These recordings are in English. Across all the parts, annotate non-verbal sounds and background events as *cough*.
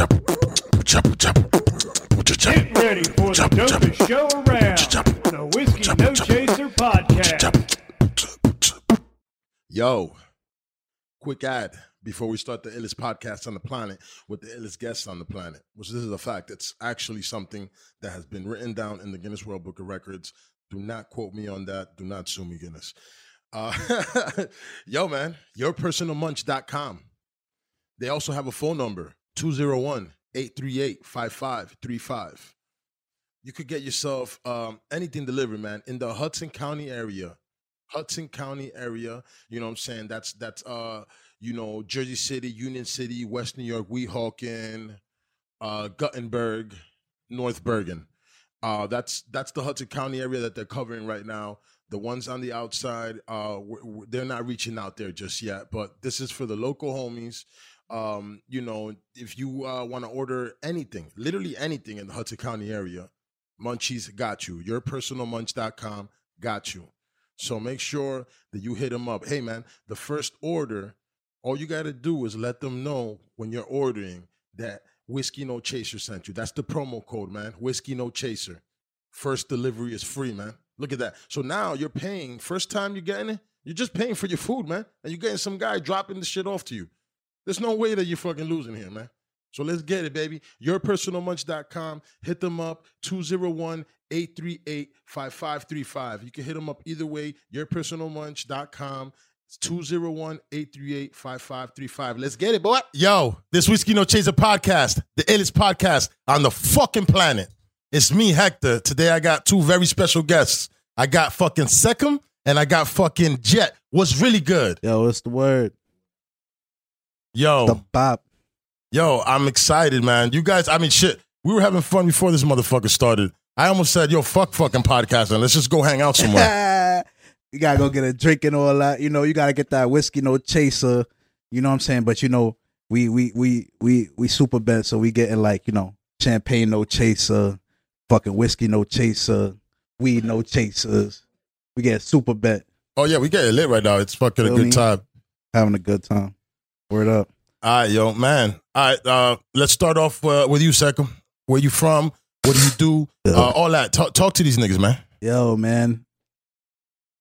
Get ready for the dopest show around, the Whiskey No Chaser podcast. Yo, quick ad before we start the illest podcast on the planet with the illest guests on the planet, which this is a fact. It's actually something that has been written down in the Guinness World Book of Records. Do not quote me on that. Do not sue me, Guinness. Uh, *laughs* yo, man, yourpersonalmunch.com. They also have a phone number 201 838 5535. You could get yourself um, anything delivered, man, in the Hudson County area. Hudson County area, you know what I'm saying? That's that's uh, you know, Jersey City, Union City, West New York, Weehawken, uh, Guttenberg, North Bergen. Uh, that's that's the Hudson County area that they're covering right now. The ones on the outside, uh, w- w- they're not reaching out there just yet. But this is for the local homies. Um, you know, if you uh, want to order anything, literally anything in the Hudson County area, Munchies got you. Yourpersonalmunch.com got you. So make sure that you hit them up. Hey, man, the first order, all you got to do is let them know when you're ordering that Whiskey No Chaser sent you. That's the promo code, man. Whiskey No Chaser. First delivery is free, man. Look at that. So now you're paying, first time you're getting it, you're just paying for your food, man. And you're getting some guy dropping the shit off to you. There's no way that you're fucking losing here, man. So let's get it, baby. Yourpersonalmunch.com. Hit them up 201 838 5535. You can hit them up either way. Yourpersonalmunch.com. It's 201 838 5535. Let's get it, boy. Yo, this Whiskey No Chaser podcast, the illest podcast on the fucking planet. It's me, Hector. Today I got two very special guests. I got fucking Secm and I got fucking Jet. What's really good? Yo, what's the word? Yo. The bop. Yo, I'm excited, man. You guys, I mean, shit, we were having fun before this motherfucker started. I almost said, yo, fuck fucking podcasting. Let's just go hang out somewhere. *laughs* you gotta go get a drink and all that. You know, you gotta get that whiskey no chaser. You know what I'm saying? But you know, we we we we we super bet, so we getting like you know champagne no chaser, fucking whiskey no chaser, weed no chasers. We get super bet, oh, yeah, we get it lit right now. It's fucking a good me? time. having a good time. Word up. All right, yo, man. All right, uh, let's start off uh, with you, Secm. Where you from? What do you do? Uh, all that. Talk, talk to these niggas, man. Yo, man.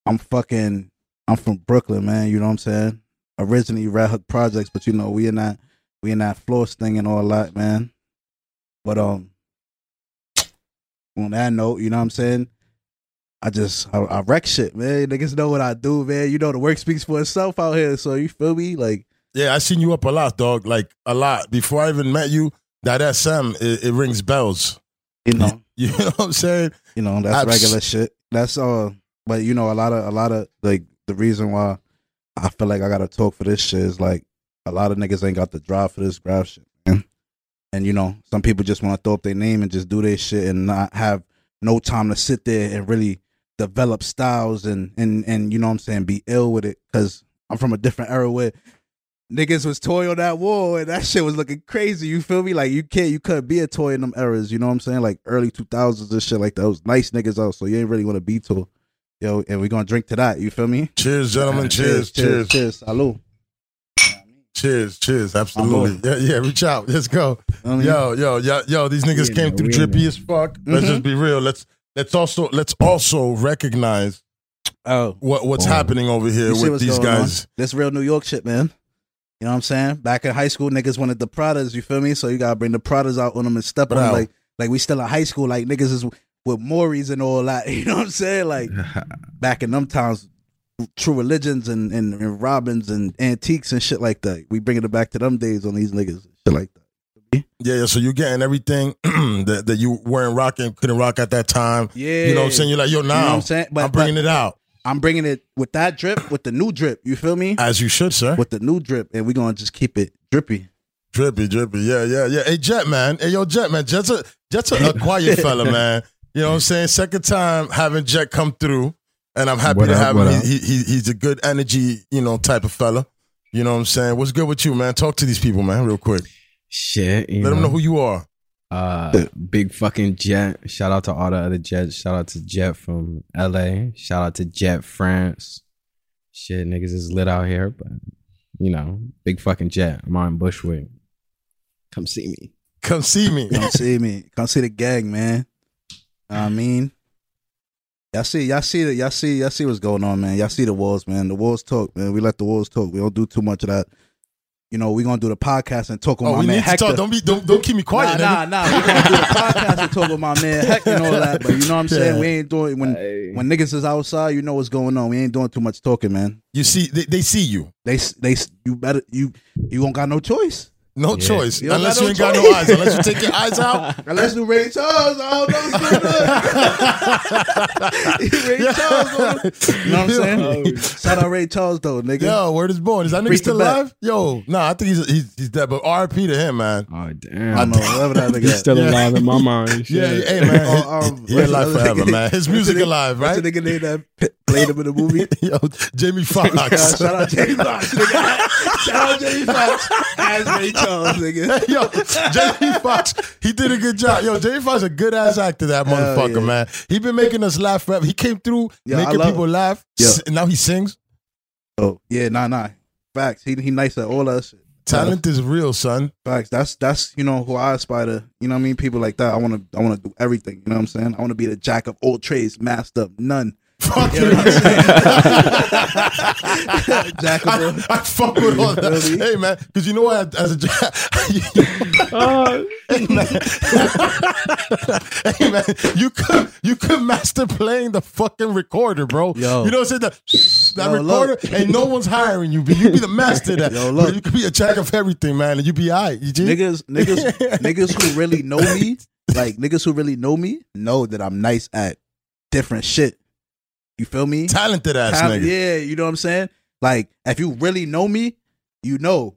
I'm fucking I'm from Brooklyn, man. You know what I'm saying? Originally Red Hook Projects, but you know, we in that we in that floor thing and all that, man. But um on that note, you know what I'm saying? I just I, I wreck shit, man. Niggas know what I do, man. You know the work speaks for itself out here. So you feel me? Like Yeah, I seen you up a lot, dog. Like a lot. Before I even met you, that SM, it, it rings bells. you know, *laughs* You know what I'm saying? you know that's Abs- regular shit. That's uh, but you know a lot of a lot of like the reason why I feel like I gotta talk for this shit is like a lot of niggas ain't got the drive for this graph shit, man. And you know some people just want to throw up their name and just do their shit and not have no time to sit there and really develop styles and and and you know what I'm saying be ill with it because I'm from a different era where niggas was toy on that wall and that shit was looking crazy. You feel me? Like you can't, you couldn't be a toy in them eras. You know what I'm saying? Like early 2000s and shit like that. It was nice niggas out, so you ain't really want to be toy. Yo, and we're gonna drink to that. You feel me? Cheers, gentlemen. Cheers, cheers, cheers. Salud. cheers, cheers. Absolutely. Yeah, yeah. Reach out. Let's go. I mean, Yo, yo, yo, yo. These niggas came through drippy as fuck. Let's Mhm. just be real. Let's let's also let's also recognize Oh, what what's Oh. happening over here You with these on? guys. this real New York shit, man. You know what I'm saying? Back in high school, niggas wanted the Pradas. You feel me? So you gotta bring the Pradas out on them and step on them like like we still in high school. Like niggas is with Maury's and all that. *laughs* You know what I'm saying? Like *laughs* back in them times, true religions and, and, and robins and antiques and shit like that. We bringing it back to them days on these niggas, shit like that. Yeah, yeah. So you're getting everything *clears throat* that, that you weren't rocking, couldn't rock at that time. Yeah, You know what I'm saying? You're like, yo, You know now I'm saying? But, I'm bringing but it out I'm bringing it with that drip, with the new drip. You feel me? as you should, sir. With the new drip, and we're gonna just keep it drippy. Drippy, drippy. Yeah, yeah, yeah. Hey, Jet, man. Hey, yo, Jet, man. Jet's a Jet's a, *laughs* a quiet fella, man. You know what I'm saying? Second time having Jet come through, and I'm happy What to up, have him. He, he he's a good energy, you know, type of fella. You know what I'm saying? What's good with you, man? Talk to these people, man, real quick. Shit, you Let them know who you are. Uh, big fucking Jet. Shout out to all the other Jets. Shout out to Jet from LA. Shout out to Jet France. Shit, niggas is lit out here, but you know, big fucking Jet. I'm on Bushwick. Come see me. Come see me. Come see me. Come see the gang, man. I mean, y'all see, y'all see that, y'all see, y'all see what's going on, man. Y'all see the walls, man. The walls talk, man. We let the walls talk. We don't do too much of that. You know, we gonna do the podcast and talk with Oh, my we man need to Hector. talk. Don't be. Don't don't keep me quiet. nah, nah, nah. We gonna do the podcast and talk with my man Hector and all that. But you know what I'm saying? Yeah. We ain't doing when Hey. when niggas is outside. You know what's going on. We ain't doing too much talking, man. You see, they, they see you. They they you better you you won't got no choice No Yeah. choice. You Unless you no ain't got no eyes. Unless you take your eyes out. *laughs* unless you Ray Charles. I don't know what's going on. *laughs* Ray Charles, you know what I'm saying? Shout out Ray Charles though, nigga. Yo, word is born. Is that nigga Preach still alive? Yo, nah, I think he's he's, he's dead. But RIP to him, man. Oh damn. don't know whatever that nigga. He's still Yeah. alive in my mind. *laughs* Yeah, Shit. hey man, Oh, um, he alive forever, nigga? man. His music nigga- alive, What's right? the nigga name that played him in the movie? Yo, Jamie Foxx. Shout out Jamie Foxx, nigga. Shout out Jamie Foxx as Ray Charles, nigga. *laughs* Yo, Jamie Foxx, he did a good job. Yo, Jamie Foxx a good ass actor, that motherfucker, yeah. man. He been making us laugh forever. He came through Yo, making people laugh. Yo. S- Now he sings. Oh yeah, nah, nah. Facts. He he nice at all that shit. Talent is real, son. Facts. That's that's you know who I aspire to. You know what I mean? People like that. I want to I want to do everything. You know what I'm saying? I want to be the jack of all trades, master of none. Fuck You know you. what I'm jack. I, I fuck with all that. Really? Hey man, because you know what? As a *laughs* uh, hey man, hey man, you could you could master playing the fucking recorder, bro. Yo. you know what I'm saying? That, that Yo, recorder, look. and no one's hiring you, but you be the master of that. Yo, look. You could be a jack of everything, man, and you be alright. You G? niggas niggas *laughs* niggas who really know me, like niggas who really know me, know that I'm nice at different shit. You feel me? talented ass nigga. Yeah, you know what I'm saying? Like, if you really know me, you know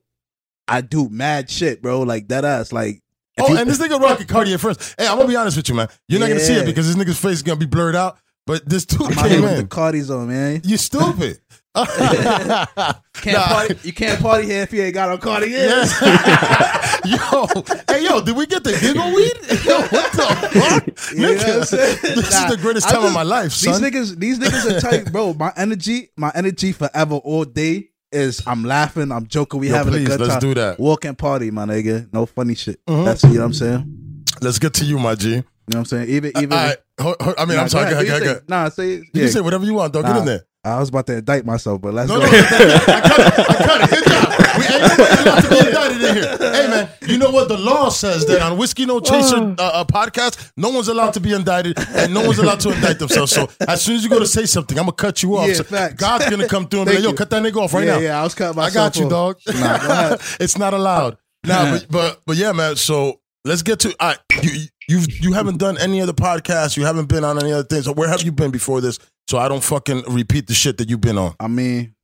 I do mad shit, bro. Like that ass. Like if Oh, you- and this nigga Rocket Cartier first. Hey, I'm gonna be honest with you, man. You're not gonna see it because this nigga's face is gonna be blurred out. But this dude I'm came with the. Cardis on, man. You stupid. Can't Nah. party. You can't party here if you ain't got on Cartier. Yeah. *laughs* yo, hey, yo, did we get the giggle weed? *laughs* Yo, what the fuck? You know what I'm Nigga, *laughs* this Nah, is the greatest I time of my life, son. These niggas, these niggas are tight, bro. My energy, my energy forever, all day is I'm laughing, I'm joking, we Yo, having please, a good let's time. do that. Walk and party, my nigga. No funny shit. Mhm. That's you know what I'm saying. Let's get to you, my G. You know what I'm saying. Even even. Right. Ho- ho- I mean, Nah, I'm sorry. go Go ahead, ahead, go ahead. Nah, say You can say whatever you want, dog. Get Nah. in there. I was about to indict myself, but let's No, go. no, I cut it. I cut it. Good job. We ain't nobody allowed to be indicted in here. Hey, man, you know what? The law says that on Whiskey No Chaser uh, uh, podcast, no one's allowed to be indicted and no one's allowed to indict themselves. So as soon as you go to say something, I'm going to cut you off. Yeah, So facts. God's going to come through and be like, yo, you. cut that nigga off right yeah, now. yeah, I was cutting myself. I got you, off. dog. Nah, go *laughs* it's not allowed. Nah, but, but but yeah, man. So let's get to. I you you you haven't done any other podcasts. You haven't been on any other things. So where have you been before this? So I don't fucking repeat the shit that you've been on. I mean,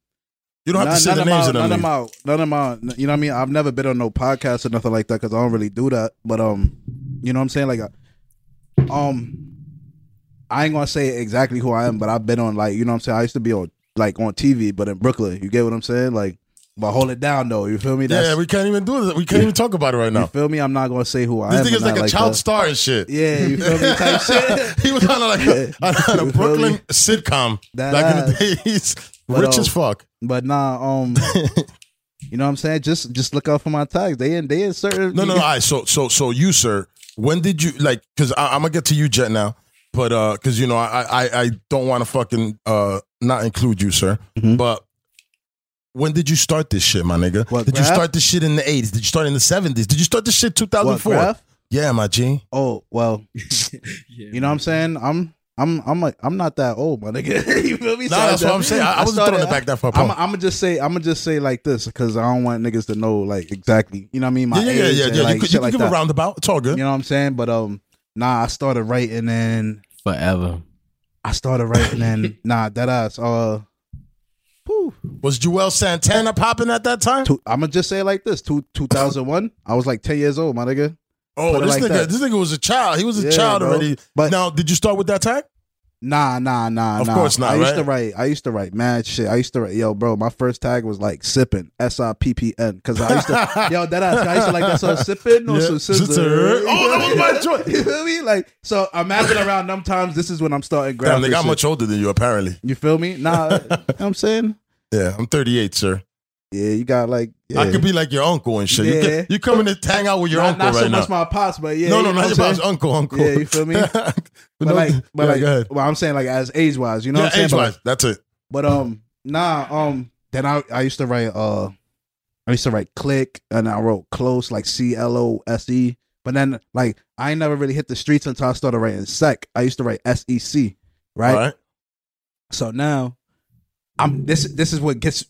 You don't have none, to say the names of them. none of niggas. my, none of my, you know what I mean. I've never been on no podcast or nothing like that because I don't really do that. But um, you know what I'm saying? Like, um, I ain't gonna say exactly who I am, but I've been on like, you know what I'm saying. I used to be on like on TV, but in Brooklyn. You get what I'm saying? Like, but hold it down though. You feel me? Yeah, we can't even do this. We can't even talk about it right now. you feel me? I'm not gonna say who I am. This am. nigga's like a child that. star and shit. Yeah, you feel me? Type *laughs* shit. he was kind of like a, on a You Brooklyn sitcom That back in the ass. days. But, Rich um, as fuck. But nah, um, *laughs* you know what I'm saying? Just just look out for my tags. They in they in certain. No, no, no. All right. So, so, so you, sir, when did you like? Because I'm gonna get to you, Jet, now. But uh, because you know, I, I, I don't want to fucking uh not include you, sir. Mhm. But when did you start this shit, my nigga? What, did you start this shit in the 80s? Did you start in the 70s? Did you start this shit 2004? Graph? yeah, my G. Oh well, *laughs* you know what I'm saying? I'm I'm I'm like I'm not that old, my nigga. *laughs* you feel me? Nah, that's what I'm saying. I, I wasn't throwing it back that far. I'm, I'm gonna just say I'm gonna just say like this because I don't want niggas to know like exactly. You know what I mean? My yeah, yeah, age yeah, yeah. and, yeah. like, you could, shit you could like give that. a roundabout. It's all good. You know what I'm saying? But um, nah, I started writing and Forever. I started writing and nah, that ass. Uh, whew, Was Juelz Santana popping at that time? two, I'm gonna just say it like this: two 2001. I was like 10 years old, my nigga. Oh, Put this like nigga, that. this nigga was a child. He was a Yeah, child bro. already. But- now, did you start with that tag? Nah, nah, nah, Of nah. course not, I used to write. I used to write mad shit. I used to write. Yo, bro, my first tag was like sipping. S I P P N. Because I used to. *laughs* yo, that ass. I used to like that. So sipping or Yeah. some scissor. Oh, that was my *laughs* choice. You feel me? Like so. Imagine around them times. This is when I'm starting Damn, they got shit. much older than you, apparently. You feel me? Nah, *laughs* you know what I'm saying. Yeah, I'm 38, sir. Yeah, you got like. Yeah. I could be like your uncle and shit. You, Yeah. you coming to hang out with your not, uncle not right so now. much my pops, but yeah. no, you no, know not your pops, uncle, uncle. Yeah, you feel me? *laughs* but But like, but yeah, like, go ahead. well, I'm saying like as age wise, you know yeah, what I'm saying? age But, wise, that's it. but um, nah, um, then I I used to write uh, I used to write click and I wrote close like C L O S E. But then like I ain't never really hit the streets until I started writing sec. I used to write S E C, right? Right. So now I'm this this is what gets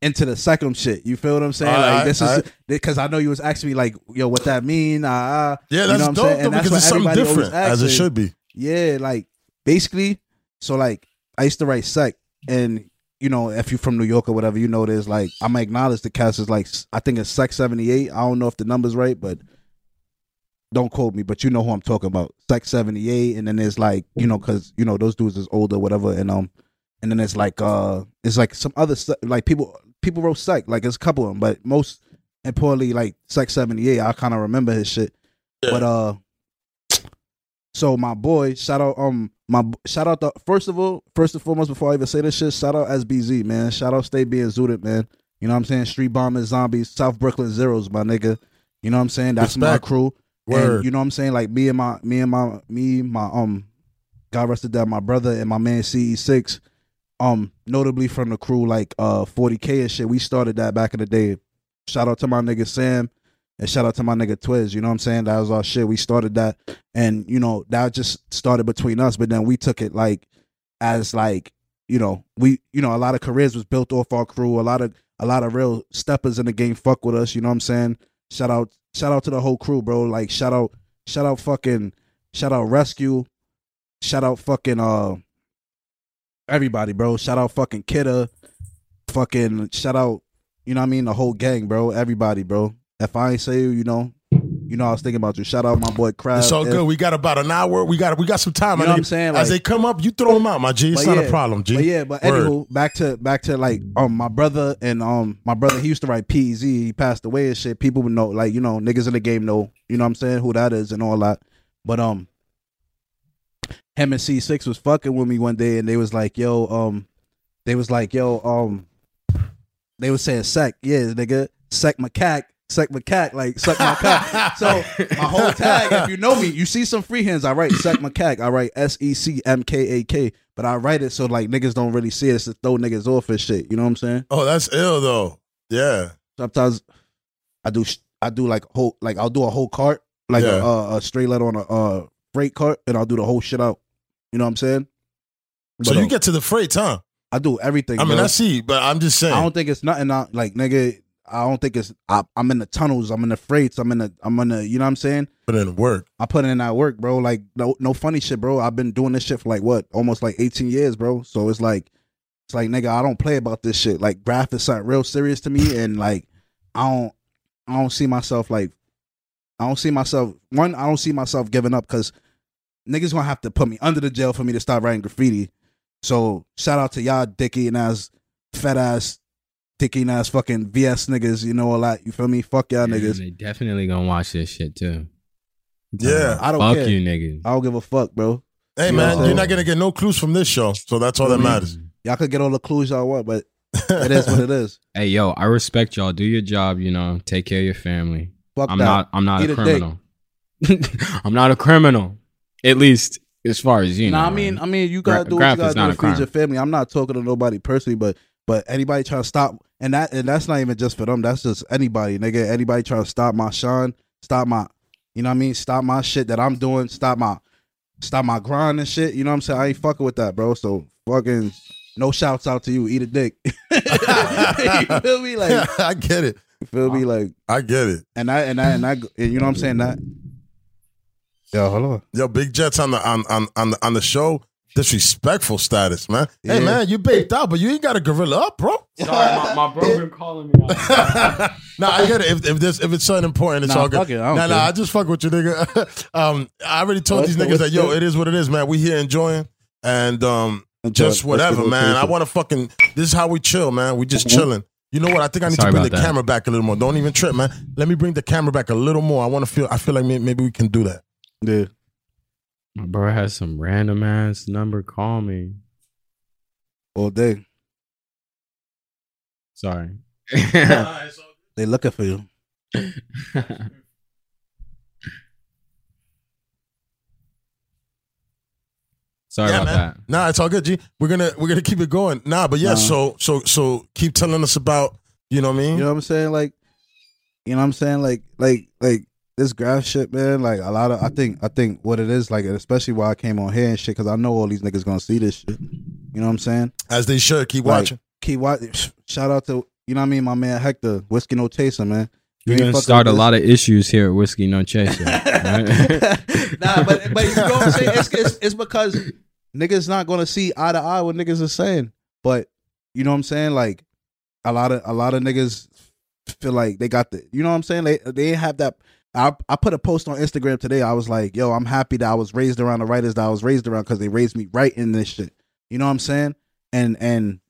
into the second shit. You feel what I'm saying? Alright, like this is because I know you was asking me like, yo, what that mean? Uh, uh, Yeah, you that's know what I'm dope saying? though, And that's because it's something different, as it should be. Yeah, like basically, so like I used to write sec, and you know, if you're from New York or whatever, you know, there's like I'm acknowledge the cast is like I think it's sec 78. I don't know if the number's right, but don't quote me, but you know who I'm talking about. Sec 78, and then there's like you know, cause you know those dudes is older, whatever, and um, and then it's like uh, it's like some other sec- like people people wrote sec, like it's a couple of them, but most importantly, like sec 78, I kind of remember his shit, but uh. So my boy, shout out um my shout out the first of all, first and foremost before I even say this shit, shout out SBZ, man. Shout out Stay Being Zooted, man. You know what I'm saying? Street Bombers, Zombies, South Brooklyn Zeros, my nigga. You know what I'm saying? That's my crew. Word. And you know what I'm saying? Like me and my me and my me, my um God rest that my brother and my man CE6, um, notably from the crew like uh 40K and shit. We started that back in the day. Shout out to my nigga Sam and shout out to my nigga Twiz. You know what I'm saying? That was our shit. We started that and you know, that just started between us, but then we took it like as like, you know, we you know, a lot of careers was built off our crew, a lot of a lot of real steppers in the game fuck with us, you know what I'm saying? Shout out shout out to the whole crew, bro. Like shout out shout out fucking shout out rescue. Shout out fucking uh everybody, bro. Shout out fucking Kidda. Fucking shout out, you know what I mean, the whole gang, bro. Everybody, bro. If I ain't say you, you know, you know I was thinking about you. Shout out my boy Crab. It's all If- good. We got about an hour. We got we got some time. You know what i'm saying? As they come up, you throw them out, my G. It's not yeah, a problem, G. But yeah, but Word. anywho, back to back to like um my brother and um my brother he used to write PZ. He passed away and shit. People would know like you know niggas in the game know you know what I'm saying who that is and all that. But um, him and C6 was fucking with me one day and they was like yo um, they was like yo um, they was saying sec yeah nigga sec macaque sec macaque like suck my cock. *laughs* so my whole tag if you know me you see some free hands I write sec macaque I write S E C M K A K but I write it so like niggas don't really see it it's to throw niggas off and shit you know what I'm saying Oh, that's ill though. Yeah. sometimes I do I do like whole like I'll do a whole cart like Yeah. a, a, a straight letter on a uh, freight cart and I'll do the whole shit out. You know what I'm saying? So you um, get to the freight, huh? I do everything. I mean, bro. I see, but I'm just saying. I don't think it's nothing out like nigga. I don't think it's. I, I'm in the tunnels. I'm in the freights. I'm in the. I'm in the. You know what I'm saying? put in work. I put in that work, bro. Like no, no funny shit, bro. I've been doing this shit for like what, almost like 18 years, bro. So it's like, it's like nigga, I don't play about this shit. Like graph is something real serious to me, and like I don't, I don't see myself like, I don't see myself. One, I don't see myself giving up because niggas gonna have to put me under the jail for me to stop writing graffiti. So shout out to y'all, dicky and ass, fat ass, dicky and ass, fucking VS niggas. You know all that. You feel me? Fuck y'all Yeah, niggas. They definitely gonna watch this shit too. Yeah. I don't Fuck care. you, niggas. I don't give a fuck, bro. Hey You man, what you're not gonna get no clues from this show, so that's all that matters. Y'all could get all the clues y'all want, but *laughs* it is what it is. Hey, yo, I respect y'all. Do your job. You know, take care of your family. Fuck I'm that. not. I'm not Eat a a criminal. *laughs* I'm not a criminal. At least as far as you know. nah, I mean, man. I mean, you gotta Gra- do what you is gotta not do a to feed your family. I'm not talking to nobody personally, but but anybody trying to stop, and that and that's not even just for them. That's just anybody, nigga. Anybody trying to stop my shine, stop my, you know what I mean? Stop my shit that I'm doing. Stop my, stop my grind and shit. You know what I'm saying? I ain't fucking with that, bro. So fucking. No shouts out to you. Eat a dick. *laughs* you feel me? Like, *laughs* I get it. You feel me? Like, I get it. and I and I and I, and you know what I'm saying? That. Yo, hold on. Yo, Big Jets on the on on on the, on the show. Disrespectful status, man. Hey man, you baked out, but you ain't got a gorilla up, bro. Sorry, my, my bro been calling me. Out. *laughs* nah, I get it. If if this if it's something important, it's Nah, all good. it, I don't nah, nah. I just fuck with you, nigga. *laughs* um, I already told What's these niggas that yo, it is what it is, man. We here enjoying and um, just whatever, man. I want to fucking. This is how we chill, man. We just chilling. You know what? I think I need Sorry to bring the that. camera back a little more. Don't even trip, man. Let me bring the camera back a little more. I want to feel. I feel like maybe we can do that. Yeah. My bro has some random ass number. Call me. All day. Sorry. *laughs* They looking for you. *laughs* Sorry Yeah, about man. that. Nah, it's all good, G. We're gonna we're gonna keep it going. Nah, but yeah, Nah. so so so keep telling us about you know what I mean. You know what I'm saying? Like, you know what I'm saying? Like, like, like this graph shit, man. Like a lot of, I think, I think what it is, like, especially why I came on here and shit, because I know all these niggas gonna see this shit. You know what I'm saying? As they should keep Like, watching. Keep watching. Shout out to you know what I mean, my man Hector, whiskey no Chaser, man. You're gonna start a lot of issues here at Whiskey No Chaser. *laughs* nah, but but you know what I'm saying? It's, *laughs* it's, it's because niggas not gonna see eye to eye what niggas are saying. But you know what I'm saying? Like a lot of a lot of niggas feel like they got the you know what I'm saying? They they have that I, I put a post on Instagram today. I was like, yo, I'm happy that I was raised around the writers that I was raised around because they raised me right in this shit. You know what I'm saying? And and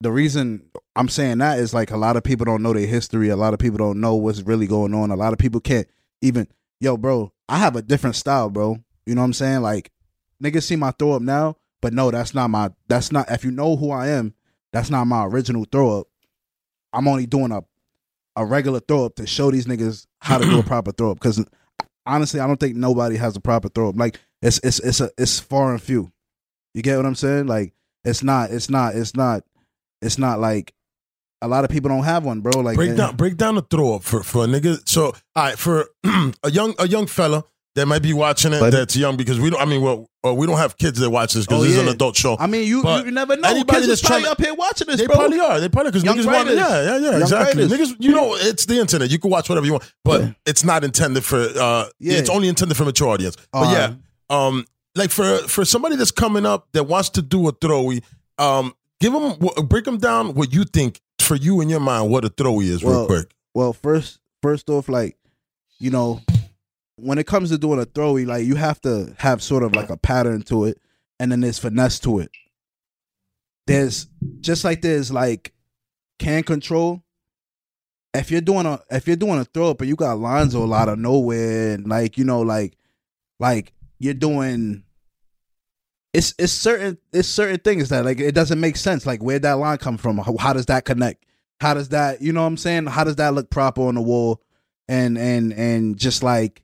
the reason I'm saying that is like a lot of people don't know their history. A lot of people don't know what's really going on. A lot of people can't even yo, bro, I have a different style, bro. You know what I'm saying? Like niggas see my throw up now, but no, that's not my that's not if you know who I am, that's not my original throw up. I'm only doing a a regular throw up to show these niggas how to do a *clears throat* proper throw up. Because honestly, I don't think nobody has a proper throw up. Like it's it's it's a it's far and few. You get what I'm saying? Like it's not it's not it's not it's not like a lot of people don't have one, bro. Like break down break down the throw up for for a nigga. So all right, for *clears throat* a young a young fella that might be watching it But- that's young because we don't. I mean, well, uh, we don't have kids that watch this because Oh, this is an adult show. I mean, you But you never know. anybody that's probably trying up here watching this, they bro. probably are. They probably because niggas want. Yeah, yeah, yeah. Young exactly. writers. Niggas, you know, it's the internet. You can watch whatever you want, but Yeah. it's not intended for. uh Yeah. It's only intended for mature audience. But yeah, um, like for for somebody that's coming up that wants to do a throwy, um, give them break them down what you think for you in your mind what a throwy is real quick. Well, first first off, like, you know, when it comes to doing a throwy, like you have to have sort of like a pattern to it, and then there's finesse to it. There's just like there's like can control. If you're doing a if you're doing a throw up and you got lines a lot of nowhere and like you know like like you're doing it's it's certain it's certain things that like it doesn't make sense. Like where that line come from? How, how does that connect? How does that you know what i'm saying? How does that look proper on the wall? And and and just like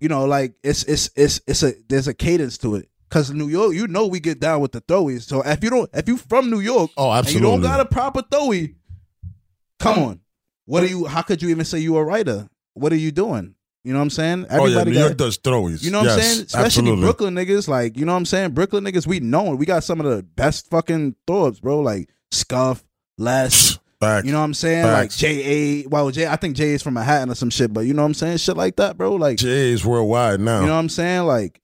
you know like it's it's it's it's a there's a cadence to it. Because new york you know we get down with the throwies. So if you don't if you from new york Oh, and you don't got a proper throwy come on. What are you how could you even say you a writer? What are you doing you know what i'm saying oh yeah, New got- York does throwies. you know what I'm saying? Especially absolutely. Brooklyn niggas. Like, you know what I'm saying? Brooklyn niggas, we know it. We got some of the best fucking throw-ups, bro. Like Scuff, Les. Facts. You know what I'm saying? Like J A. Well, J I think J is from Manhattan or some shit, but you know what I'm saying? Shit like that, bro. Like Jay is worldwide now. you know what I'm saying? Like,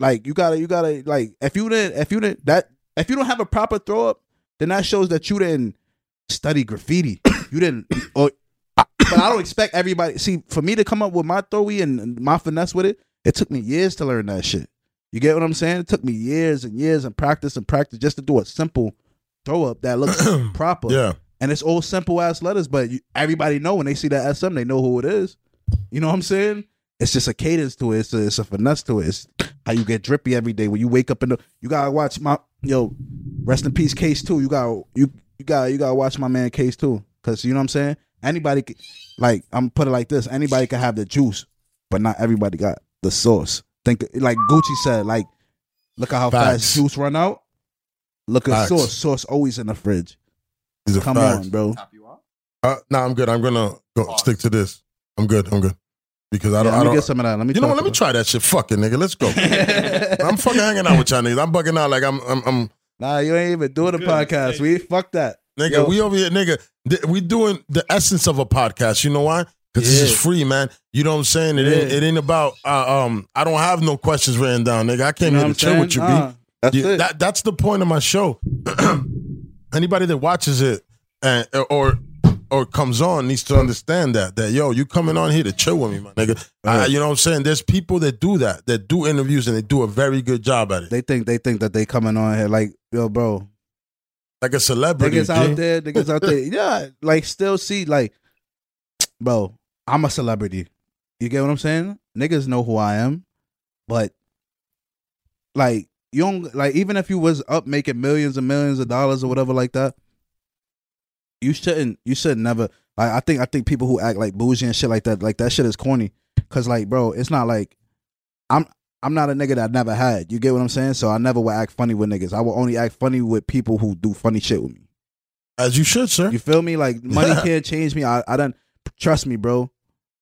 like you gotta, you gotta, like if you didn't, if you didn't that, if you don't have a proper throw up, then that shows that you didn't study graffiti. *coughs* you didn't, or but I don't expect everybody. See, for me to come up with my throwy and my finesse with it, it took me years to learn that shit. You get what I'm saying? It took me years and years and practice and practice just to do a simple throw up that looks *clears throat* proper. yeah. And it's all simple ass letters, but you, everybody know when they see that SM, they know who it is. You know what I'm saying? It's just a cadence to it. It's a, it's a finesse to it. It's how you get drippy every day when you wake up in the. You gotta watch my yo. Rest in peace, Case too. You got you you got you gotta watch my man Case too, because you know what I'm saying. Anybody can, like I'm put it like this. Anybody can have the juice, but not everybody got the sauce. Think like Gucci said. Like look at how Facts. fast juice run out. Look at Facts. sauce. Sauce always in the fridge. He's a Come fact. on, bro. Uh, nah, I'm good. I'm gonna go stick to this. I'm good. I'm good because I don't. let I me don't get some of that. Let me. you know what? Let me try that shit. Fuck it, nigga. Let's go. *laughs* I'm fucking hanging out with y'all niggas. I'm bugging out like I'm. I'm. I'm Nah, you ain't even doing the Good. podcast. We fuck that. Nigga. Yo. We over here, nigga. th- We doing the essence of a podcast. You know why? Because this is free, man. You know what I'm saying? It ain't. It ain't about. Uh, um. I don't have no questions written down, nigga. I You came know here to chill with you, B. That's Yeah, it. That that's the point of my show. *clears throat* Anybody that watches it and or or comes on needs to understand that that yo, you coming on here to chill with me, my nigga. I, Right. you know what I'm saying? There's people that do that, that do interviews and they do a very good job at it. they think they think that they coming on here like yo, bro. Like a celebrity. Niggas out there, niggas out there. Yeah, like still see like, bro. I'm a celebrity. You get what I'm saying? Niggas know who I am, but like you don't like even if you was up making millions and millions of dollars or whatever like that. you shouldn't you should never like I think I think people who act like bougie and shit like that like that shit is corny cuz like bro it's not like I'm I'm not a nigga that I never had. You get what I'm saying? So I never would act funny with niggas. I will only act funny with people who do funny shit with me. As you should, sir. you feel me? Like *laughs* money can't change me. I I done trust me bro.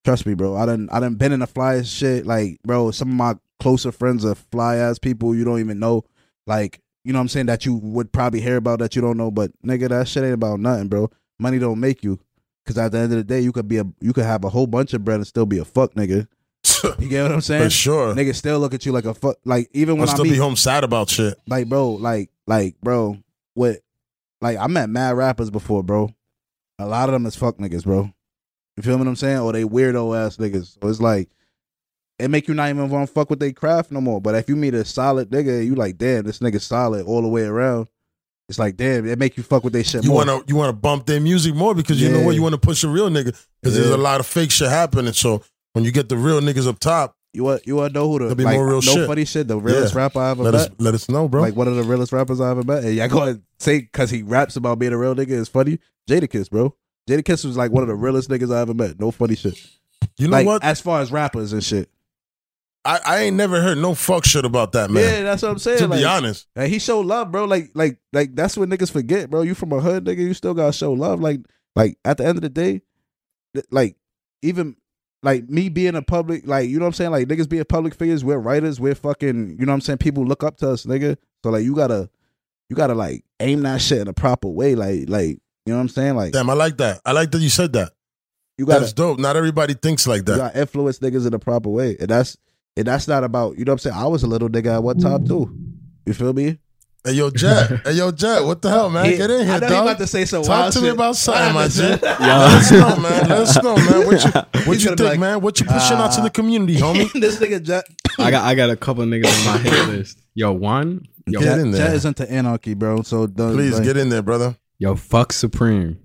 Trust me bro. I done I done been in the flyest shit. Like bro some of my closer friends are fly ass people you don't even know. Like you know what I'm saying? That you would probably hear about that you don't know. But nigga that shit ain't about nothing bro. Money don't make you. Because at the end of the day you could be a you could have a whole bunch of bread and still be a fuck nigga *laughs* you get what I'm saying For sure. niggas still look at you like a fuck like even I'll when I still meet be home sad about shit. like bro like like bro what like I met mad rappers before bro a lot of them is fuck niggas bro you feel what I'm saying or they weirdo ass niggas so it's like it make you not even want to fuck with they craft no more but if you meet a solid nigga you like damn this nigga solid all the way around it's like damn it make you fuck with they shit You more. wanna you wanna bump their music more because you know Yeah. what you want to push a real nigga because there's a lot of fake shit happening. So when you get the real niggas up top, you want you want to know who the be like, more real no shit. funny shit the realest Yeah. rapper I ever let met us let us know, bro. like one of the realest rappers I ever met. And y'all gonna say because he raps about being a real nigga is funny. Jadakiss, bro. Jadakiss was like one of the realest niggas I ever met. No funny shit. you know like what? as far as rappers and shit. I, I ain't never heard no fuck shit about that man. Yeah, that's what I'm saying. to like, be honest, like, he showed love, bro. Like like like that's what niggas forget, bro. You from a hood, nigga. You still gotta show love. Like like at the end of the day, like even like me being a public, like you know what I'm saying. Like niggas being public figures. We're writers. We're fucking. You know what I'm saying. People look up to us, nigga. So like you gotta you gotta like aim that shit in a proper way. Like like you know what I'm saying. Like damn, I like that. I like that you said that. you gotta That's dope. Not everybody thinks like that. you gotta influence niggas in a proper way, and that's and that's not about you know what I'm saying. I was a little nigga at one time too. You feel me? Hey yo, Jet. *laughs* hey yo, Jet. What the hell, man? He- Get in here, I know dog. you about to say some Talk wild to me about something, my G. Yeah. Let us know, man. *laughs* Let us know, man. What you *laughs* what you think, like, man? What you pushing out to uh, the community, homie? this nigga Jet, I got I got a couple niggas on my hit list. Yo, one. Yo, Get Jet, in there. Jet is into anarchy, bro. So don't, Please like, get in there, brother. yo, fuck Supreme.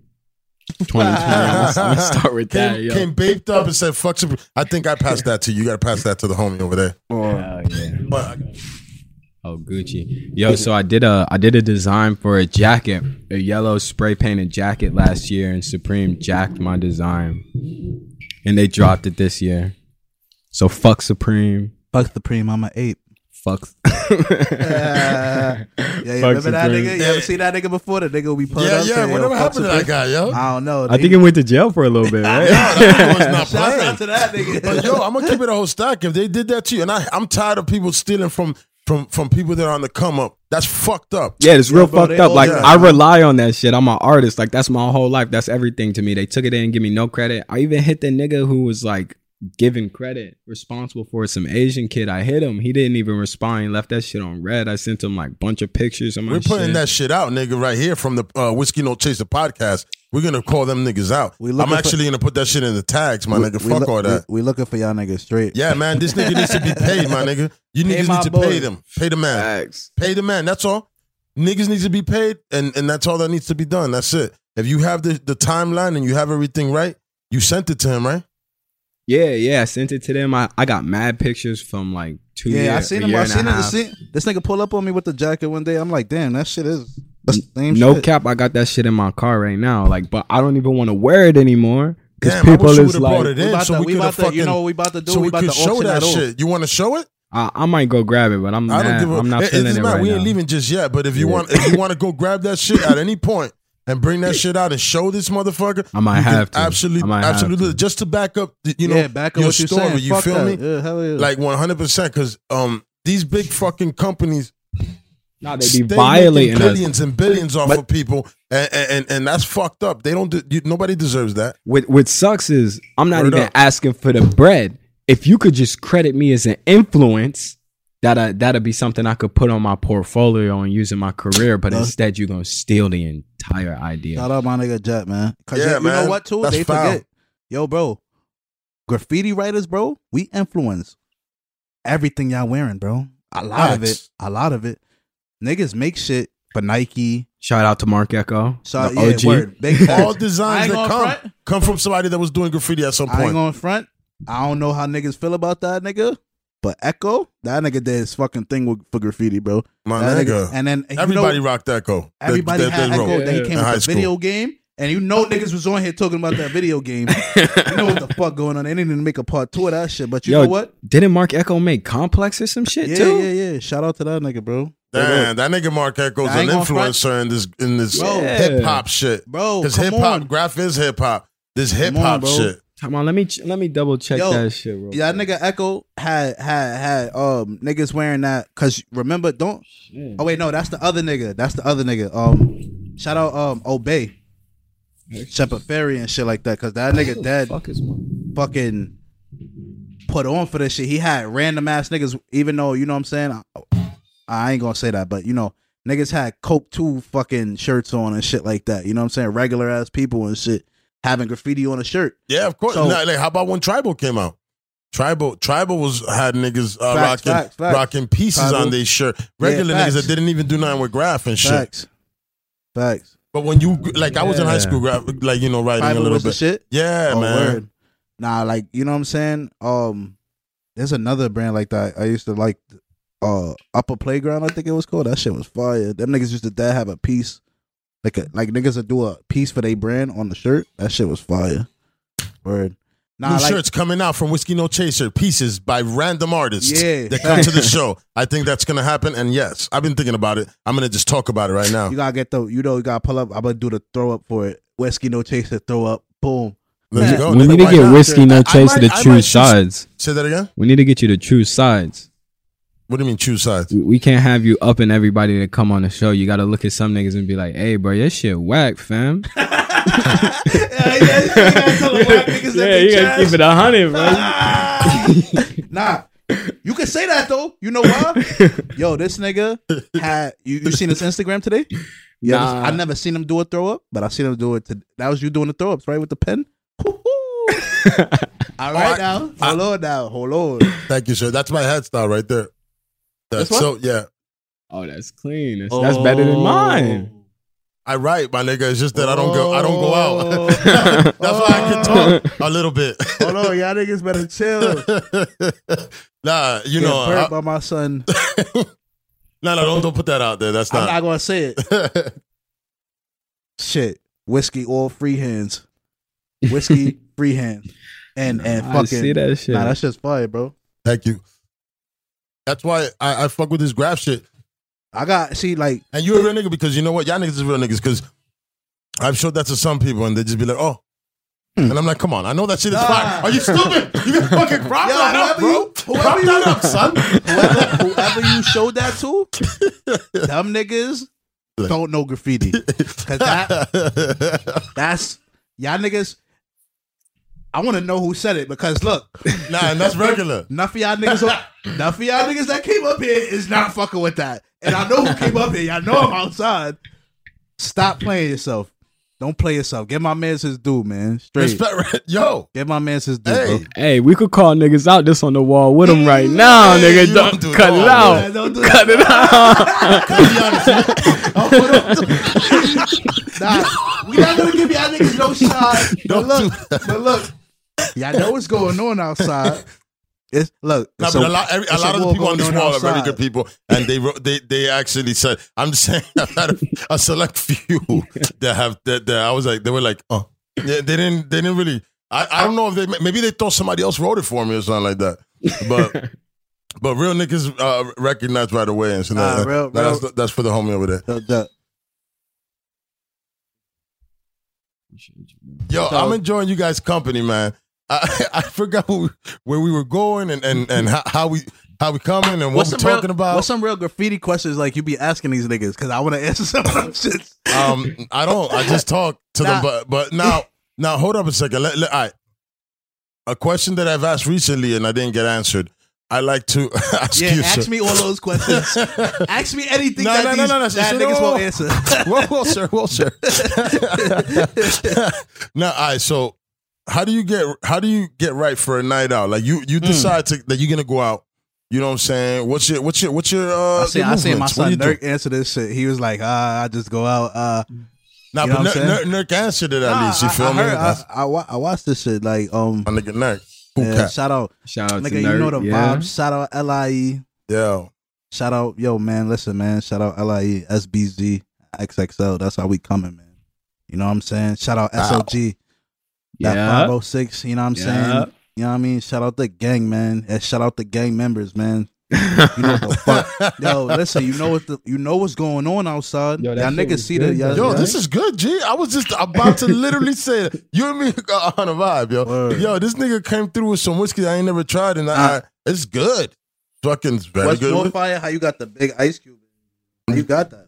2020. I'm gonna start with that. Came, Yo. came baked up and said, "Fuck." Supreme." I think I passed that to you. You got to pass that to the homie over there. Hell yeah. But Oh, Gucci. Yo, so I did a I did a design for a jacket, a yellow spray painted jacket last year, and Supreme jacked my design, and they dropped it this year. So fuck Supreme. Fuck the preem, I'm an ape. Fuck. *laughs* yeah, you Fuck remember that nigga? You ever seen that nigga before? The nigga will be put yeah, up. yeah. saying, yo, Whatever fuck happened to that guy, yo? I don't know. I think he went to jail for a little bit, *laughs* right? Yeah, that was not *laughs* Shout playing. out to that nigga. But yo, I'm gonna keep it a whole stack. If they did that to you, and I, I'm tired of people stealing from from from people that are on the come up. That's fucked up. Yeah, it's real bro, fucked up. Like do. I rely on that shit. I'm an artist. Like that's my whole life. That's everything to me. They took it in and give me no credit. I even hit the nigga who was like giving credit, responsible for some Asian kid. I hit him. He didn't even respond. He left that shit on red. I sent him like bunch of pictures of my We're putting shit. that shit out, nigga, right here from the uh, Whiskey No Chaser podcast. We're gonna call them niggas out. We I'm looking for- actually gonna put that shit in the tags, my We- nigga. we Fuck look- all that. We, we looking for y'all niggas straight. Yeah, man, this nigga needs to be *laughs* paid, my nigga. You niggas need to boy. pay them. Pay the man. Facts. Pay the man. That's all. Niggas need to be paid, and, and that's all that needs to be done. That's it. If you have the, the timeline and you have everything right, you sent it to him, right? Yeah, yeah. I sent it to them. I, I got mad pictures from like two Yeah, years. I seen a him. year I seen him. this nigga pull up on me with the jacket one day. I'm like, damn, that shit is that's the same No shit. cap, I got that shit in my car right now. Like, but I don't even want to wear it anymore because Damn, I people wish is would've brought like, it We in about so to, we we about have to, fucking you know what we about to do? so we we about to show that that shit. You want to show it? I, I might go grab it, but I'm I don't mad. give a. I'm not it, feeling it it, doesn't right we ain't leaving just yet. But if you Yeah. want, if you want to go grab that shit at any point and bring that shit out and show this motherfucker, I might have to. Absolutely, I might have absolutely, to. just to back up, the- you know, yeah, back on your what story. You feel me? Yeah, hell yeah. Like one hundred percent, because um, these big fucking companies Nah, they stay be violating making us. billions and billions off of people, and, and and that's fucked up. They don't. De- you, nobody deserves that. What what sucks is I'm not Word even up. asking for the bread. If you could just credit me as an influence, that that'll be something I could put on my portfolio and use in my career. But instead, you're gonna steal the entire idea. Shout out my nigga Jet, man. Cause Yeah, you, you know what too? That's they foul. forget. Yo, bro. Graffiti writers, bro, we influence everything y'all wearing, bro. A lot of it. A lot of it. Niggas make shit for Nike. Shout out to Marc Ecko, Shout, the yeah, OG. word. Big All designs that come front. come from somebody that was doing graffiti at some point. I ain't on front. I don't know how niggas feel about that nigga. But Ecko, that nigga did his fucking thing with, for graffiti, bro. My That nigga. And then you everybody know, rocked Ecko. that- everybody that had they Ecko. wrote Then he came in with the school. video game. And you know niggas was on here talking about that video game. *laughs* you know what the fuck going on. They didn't even make a part two of that shit. But you Yo, know what? Didn't Marc Ecko make Complex or some shit Yeah, too? yeah, yeah. Shout out to that nigga, bro. Damn, that nigga Marc Ecko's an ain't gonna front. influencer in this in this Bro. hip hop shit. Bro, Because hip hop, on. graph is hip hop. This hip hop shit. Come on, let me let me double check Yo, that shit, bro. Yeah, that nigga Ecko had had had um niggas wearing that because remember don't oh wait no that's the other nigga that's the other nigga um shout out um Obey Shepard Fairey and shit like that because that nigga dead Fuck fucking put on for this shit he had random ass niggas even though you know what I'm saying I, I ain't gonna say that but you know niggas had Coke two fucking shirts on and shit like that you know what I'm saying regular ass people and shit having graffiti on a shirt Yeah, of course. So- Nah, like, how about when Tribal came out? Tribal, Tribal was had niggas uh, Facts, rocking facts, facts. rocking pieces Tribal. on their shirt. Regular facts. niggas that didn't even do nothing with graph and shit. facts facts But when you like, I was in high school, graph, like you know, writing a little was the shit Yeah, Oh, man. word. Nah, like you know what I'm saying. Um, there's another brand like that. I used to like. Uh, Upper Playground, I think it was called. That shit was fire. Them niggas used to that have a piece, like a like niggas would do a piece for their brand on the shirt. That shit was fire. Word. Nah, New like, shirts coming out from Whiskey No Chaser, pieces by random artists Yeah. that come to the *laughs* show. I think that's gonna happen. And yes, I've been thinking about it. I'm gonna just talk about it right now. you gotta get the, you know, you gotta pull up. I'm gonna do the throw up for it. Whiskey no chaser, throw up, boom. Let's go. we nigga, need to why get not? whiskey, no Chaser I to might- the true might choose- sides. Say that again. We need to get you the true sides. What do you mean choose sides? We, we can't have you up and everybody to come on the show. You got to look at some niggas and be like, "Hey, bro, your shit whack, fam." *laughs* yeah, yeah, yeah, you gotta keep it a hundred, bro. Ah! nah, you can say that though. You know why? Yo, this nigga had you. You seen his Instagram today? Yeah, Nah. I never seen him do a throw up, but I seen him do it. To, that was you doing the throw ups, right, with the pen. Woo-hoo. *laughs* All right I- now, hold on now, hold on. Thank you, sir. That's my head style right there. That's This one? so yeah. Oh, that's clean. That's, that's better than oh. mine. I write, my nigga. It's just that I don't go. I don't go Oh. out. *laughs* That's why I can oh. talk a little bit. *laughs* Hold on, y'all niggas better chill. *laughs* nah, you Get know. burnt I- by my son. no, no, don't don't put that out there. That's not. I'm not. not gonna say it. Shit, whiskey, all free hands, whiskey, free hand, and and I fucking. see that shit. Nah, that's just fire, bro. Thank you. That's why I, I fuck with this graph shit. I got see like And you a real nigga because you know what? Y'all niggas is real niggas because I've showed that to some people and they just be like, oh. Hmm. And I'm like, come on, I know that shit is Nah. fire. Are you stupid? You can fucking *laughs* prop Yo, that up, whoever bro. you- whoever Prop you- that up, son. whoever, whoever you showed that to, *laughs* them niggas don't know graffiti. Cause that *laughs* that's y'all niggas. I want to know who said it because look, *laughs* nah, and that's regular. enough of y'all niggas, enough of y'all niggas that came up here is not fucking with that. And I know who came up here. Y'all know I'm outside. Stop playing yourself. Don't play yourself. Get my man's his due, man. Straight. Respect, *laughs* yo. Get my man's his due, Hey. bro. Hey, we could call niggas out this on the wall with them right now, Hey, nigga. Don't, don't do cut it that. out. Yeah, don't do Cut that. it out. *laughs* Nah, we not gonna give y'all niggas no shot. But Don't look, do that. but look, y'all know what's going on outside. It's look. Nah, it's but a lot, every, a lot of the people on this going wall are very good people, and they wrote, they they actually said, "I'm just saying, *laughs* I've had a, a select few that have that, that I was like, they were like, oh, yeah, they didn't they didn't really. I, I don't know if they maybe they thought somebody else wrote it for me or something like that, but *laughs* but real niggas uh, recognize right away, and so Nah, that- real- that's real- that's for the homie over there. The- the- Yo, So- I'm enjoying you guys' company, man. I *laughs* I forgot who, where we were going and and and how, how we how we coming and what what's we're some real, talking about. What's some real graffiti questions like you be asking these niggas? Because I want to *laughs* answer some shits. Um, I don't. I just talk to Nah. them, but but now now hold up a second. Let, let, all right. A question that I've asked recently and I didn't get answered. I like to *laughs* ask you. Yeah, you. ask sir. me all those questions. ask me anything No, that no, no, these no, no, that so- niggas no. won't answer. well, well, sir, well, sir. now, all right. So, how do you get how do you get right for a night out? Like you you Hmm. decide to that you're gonna go out. You know what I'm saying? What's your what's your what's your uh? I see, I seen my son do you answer this shit. He was like, ah, I just go out. Uh, Nah, You know but what Nurk. Nurk, Nurk answered it at nah, least. You I- feel I, me? heard- I, I, I watched this shit. Like, um, my nigga Nurk. Yeah, shout out, Shout out nigga. to You Nerd. know the yeah. vibes. Shout out Lie. Yeah. Shout out, yo, man. Listen, man. Shout out Lie, SBZ, XXL. That's how we coming, man. You know what I'm saying? Shout out Wow. SOG. That Yeah. 506, you know what I'm Yeah. saying? You know what I mean? Shout out the gang, man. And shout out the gang members, man. You know what the fuck. *laughs* Yo, listen, you know what the you know what's going on outside. Yo, that y'all niggas see good, the y'all, Yo, y'all- this is good, G. I was just about to literally say it. You and me *laughs* are on a vibe, yo. Word. Yo, this nigga came through with some whiskey I ain't never tried, and I, Uh, it's good. Fucking very What's good. more fire? How you got the big ice cube? How you got that?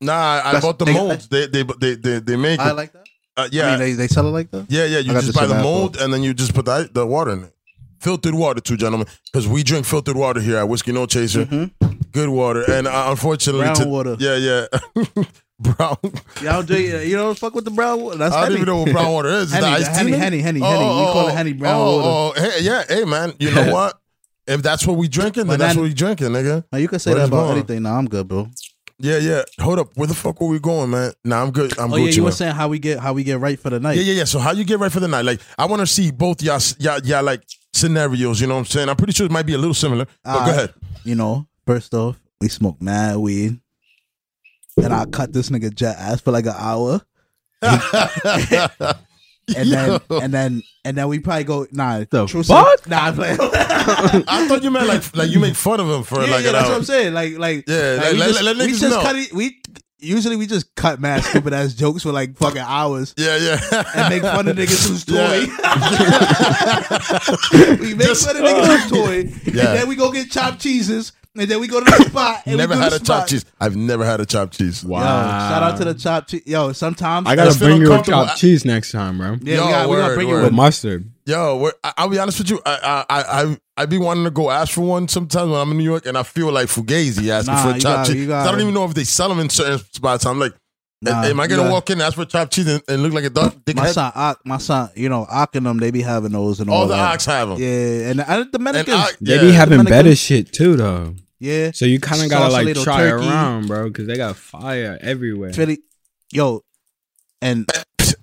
Nah, I, I bought the molds. They they they they, they make I it. like that. Uh, Yeah, yeah, I mean, they, they sell it like that. yeah, yeah. You I just buy the mold and then you just put the, the water in it. Filtered water, too, gentlemen, because we drink filtered water here at Whiskey No Chaser. Mhm. Good water, and uh, unfortunately, Brown to- water. Yeah, yeah. *laughs* brown. Y'all drink, you don't fuck with the brown water. That's I don't Henny. even know what brown water is. Is Henny, the the iced Henny. Henny, Henny, Henny. We call it Henny brown oh, water. Oh, hey, yeah, hey, man. You know *laughs* what? If that's what we drinking, then But that's what we drinking, nigga. Now, you can say What that is about wrong? anything. Nah, I'm good, bro. Yeah, yeah. Hold up. Where the fuck were we going, man? Nah, I'm good. I'm Oh Gucci, yeah, you were saying how we get how we get right for the night. Yeah, yeah, yeah. So how you get right for the night? Like, I want to see both y'all, y'all, y'all, like scenarios. You know what I'm saying? I'm pretty sure it might be a little similar. But All go ahead. You know, first off, we smoke mad weed. and I cut this nigga jet ass for like an hour. *laughs* *laughs* And then *laughs* and then and then we probably go nah The true fuck? story- Nah *laughs* I'm playing. *laughs* I thought you meant like, like you make fun of him for yeah, like yeah, an that's hour. what I'm saying. Like like Yeah, like, let- we let- just, let we just know. cut it we usually we just cut mad stupid ass jokes for like fucking hours. Yeah, yeah. and make fun of niggas who's toy. we make Just- fun of niggas who's uh, toy, and then we go get chopped cheeses, and then we go to the *coughs* spot. And never we do had the a chopped cheese. I've never had a chopped cheese. Wow. Yo, shout out to the chopped cheese. Yo, sometimes I gotta bring you a uncomfortable. chopped cheese next time, bro. yeah, Yo, we got we gotta word, bring word. you With a mustard. Yo, we're- I- I'll be honest with you. I I I I be wanting to go ask for one sometimes when I'm in New York, and I feel like Fugazi asking Nah, for a you chopped gotta- cheese. you 'Cause I gotta- don't even know if they sell them in certain spots. I'm like, Nah, am I gonna gotta- walk in and ask for chopped cheese and, and look like a dog? My dickhead? son, Ock, my son, you know, Ock and them, they be having those and all All the that. ox have them. Yeah, and, and the Dominicans, Ock- They Yeah, be having Dominican- better shit too, though. Yeah, So you kind of gotta like try turkey. around, bro, because they got fire everywhere. Philly, yo, and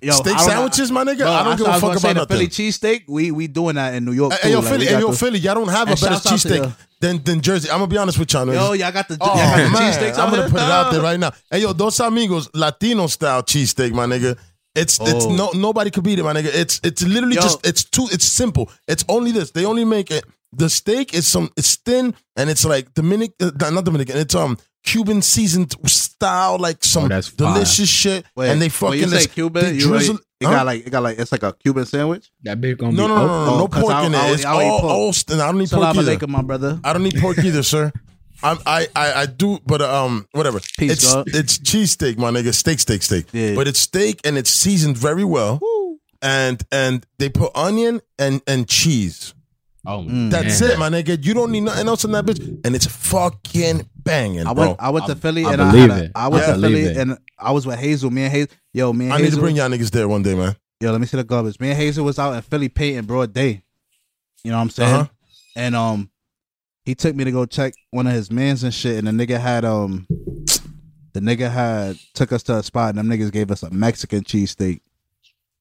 yo, Steak I don't know- sandwiches, my nigga. Bro, I don't give I a was fuck about the Philly nothing. cheesesteak. We we doing that in New York. Hey, too. yo, Like, Philly, we hey, yo, the- Philly, y'all don't have a better shouts out cheesesteak the- than than Jersey. I'm gonna be honest with y'all. niggas. Yo, y'all got the, Oh, y'all got the cheesesteaks I'm gonna put it out there right now. Hey, yo, Dos Amigos Latino style cheesesteak, my nigga. It's it's Oh. no nobody could beat it, my nigga. It's it's literally Yo. just it's too it's simple. It's only this. They only make it. The steak is some it's thin and it's like Dominic uh, not Dominican. It's um Cuban seasoned style like some Oh, that's fire. delicious shit. Wait, and they when fucking you say this- Cuban, they you drizzle. really- it Huh? got like it got like it's like a Cuban sandwich. That big gonna no, be no, no, no, no, no Oh, 'cause pork I- in it. I- It's I don't all, pork. all st- I don't need pork either. my brother. I don't need pork *laughs* either, sir. I'm, I, I I do, but um, whatever. Peace, it's God. it's cheesesteak, my nigga. Steak, steak, steak. Yeah. But it's steak and it's seasoned very well. And and they put onion and and cheese. Oh. That's man. it, my nigga. You don't need nothing else in that bitch, and it's fucking banging, I bro. went I went to Philly I and I, believe had a, it. I went I to believe Philly it. and I was with Hazel. Me and Hazel. Yo, me and I need Hazel. to bring y'all niggas there one day, man. Yo, let me see the garbage. Me and Hazel was out in Philly painting broad day. You know what I'm saying? Uh-huh. And um, he took me to go check one of his mans and shit. And the nigga had um, the nigga had took us to a spot, and them niggas gave us a Mexican cheesesteak,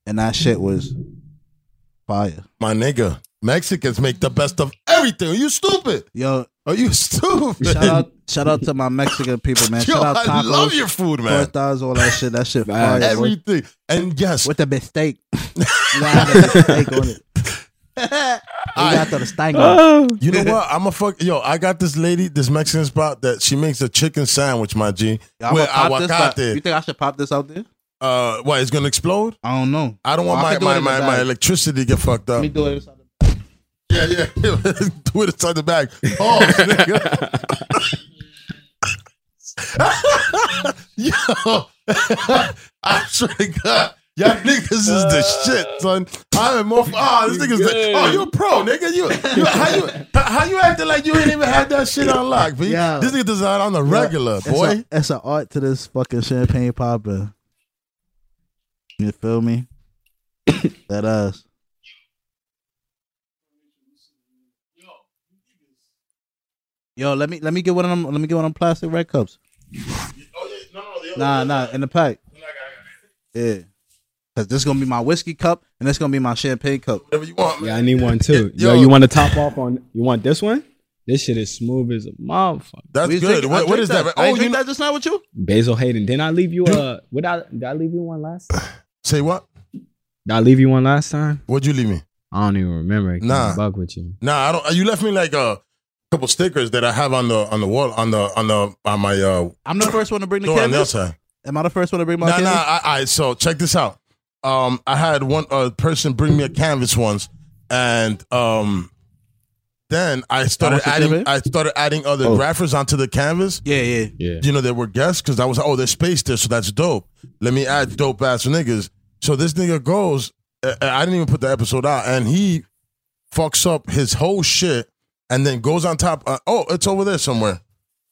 and that shit was fire. My nigga, Mexicans make the best of everything. Are you stupid? Yo, Are you stupid? shout out, shout out to my Mexican people, man. Yo, shout out I tacos, love your food, man. tortas, all that shit. That shit fire. Facts. boy. Everything. And yes, with the mistake. you got the mistake on it. *laughs* you got the stank on it. Oh. You know what? I'm a fuck. Yo, I got this lady, this Mexican spot that she makes a chicken sandwich, my G. I'm with gonna pop this out. You think I should pop this out there? Uh, what? It's gonna explode? I don't know. I don't want Oh, I my could do it my my, my electricity to get fucked Let up. me do it. Yeah, yeah. *laughs* Do it inside the bag. Oh, *laughs* nigga. *laughs* Yo, I swear to God. Y'all niggas is the shit, son. I'm more. Oh, this nigga's the. Oh, you a pro, nigga. You, you how you how you acting like you ain't even had that shit unlocked, B? Yeah. This nigga does that on the regular, It's boy. a- It's an art to this fucking champagne popper. You feel me? *coughs* that ass. Yo, let me let me get one of them. Let me get one of them plastic red cups. Nah, nah, in the pack. Yeah, cause this is gonna be my whiskey cup and this is gonna be my champagne cup. Whatever you want, man. Yeah, I need one too. Yo. Yo, you want to top off on? You want this one? This shit is smooth as a motherfucker. That's We good. drink- What, what drink is that? Oh, you drink know, that just now with you? Basil Hayden. Didn't I leave you uh what I did I leave you one last time? *laughs* say what? Did I leave you one last time? What'd you leave me? I don't even remember. I can't Nah. Bug with you. Nah, I don't. You left me like a couple stickers that I have on the on the wall on the on the on my uh I'm the first one to bring the door on the canvas. outside. Am I the first one to bring my Nah, nah. canvas? I, I so check this out. Um, I had one uh, person bring me a canvas once, and um, then I started adding. I started adding other Oh. graphers onto the canvas. Yeah, yeah. Yeah. You know, there were guests because I was oh, there's space there, so that's dope. Let me add dope ass niggas. So this nigga goes. uh, I didn't even put the episode out, and he fucks up his whole shit, and then goes on top. Uh, oh, it's over there somewhere.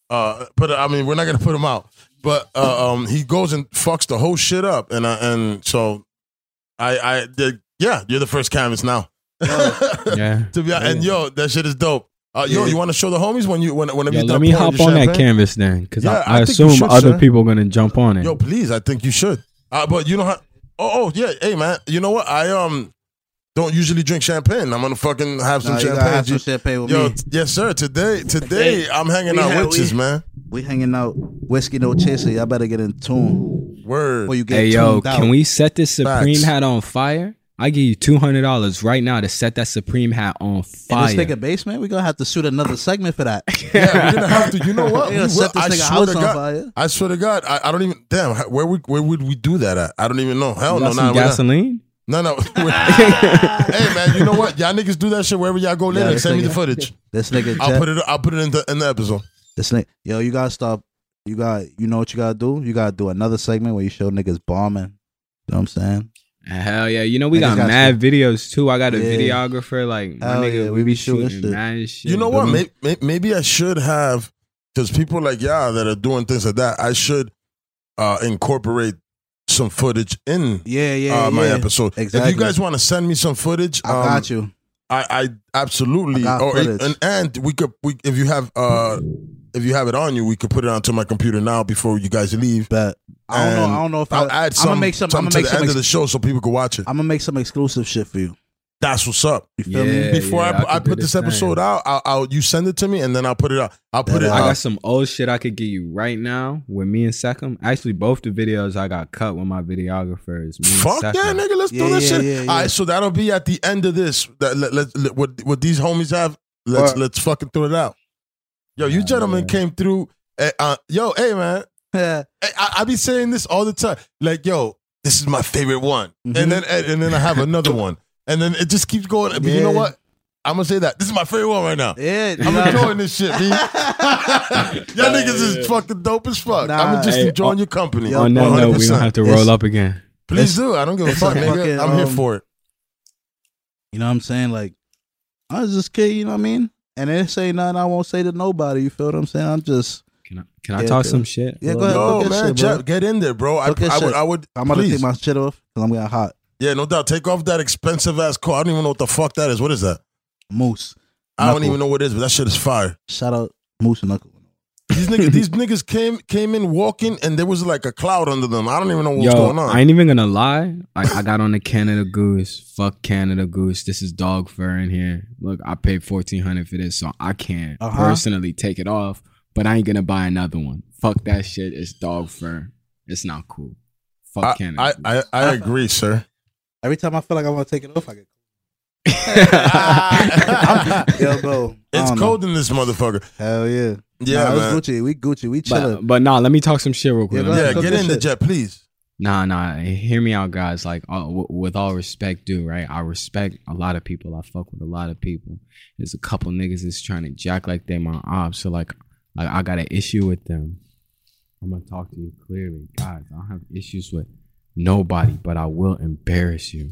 Uh, but I mean, we're not gonna put him out. But uh, um, he goes and fucks the whole shit up, and I, and so I I did. Yeah, you're the first canvas now. *laughs* Yeah. to be honest, and yo, that shit is dope. Uh, yo, Yeah. you want to show the homies when you when whenever Yo, you let me hop on that canvas then, because Yeah, I, I I assume should, other sir. people gonna jump on it. Yo, please, I think you should. Uh, but you know how? Oh, oh, yeah. Hey, man. You know what? I um don't usually drink champagne. I'm gonna fucking have some Nah, you champagne. have some champagne with Yo, me. yes, sir. Today, today I'm hanging out had- witches, man. We hanging out whiskey no chaser. Y'all better get in tune. Word. Or you get hey yo, out. can we set this Supreme Facts. hat on fire? I give you two hundred dollars right now to set that Supreme hat on in fire. this nigga basement? We gonna have to shoot another segment for that. *laughs* yeah, we're gonna have to. You know *laughs* what? We We set this I nigga swear house on God. fire. I swear to God. I, I don't even. Damn. Where we where would we do that at? I don't even know. Hell You no. got Nah, some we're not- gasoline? No, no. *laughs* hey man, you know what? Y'all niggas do that shit wherever y'all go later. Yeah, and Send me the footage. This nigga, I'll Jet- put it. I'll put it in the in the episode. this nigga, yo, you gotta stop. You got, you know what you gotta do? You gotta do another segment where you show niggas bombing. You know what I'm saying? Hell yeah! You know we got got mad videos too. I got a Yeah. videographer. Like my Hell nigga, yeah, we be shooting, shit. mad shit. You know what? Maybe, maybe I should have, because people like y'all that are doing things like that, I should uh, incorporate some footage in Yeah, yeah, uh, my yeah. episode. Exactly. If you guys want to send me some footage, I um, got you. I, I absolutely. I or footage. and, and we could we if you have uh if you have it on you, we could put it onto my computer now before you guys leave. But I don't know. I don't know if I, I'll add I'm some, gonna make some. I'm gonna to make the some. end of Ex- the show so people can watch it. I'm gonna make some exclusive shit for you. That's what's up. You feel me? Yeah. Before I, I I, put this same. episode out, I'll, I'll you send it to me and then I'll put it out. I'll put Yeah, it. I out. got some old shit I could give you right now with me and Secm. Actually, both the videos I got cut with my videographer is me and Fuck yeah, nigga, let's Yeah, do this yeah, shit. yeah, yeah. All right, so that'll be at the end of this. That, let, let, let- what what these homies have. Let's Or- let's fucking throw it out. Yo, you Yeah, gentlemen yeah. came through. eh, uh, yo, hey man, *laughs* Yeah. I, I be saying this all the time. Like, yo, this is my favorite one, Mhm. and then and, and then I have another *laughs* one, and then it just keeps going. But you know Yeah. what? I'm gonna say that this is my favorite one right now. Yeah, I'm nah. enjoying this shit, B. *laughs* *laughs* Y'all niggas is fucking dope as fuck. Nah. I'm just Hey, enjoying on- your company. Yo, On that note, we 100%. gonna have to It's- roll up again. Please do. I don't give a it's fuck, a nigga. fucking, I'm here um, for it. You know what I'm saying? Like, I was just kid. You know what I mean? And it say nothing I won't say to nobody. You feel what I'm saying? I'm just. Can I can I Yeah, talk okay. some shit? Yeah, go ahead. bit? Yo, Talk that man, shit, bro. Jeff, get in there, bro. I, Talk that I would, shit. I would. I'm gonna please. take my shit off because I'm getting hot. Yeah, no doubt. Take off that expensive ass coat. I don't even know what the fuck that is. What is that? Moose. I don't even know what it is, but that shit is fire. Shout out Moose and Knuckle. These niggas, *laughs* these niggas came came in walking, and there was like a cloud under them. I don't even know what's Yo, going on. I ain't even gonna lie. I, I got on the Canada Goose. Fuck Canada Goose. This is dog fur in here. Look, I paid fourteen hundred for this, so I can't Uh-huh. personally take it off. But I ain't gonna buy another one. Fuck that shit. It's dog fur. It's not cool. Fuck I, Canada. I, Goose. I, I agree, sir. Every time I feel like I want to take it off, I get. *laughs* Yo, bro. I It's don't know. cold in this motherfucker. Hell yeah. Yeah, nah, man. It's Gucci. We Gucci. We chilling. but, but nah, let me talk some shit real quick. Yeah, go Let me- Yeah, get in the shit. jet, please. Nah, nah. Hear me out, guys. Like, uh, w- with all respect, due, right? I respect a lot of people. I fuck with a lot of people. There's a couple niggas that's trying to jack like they my ops. So like, like I got an issue with them. I'm gonna talk to you clearly, guys. I don't have issues with nobody, but I will embarrass you.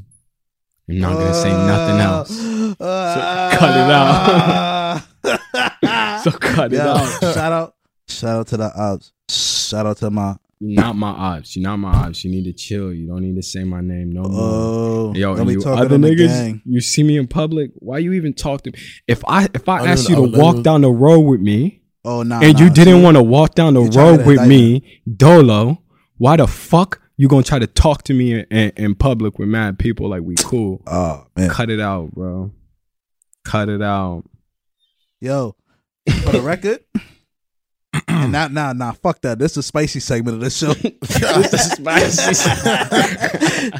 I'm not gonna say nothing else. Uh, cut it out. *laughs* So cut it out. shout out, shout out to the ops. Shout out to my. You're not my ops. You're not my ops. You need to chill. You don't need to say my name no more. Oh, Yo, and you other niggas, you see me in public. Why you even talk to me? If I if I I asked you to walk don't- down the road with me Oh nah, and you didn't want to walk down the road with me, Dolo, why the fuck you gonna try to talk to me in, in, in public with mad people like we cool? Oh man, Cut it out, bro. Cut it out. yo, for the record. *clears throat* and now, now, now, fuck that. This is a spicy segment of *laughs* this show. *laughs*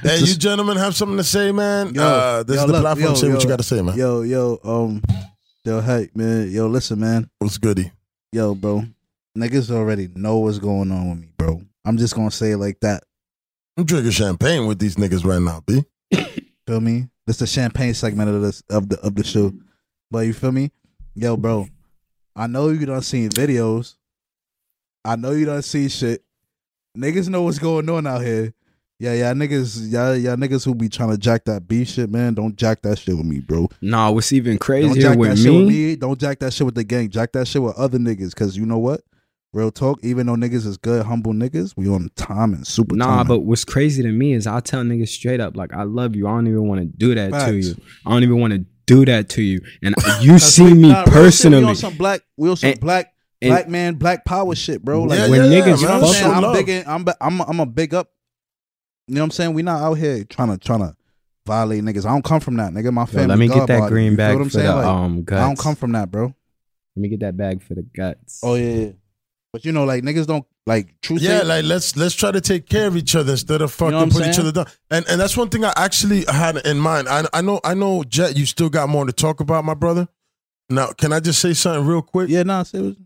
Hey, you gentlemen have something to say, man? Yo, uh, this yo, is the look, platform. yo, say what you got to say, man. yo, yo, um, yo, hey, man, yo, listen, man, What's goody? yo, bro, niggas already know what's going on with me, bro. I'm just gonna say it like that. I'm drinking champagne with these niggas right now, B. *coughs* Feel me? This is the champagne segment of this of the of the show. But you feel me? Yo, bro. I know you done seen videos. I know you done see shit. Niggas know what's going on out here. Yeah, yeah, niggas, y'all, y'all niggas who be trying to jack that B shit, man. Don't jack that shit with me, bro. Nah, what's even Don't crazier jack that with shit with me? me. Don't jack that shit with the gang. Jack that shit with other niggas. Cause you know what? Real talk. Even though niggas is good, humble niggas, we on time and super Nah, time. but what's crazy to me is I tell niggas straight up, like I love you. I don't even want to do that to you. I don't even want to do that to you. And *laughs* you see me nah, real shit, personally. we on some black, we on some And- black, and- black man, black power shit, bro. Like Yeah, when yeah, niggas. You know what I'm saying? I'm big. In, I'm. I'm. I'm a big up. You know what I'm saying? We not out here trying to trying to violate niggas. I don't come from that, nigga. My Yo, family. let me get that green You bag what I'm for saying? the Like, um guts. I don't come from that, bro. Let me get that bag for the guts. Oh yeah, yeah. But you know, like niggas don't like true. Yeah, like let's let's try to take care of each other instead of fucking know what I'm put each other down. And and that's one thing I actually had in mind. I I know I know Jet, you still got more to talk about, my brother. Now, can I just say something real quick? yeah, nah. Say it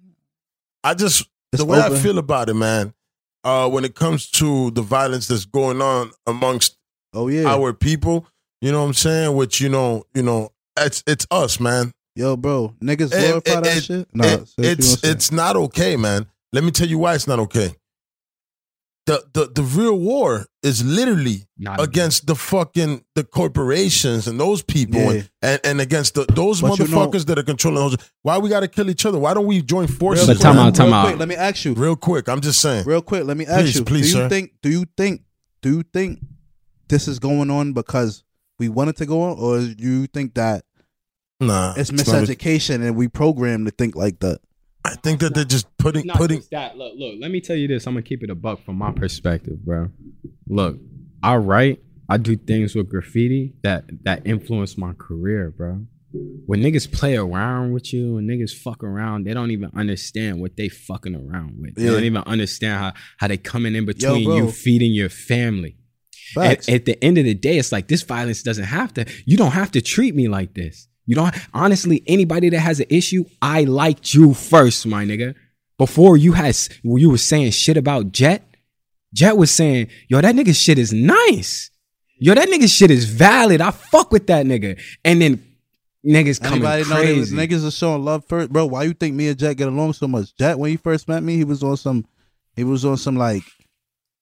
I just It's the way open. I feel about it, man. Uh, when it comes to the violence that's going on amongst oh yeah, our people, you know what I'm saying? Which you know, you know, it's it's us, man. yo, bro. Niggas glorify it- that it- shit. Nah, It- what you it's it's not okay, man. Let me tell you why it's not okay. The the the real war is literally Not against the fucking the corporations and those people Yeah. and, and and against the, those But you know- motherfuckers that are controlling those. Why we got to kill each other? Why don't we join forces? But time out, time real out. quick, let me ask you. Real quick, I'm just saying. Real quick, let me ask Please, you. please, do you sir. think? Do you think? Do you think this is going on because we wanted to go on, or do you think that Nah, it's not- miseducation and we programmed to think like that? I think that they're just putting not putting. just that. Look, look. Let me tell you this. I'm gonna keep it a buck from my perspective, bro. Look, I write. I do things with graffiti that that influence my career, bro. When niggas play around with you and niggas fuck around, they don't even understand what they fucking around with. They Yeah. don't even understand how how they coming in between bro. you feeding your family. Facts. at the end of the day, it's like this violence doesn't have to. You don't have to treat me like this. You don't. Honestly, anybody that has an issue, I liked you first, my nigga. Before you had, you were saying shit about Jet. Jet was saying, "Yo, that nigga shit is nice. Yo, that nigga shit is valid. I fuck with that nigga." And then niggas coming Anybody know crazy. niggas are showing love first, bro? Why you think me and Jack get along so much? Jack, when he first met me, he was on some, he was on some like,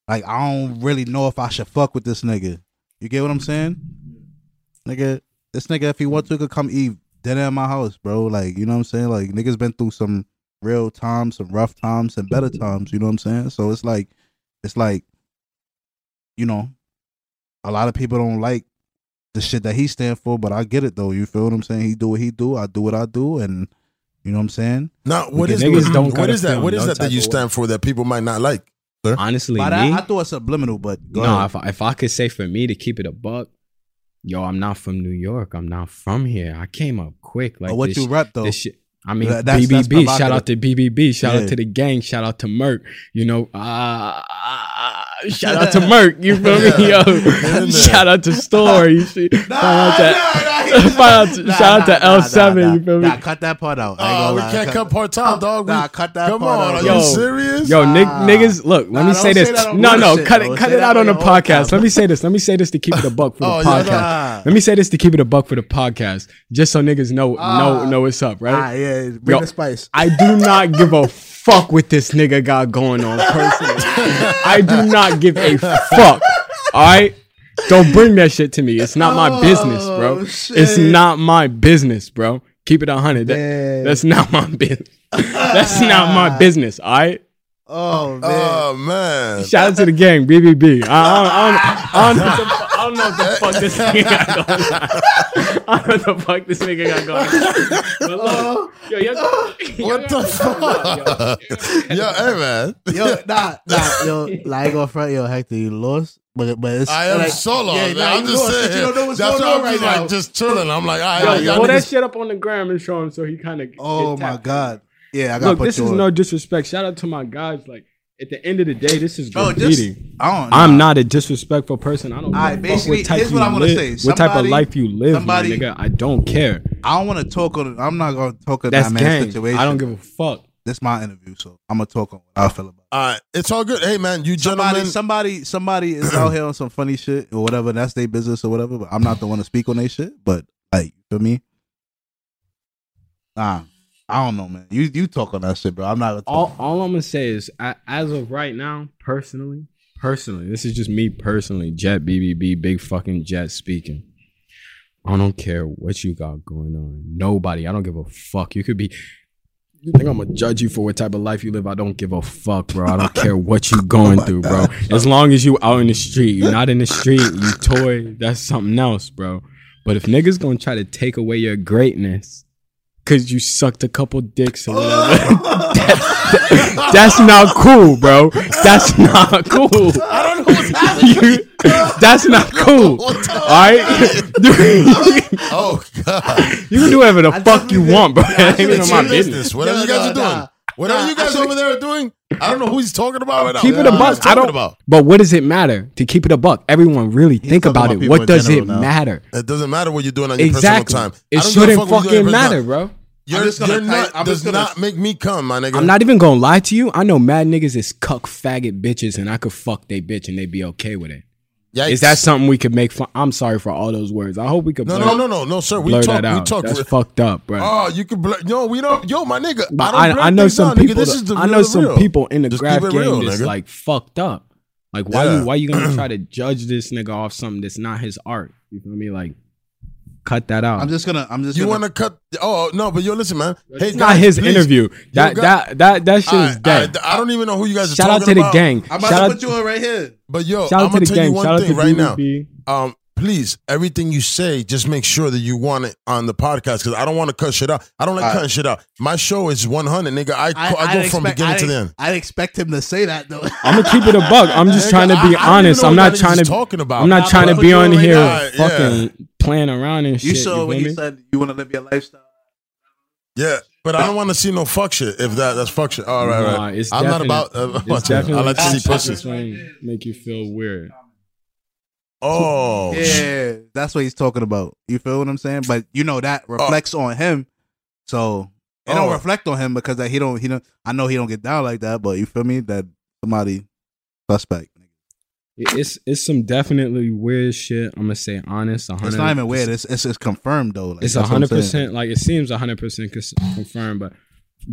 like I don't really know if I should fuck with this nigga. You get what I'm saying, nigga? This nigga, if he want to, could come eat dinner at my house, bro. Like, you know what I'm saying? Like, niggas been through some real times, some rough times, and better times. You know what I'm saying? So it's like, it's like, you know, a lot of people don't like the shit that he stand for, but I get it though. You feel what I'm saying? He do what he do, I do what I do, and you know what I'm saying? Now, what is Niggas don't what that? What is no that that you stand for that people might not like? Honestly, By me, that, I thought it's subliminal, but no, ahead. if I, if I could say for me to keep it a buck, yo, I'm not from New York. I'm not from here. I came up quick. Like But what this you rep though? I mean, That- that's- that's BBB. shout out to BBB. Shout Yeah. out to the gang. Shout out to Merc. You know, uh, shout out to Merc. You feel me, Yeah. yo? shout out to Store. You see? *laughs* shout out to, nah, shout out to, shout out to L7. Nah, you feel me? Nah, cut that part out. Oh, gonna we lie. can't cut part time, dog. We- Nah, cut that part. Come on, are Yo. you serious? Yo, nig- niggas, look. Let Nah, me say say this. that no, no, shit, cut it, cut it out on on the podcast. Let me say this. Let me say this to keep it a buck for the *laughs* Oh, podcast. Let me say this to keep it a buck for the podcast, just so niggas know Ah. know know what's up, right? Ah, yeah, bring the spice. I do not give a *laughs* fuck what this nigga got going on personally. I do not give a fuck. All right? Don't bring that shit to me. It's not my oh, business, bro. Oh, It's not my business, bro. Keep it a hundred. That- that's not my business. That's not my *laughs* business. All right. Oh man. Oh man. Shout out to the gang, BBB. I, I, don't, I, don't, I, don't know what the, I don't know what the fuck this nigga got going on. *laughs* I don't know what the fuck this nigga got going on. But look, uh, yo, y'all- uh, *laughs* What the fuck? Yo, hey man. Yo, nah, nah, yo, like, I ain't front, yo, Hector, you lost, but but it's I am like, so lost. yeah, man. nah, I'm just lost, 'cause saying. You don't know what's That's going why on I'm right just now. like just chilling. I'm like, all right, Yo, y'all pull that niggas- shit up on the gram and show him so he kind of. oh my god. Yeah, I got Look, put this is on. no disrespect. Shout out to my guys. Like at the end of the day, this is Bro, just I don't. I'm not a disrespectful person. I don't. Alright, give basically, what type here's you what I'm gonna live- say. What type of life you live, somebody- my nigga? I don't care. I don't want to talk on. I'm not gonna talk on That's that man's situation. I don't give a fuck. This my interview, so I'm gonna talk on what I feel about. it. All right, it's all good. Hey, man, you Somebody, gentlemen. somebody, somebody is out here on some funny shit or whatever. That's their business or whatever. But I'm not the one to speak on their shit. But like, you feel me? Nah, I don't know, man. You you talk on that shit, bro. I'm not. Gonna All, all I'm gonna say is, as of right now, personally, personally, this is just me personally. Jet BBB, big fucking Jet speaking. I don't care what you got going on. Nobody. I don't give a fuck. You could be. You think I'm gonna judge you for what type of life you live? I don't give a fuck, bro. I don't care what you *laughs* going oh through, bro. As long as you out in the street, you're not in the street, you toy. That's something else, bro. But if niggas gonna try to take away your greatness because you sucked a couple dicks or whatever, *laughs* *laughs* that's not cool, bro. That's not cool. I don't know what's happening. You- that's not cool. *laughs* All right, oh God! you can do whatever the fuck you want, bro. It ain't even It's my your business. Whatever you guys No, are doing, nah. Whatever Nah, you guys over there are doing, I don't know who he's talking about right now. Keep it a What are you guys buck. I don't. about. But what does it matter to keep it a buck? Everyone really think about about it. What does it now. matter? It doesn't matter what you're doing on your Exactly. personal time. It I don't shouldn't fuck what you're doing fucking matter, time. bro. You're, I'm just gonna you're not, I'm does just gonna- not make me come, my nigga. I'm not even gonna lie to you. I know mad niggas is cuck faggot bitches, and I could fuck they bitch and they'd be okay with it. Yikes. Is that something we could make fun? I'm sorry for all those words. I hope we could No, blur, no, no, no, no, sir. We talk. We talk. That's re- fucked up, bro. Oh, you can. Blur, yo, we don't. Yo, my nigga. But I, I, don't I, know some down, nigga. people. This is the I know some real. people in the Just graph game real, that's nigga. like fucked up. Like why Yeah. you why you gonna *clears throat* try to judge this nigga off something that's not his art? You feel me? Like cut that out. I'm just gonna. I'm just. You gonna, want to cut? Oh no, but yo, listen, man. Hey, it's not his please. interview. That got- that that that shit is I, dead. I, I don't even know who you guys are Shout out to the about. gang. I'm about Shout to out, put you on right here. But yo, shout I'm out to gonna the tell you gang. one Shout out thing to right now. Um, please, everything you say, just make sure that you want it on the podcast because I don't want to cut shit out. I don't like All right. cutting shit out. My show is 100, nigga. I, I, go from beginning to the end. I expect him to say that though. I'm gonna keep it a bug. I'm just *laughs* trying to I- I be honest. I'm not trying to. talking about. I'm not trying to be on on here fucking playing around and shit. You shit. saw when feel he me? said you want to live your lifestyle. Yeah, but I don't want to see no fuck shit. If that that's fuck shit. All right, Nah, right. it's I'm not about. Uh, *laughs* It's I like to see some pussy. shit trying to make you feel weird. Oh, Yeah, that's what he's talking about. You feel what I'm saying? But you know that reflects on him. So it don't Oh. reflect on him because that he don't he don't I know he don't get down like that, but you feel me? That somebody suspect. It's it's some definitely weird shit. I'm gonna say honest. 100, It's not even weird. It's it's, it's confirmed though. Like, It's hundred percent. Like it seems hundred percent confirmed, but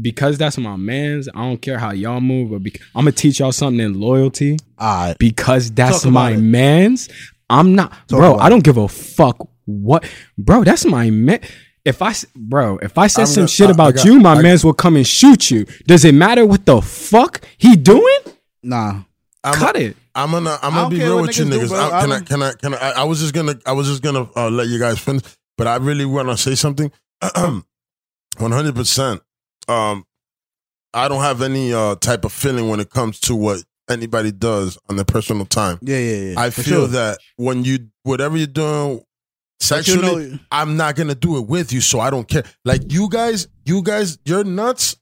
because that's my man's, I don't care how y'all move. But I'm gonna teach y'all something in loyalty. Right. Because that's my it. man's. I'm not, Talk bro. I don't give a fuck what, bro. That's my man. If I, bro, if I said I'm some gonna- shit I- I about got- you, my I- man's will come and shoot you. Does it matter what the fuck he doing? Nah. I'm, Cut it. I'm gonna I'm gonna be real with you niggas do, niggas. bro. I- can I can I can I? I I was just gonna I was just gonna uh, let you guys finish, but I really want to say something. *clears throat* One hundred percent. Um, I don't have any uh type of feeling when it comes to what anybody does on their personal time. Yeah, yeah, yeah. I feel sure. that when you whatever you're doing But you sexually, know- I'm not gonna do it with you, so I don't care. Like you guys, you guys, you're nuts.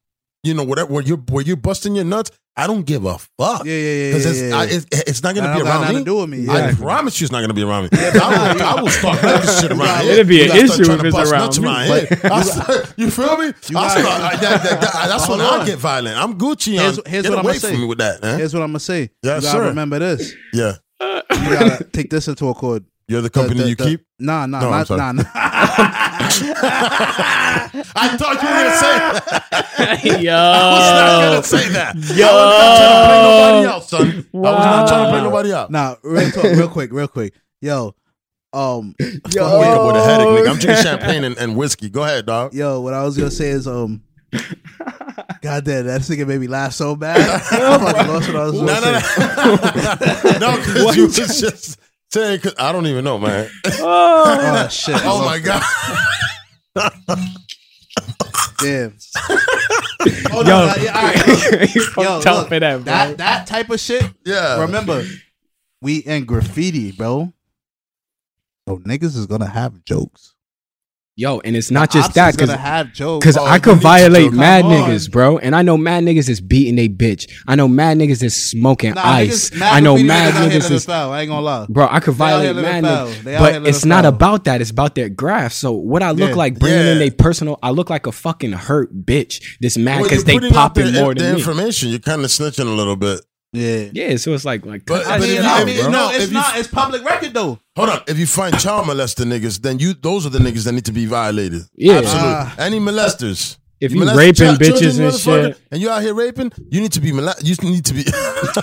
You know whatever where you're where you're busting your nuts. I don't give a fuck. Yeah, yeah, yeah. Because it's, yeah, yeah. it's, it's not gonna be around me. do with me. I promise you it's not going to be around me. I, will, I will start making shit around *laughs* here. It'd be an issue if it's around me. around here. Start- you feel me? You I start- I- that- that- that- that's when Hold I get violent. I'm Gucci. Here's- here's get what I'ma say. me with that, man. Here's what I'm gonna say. Yes, you gotta sir. remember this. yeah. You gotta take this into accord. You're the The- company the- you the- keep? Nah, nah, No, not, nah, nah. *laughs* I thought you were going to say that. *laughs* Yo, I was not going to say that. Yo. I was not trying to bring nobody out, son. I was not trying to bring nobody out. nah, real talk, real quick, real quick. Yo, um, I wake up with a headache, nigga. I'm drinking champagne and, and whiskey. Go ahead, dog. yo, what I was gonna say is, um, *laughs* God damn, that nigga made me laugh so bad. *laughs* I fucking lost what I was No, no, no. no, because you was just saying, cause I don't even know, man. Oh shit! Oh my God. Damn. *laughs* Oh, Yo, no, yeah, all right. *laughs* you Yo, fucked up look, for that, bro. that that type of shit. Yeah. Remember, we in graffiti, bro. So niggas is gonna have jokes. Yo, and it's not The just ops that is gonna because have jokes. Cause Oh, I could violate mad on. niggas, bro, and I know mad niggas is beating they bitch. I know mad niggas is smoking Nah, ice. niggas- I know mad niggas niggas is. I ain't gonna lie. bro. I could They out here violate mad niggas, They out here but it's living not foul. about that. It's about their graph. So what I look Yeah. like bringing in Yeah. they personal, I look like a fucking hurt bitch. This mad because you're they popping the, more the than me. information. You're kind of snitching a little bit. Yeah. Yeah, so it's like like But- I but mean, if you- I mean, bro. no, if it's you- not. It's public record though. Hold on. If you find child molester niggas, then you those are the niggas that need to be violated. Yeah. Absolutely. Ah. Any molesters. If you molest raping child- bitches and shit. and you out here raping, you need to be molest. You need to be. *laughs*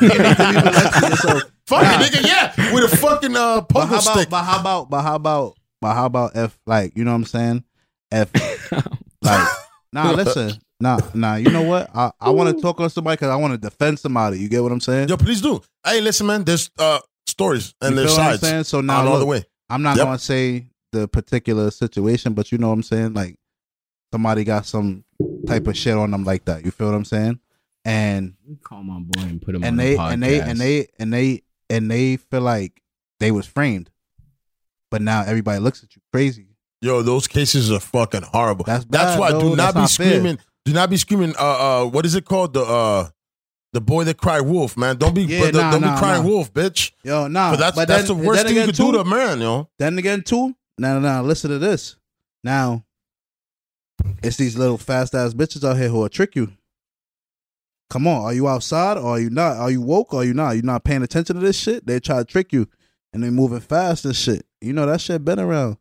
You need to be molested yourself. Fuck Nah. it, nigga. Yeah, with a fucking uh, But how about? stick. But how about? But how about? But how about if like you know what I'm saying? If *laughs* like nah, listen, nah, nah. You know what? I I want to talk on somebody because I want to defend somebody. You get what I'm saying? Yo, please do. Hey, listen, man. There's uh stories and You there's feel I'm sides. saying? So on now all the look, way. I'm not Yep. gonna say the particular situation, but you know what I'm saying? Like somebody got some type of shit on them like that. You feel what I'm saying? And Call my boy and put him on and they the podcast. and they and they and they and they feel like they was framed, but now everybody looks at you crazy. Yo, those cases are fucking horrible. That's That's bad, why though. do not That's be not fair. screaming. Do not be screaming. Uh, uh, what is it called? The uh, the boy that cried wolf, man. Don't be, Yeah, nah, don't nah, be crying nah. wolf, bitch. Yo, nah, But that's but that's then- the worst thing you could do to a man, yo. Then again, too. Now, now, listen to this. Now, it's these little fast ass bitches out here who will trick you. Come on, are you outside or are you not? Are you woke or are you not? You not paying attention to this shit? They try to trick you, and they moving fast and shit. You know that shit been around.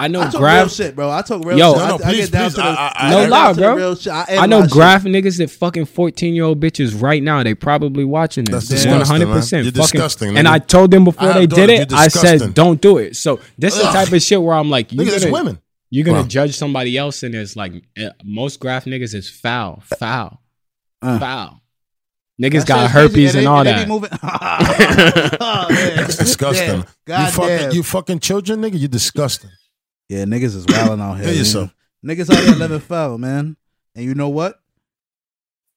I know I talk real graph. shit, bro. I talk real Yo. shit. No, no, I, I get down please. to the, I- I- I No get lie, down to the bro. real shit. I, I know graph niggas that fucking fourteen year old bitches right now. They probably watching That's this. disgusting, One hundred man. percent. You're disgusting, And. I told them before I they did it. I said, don't do it. So this is the type of shit where I'm like, you Nigga, that's gonna, women. you're gonna Wow. judge somebody else, and it's like eh, most graph niggas is foul, foul, Uh. foul. Niggas got herpes and, all that. That's disgusting. God you fucking damn. you fucking children, nigga. You disgusting. Yeah, niggas is wilding out here. Kill man. yourself. Niggas out here living foul, man. And you know what?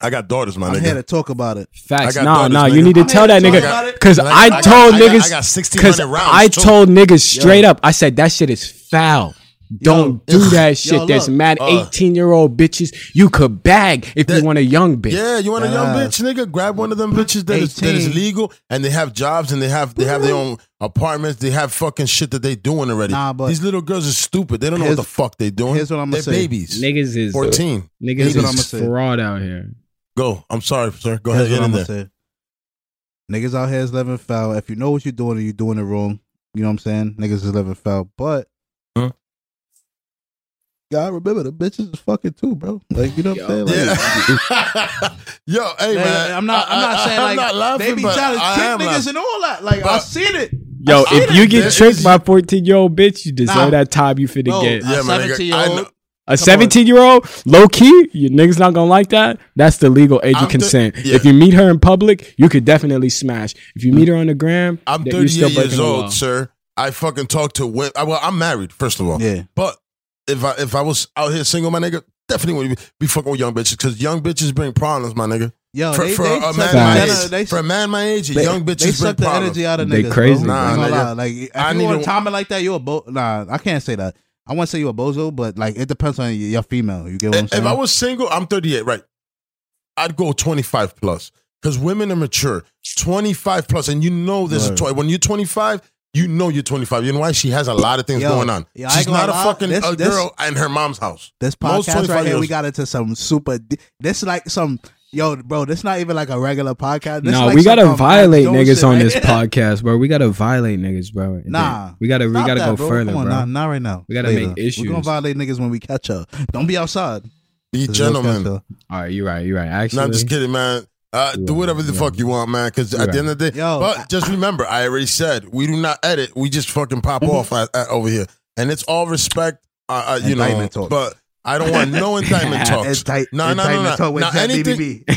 I got daughters, my I'm nigga. here to talk about it. Facts. I got Nah, daughters, nah. nigga. You need to I'm tell here that to talk nigga it. because And I, I got- told I got- niggas I got 1600 because rounds, I too. told niggas straight up. I said that shit is foul. Don't Yo. do that shit. Yo, There's look. mad Uh. 18 year old bitches you could bag if That- you want a young bitch. Yeah, you want a young Yes. bitch, nigga? Grab one of them bitches that is, that is legal and they have jobs and they have they have their own apartments. They have fucking shit that they doing already. Nah, but- These little girls are stupid. They don't know what the fuck they doing. here's what I'ma They're say. babies. Niggas is Fourteen. niggas Here's what I'ma is say. fraud out here. Go. I'm sorry, sir. Go Here's ahead. Get in I'm there. say. Niggas out here is living foul. If you know what you're doing and you're doing it wrong, you know what I'm saying? Niggas is living foul. But Huh? God remember the bitches is fucking too, bro. Like you know what I'm saying? Like, Yeah. *laughs* Yo, hey Man, man. I'm not. I'm not I- saying I'm like not laughing, they be trying to I trick niggas and all that. Like I But- seen it. Yo, if it. you There get tricked by a 14 year old bitch, you deserve Nah. that time you finna Bro, get. Yeah, man, 17 year old. A 17 year old, low key, you niggas not gonna like that. That's the legal age I'm of th- consent. yeah. If you meet her in public, you could definitely smash. If you meet her on the gram, I'm that 38 years old, sir. I fucking talk to women. Well, I'm married, first of all. Yeah. But if I if I was out here single, my nigga, definitely would be, be fucking with young bitches because young bitches bring problems, my nigga. Yo, for they, for they a man my age, they, for a man my age, they, young bitches they bring suck the problems. energy out of They crazy, bro. Nah, I nigga. Like if I you need want a- to time like that, you're a bo. Nah, I can't say that. I wouldn't say you're a bozo, but like it depends on your, your female. You get what I'm If saying? if I was single, I'm 38, right? I'd go 25 plus because women are mature. 25 plus, and you know there's a toy. When you're 25, you know you're 25. You know why? She has a lot of things Yo, going on. yo, She's not a lie. fucking This- a this- girl in her mom's house. this Most podcast right here, years- we got into some super. di- This like some yo, bro. This not even like a regular podcast. This No, like we gotta violate niggas on right? this *laughs* podcast, bro. We gotta violate niggas, bro. And Nah. we gotta we gotta that, go bro. further, on, bro. Not, not right now. We gotta Later. make issues. We're gonna violate niggas when we catch up. Don't be outside. Be This is no gentlemen. All right, you're right. You're right. Actually, No, I'm just kidding, man. Uh, do whatever the Yeah. fuck you want, man. Because at the end of the day, Yo, but just remember, I already said we do not edit. We just fucking pop Mm-hmm. off at, at- over here, and it's all respect. Uh, uh, you know, Indictment talks. but I don't want no *laughs* indictment talks. Enti- No, no, no, indictment no. talk with Now, Jet anything-. *laughs*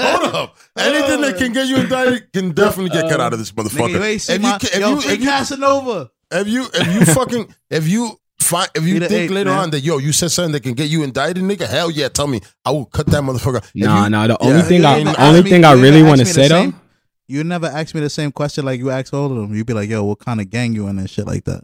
Hold up. Anything that can get you indicted can definitely get cut out of this motherfucker. Nigga, you ain't seen if my, you, ca- if yo, you, free if you, Casanova. if you, if you fucking, if you find, if you Be think eighth, later man. on that yo, you said something that can get you indicted, nigga, hell yeah, tell me. I will cut that motherfucker. If Nah, you- nah. The Yeah. only thing, You I, ain't the ask only me- thing I really want to ask me the say though, same- you never ask me the same question like you ask all of them. You'd be like, "Yo, what kind of gang you in and shit like that."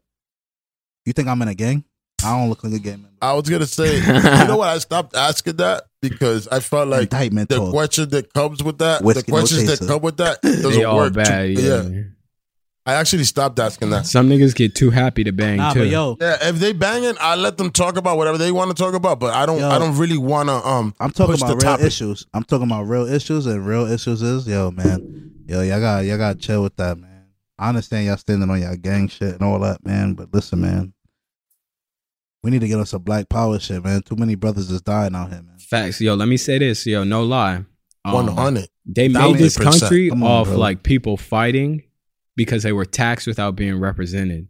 You think I'm in a gang? I don't look like a gang member. I was gonna say, *laughs* you know what? I stopped asking that because I felt like Indictment the talk. question that comes with that, Whiskey, the no questions that come with that, *laughs* They doesn't all work. bad. too- Yeah. I actually stopped asking that. Some niggas get too happy to bang Nah, too. but yo, Yeah, if they banging, I let them talk about whatever they want to talk about. But I don't, Yo. I don't really want to. Um, I'm talking push the about real topic. issues. I'm talking about real issues, and real issues is yo, man, yo, y'all got y'all got to chill with that, man. I understand y'all standing on y'all gang shit and all that, man. But listen, man, we need to get on some black power shit, man. Too many brothers is dying out here, man. Facts. Yo, let me say this. Yo, no lie. Um, one hundred. They made this country on, off bro. like people fighting because they were taxed without being represented.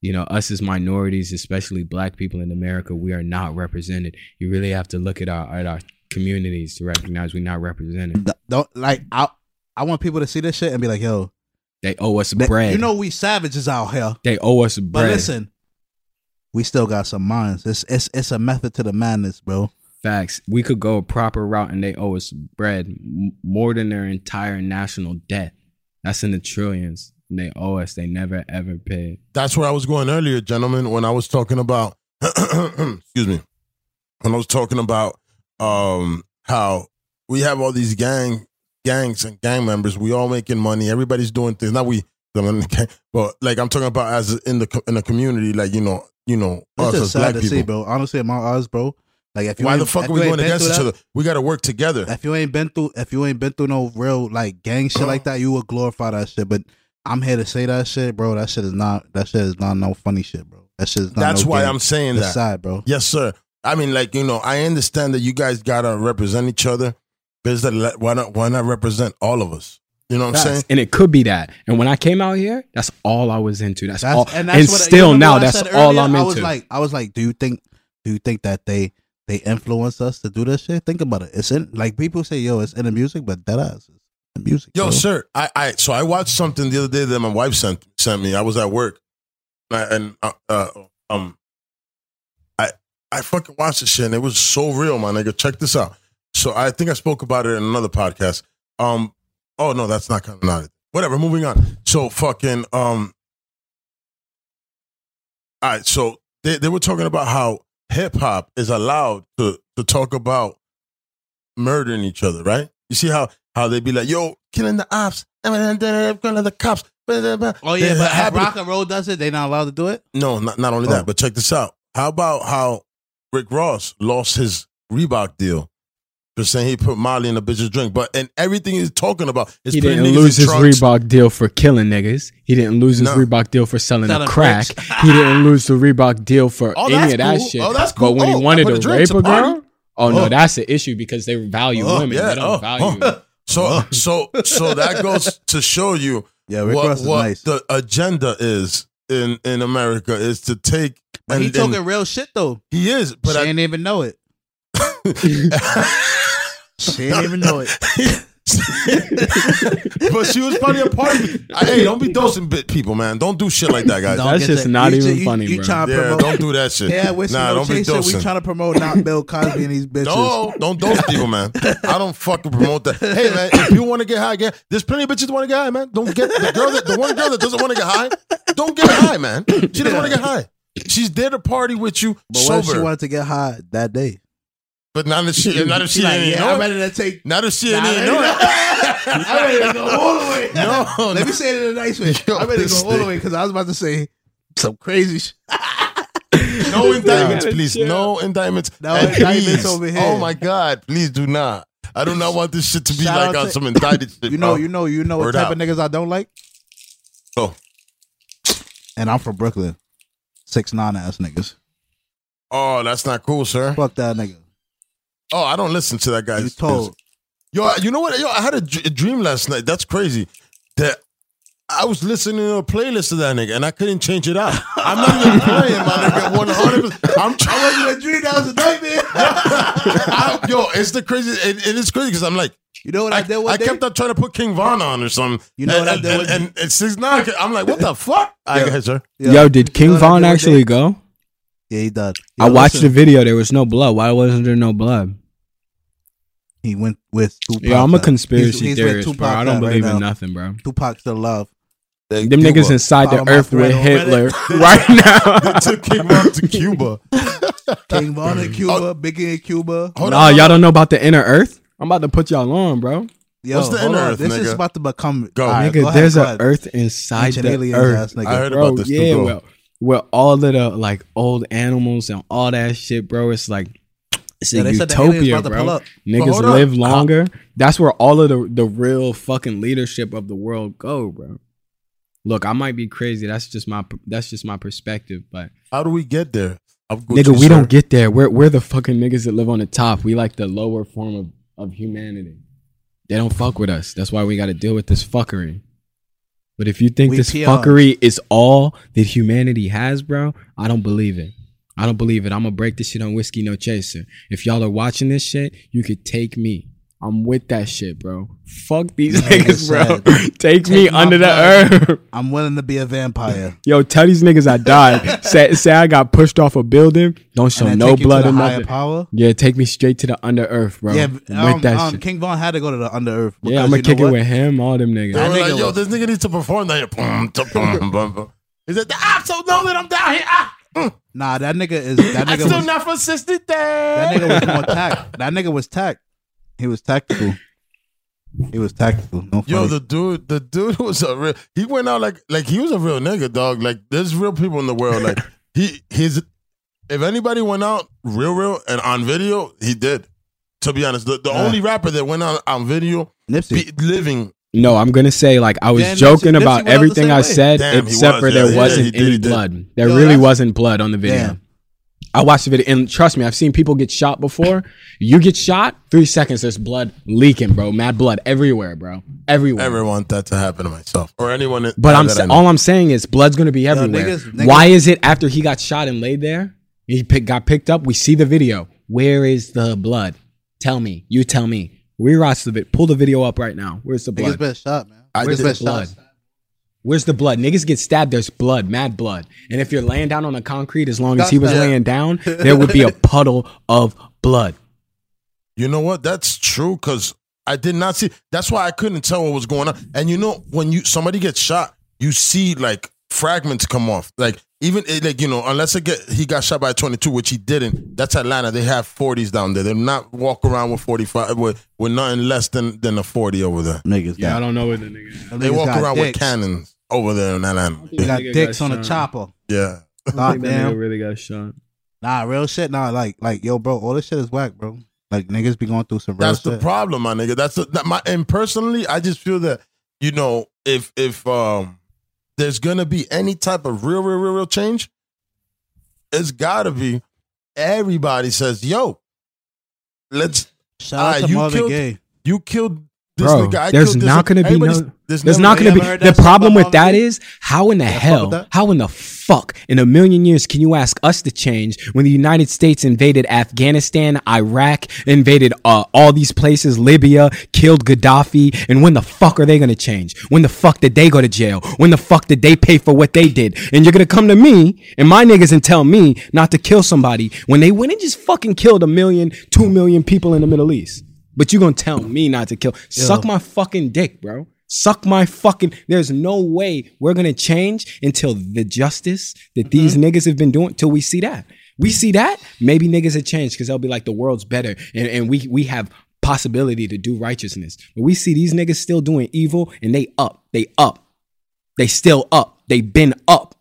You know, us as minorities, especially black people in America, we are not represented. You really have to look at our at our communities to recognize we're not represented. Th- Don't like I. I want people to see this shit and be like, yo, They owe us bread. you know we savages out here. they owe us bread. But listen, we still got some minds. It's it's it's a method to the madness, bro. Facts. We could go a proper route and they owe us bread m- more than their entire national debt. That's in the trillions. And they owe us. They never ever paid. That's where I was going earlier, gentlemen, when I was talking about. *clears throat* excuse me, when I was talking about um how we have all these gang gangs and gang members. We all making money. Everybody's doing things. Not we, but like I'm talking about as in the in the community, like you know, you know, It's us just as sad black to people. see, bro. Honestly, in my eyes, bro. Like if you Why the fuck are we going been against through each that- other? We got to work together. If you ain't been through, if you ain't been through no real like gang shit like *clears throat* that, you would glorify that shit. But I'm here to say that shit, bro. That shit is not. That shit is not no funny shit, bro. That shit is not. That's no why game. I'm saying It's that. sad, bro. Yes, sir. I mean, like you know, I understand that you guys gotta represent each other. But is that why not? Why not represent all of us? You know what I'm saying? And it could be that. And when I came out here, that's all I was into. That's, That's, all. and And, what, still now, that's said all? I'm into. I was like, I was like, do you think, do you think that they they influence us to do this shit? Think about it. It's in like people say, yo, it's in the music, but that ass is in the music. Yo, bro. sir, I, I so I watched something the other day that my wife sent sent me. I was at work, and, I, and uh, uh, um, I I fucking watched this shit, and it was so real, my nigga. Check this out. So I think I spoke about it in another podcast. Um, oh no, that's not kind of not it. Whatever. Moving on. So fucking um. All right, so they they were talking about how hip hop is allowed to to talk about murdering each other, right? You see how how they be like, yo, killing the ops, killing the cops. Oh yeah, but if rock and roll does it, they not allowed to do it. No, not, not only Oh. that, but check this out. How about how Rick Ross lost his Reebok deal for saying he put Molly in a bitch's drink? But and everything he's talking about is he didn't lose his trunks. Reebok deal for killing niggas. He didn't lose his No. Reebok deal for selling, Selling a crack. *laughs* he didn't lose the Reebok deal for Oh, any of that cool. shit. Oh, that's cool. But when Oh, he wanted to rape a a girl, party. oh no, Oh. that's the issue because they value Oh, women. yeah. They don't Oh, value. Oh. So *laughs* so so that goes to show you Yeah, Rick what, Ross is what nice. the agenda is in in America is to take. But he talking and real shit though. he is, but she I, ain't even know it. *laughs* she didn't even know it. *laughs* *laughs* but she was probably a part of it. Hey, don't be dosing bit people, man. Don't do shit like that, guys. Don't That's get just that- not you- even you- funny, you bro. trying to Yeah, promote? don't do that shit. Yeah, with nah, no don't be chaser, we dosing. trying to promote not Bill Cosby and these *laughs* bitches. No, don't dose people, man. I don't fucking promote that. Hey, man, if you want to get high, get. There's plenty of bitches that want to get high, man. Don't get the girl that the one girl that doesn't want to get high. Don't get high, man. She doesn't want to get high. She's there to party with you But what if she sober. wanted to get high that day? But not if she, not if she, like, ain't yeah, know I'm it. ready to take. Not if she Nah, ain't I'm know ready to- I'm ready to go all the way. *laughs* No, Let no. me say it in a nice way. Yo, I'm ready to this go all the way because I was about to say some crazy shit. *laughs* No *laughs* indictments, gotta please. chill. No indictments. No And indictments please, over here. Oh my God, please do not. I do not want this shit to be Shout like out on to- some indicted shit. You know, bro. you know, you know what type out. of niggas I don't like. Oh. And I'm from Brooklyn. Six nine ass niggas. Oh, that's not cool, sir. Fuck that nigga. Oh, I don't listen to that guy. You told. Yo, you know what? Yo, I had a, dream last night. That's crazy. That I was listening to a playlist of that nigga and I couldn't change it out. I'm not even *laughs* playing, my nigga. One hundred. I'm trying. wasn't a dream. That was a nightmare. *laughs* I, yo, it's the crazy. It, it is crazy because I'm like, You know what I, I, did one I day? kept on trying to put King Von on or something. You know and, what I and, did And, one and, and six nine. I'm like, what the fuck? I *laughs* Yeah. guess, sir. Yeah. Yo, did King know Von did actually day? go? Yeah, he did. I watched listen, the video. There was no blood. Why wasn't there no blood? He He went with Tupac. Yeah, I'm a conspiracy He's- he's with theorist, bro. I don't believe now. in nothing, bro. Tupac still love. Them niggas inside the my earth with Hitler *laughs* right *laughs* now. They took King Von to *laughs* Cuba. King Von in Cuba, Oh. Biggie in Cuba. Hold Nah, on, y'all don't know about the inner earth. I'm about to put y'all on, bro. Yo, What's the inner earth, This is about to become. Go. All right, nigga, go ahead, there's go an earth inside Ancient the aliens earth. ass nigga. I heard bro, about this. yeah, Go. well, where all of the like old animals and all that shit, bro. It's like it's Yeah, a they said the aliens utopia, to pull bro. up. Niggas hold on. live longer. That's where all of the the real fucking leadership of the world go, bro. Look, I might be crazy. That's just my that's just my perspective, but How do we get there? I'm nigga, we sir. don't get there. We're we're the fucking niggas that live on the top. We like the lower form of of humanity. They don't fuck with us. That's why we got to deal with this fuckery. But if you think We this peons. fuckery is all that humanity has, bro, I don't believe it. I don't believe it. I'm gonna break this shit on whiskey no chaser. If y'all are watching this shit, you could take me. I'm with that shit, bro. Fuck these Nigga niggas, bro. said, *laughs* take, me "Take my under the earth. I'm willing to be a vampire. Yo, tell these niggas I died. *laughs* say, say I got pushed off a building. Don't show no take you to blood the or higher nothing. power. Yeah, take me straight to the under earth, bro. Yeah, with um, that um, shit. King Von had to go to the under earth. Yeah, I'm gonna kick it with him, all them niggas. That nigga like, yo, this nigga needs to perform that. Boom, ta- boom, boom, boom. He said, I'm so know that I'm down here. Ah. Mm. Nah, that nigga is that *laughs* I nigga still was not for 60 that nigga was more tact. That nigga was tact. He was tactical. He was tactical. No Yo, funny. the dude, the dude *laughs* was a real. He went out like, like he was a real nigga, dog. Like, there's real people in the world. Like, *laughs* he, his, if anybody went out real, real, and on video, he did. To be honest, the, the Yeah. only rapper that went out on video, Nipsey. be, living, No, I'm gonna say like I was Damn, joking Nipsey- Nipsey about went out the everything I way. said, Damn, except was, for yeah, there yeah, wasn't he did, any blood. There Yo, really wasn't blood on the video. Damn. I watched the video, and trust me, I've seen people get shot before. You get shot, three seconds, there's blood leaking, bro. Mad blood everywhere, bro. Everywhere. I never want that to happen to myself or anyone. that- But I'm that sa- all I'm saying is blood's gonna be everywhere. niggas- niggas- Why is it after he got shot and laid there, he pick, got picked up? We see the video. Where is the blood? Tell me. You tell me. We watch the video. Pull the video up right now. Where's the blood? Niggas blood? been shot, man. I Where's did- the blood? Where's the blood? Niggas get stabbed. There's blood, mad blood. And if you're laying down on the concrete, as long as he was Yeah. laying down, *laughs* there would be a puddle of blood. You know what? That's true because I did not see. That's why I couldn't tell what was going on. And you know, when you somebody gets shot, you see like fragments come off. Like even eh, like you know, unless it get he got shot by a twenty two, which he didn't. That's Atlanta. They have forties down there. They're not walk around with forty five with with nothing less than than a forty over there. Niggas Yeah, I don't know what the nigga. them They walk around dicks. with cannons over there in Atlanta. They got dicks got on a chopper. Yeah. God damn. really got shot. Nah, real shit. Nah, like, like, yo, bro, all this shit is whack, bro. Like, niggas be going through some real That's the problem, my nigga. That's the, that my and personally, I just feel that you know if if um there's gonna be any type of real, real, real, real change, it's gotta be everybody says, "Yo, let's Shout out Ah, to you Marvin killed- Gaye. you killed this Bro, nigga." I there's not gonna be no- There's, There's not going to be. The problem with that is how in the with hell, how in the fuck, in a million years can you ask us to change when the United States invaded Afghanistan, Iraq, invaded uh, all these places, Libya, killed Gaddafi, and when the fuck are they going to change? When the fuck did they go to jail? When the fuck did they pay for what they did? And you're going to come to me and my niggas and tell me not to kill somebody when they went and just fucking killed a million, two million people in the Middle East. But you're gonna tell me not to kill? Suck my fucking dick, bro. Suck my fucking. There's no way we're gonna change until the justice that these niggas have been doing. Till we see that. We see that. Maybe niggas have changed because they'll be like the world's better, and, and we we have possibility to do righteousness. But we see these niggas still doing evil, and they up. They up. They still up. They been up.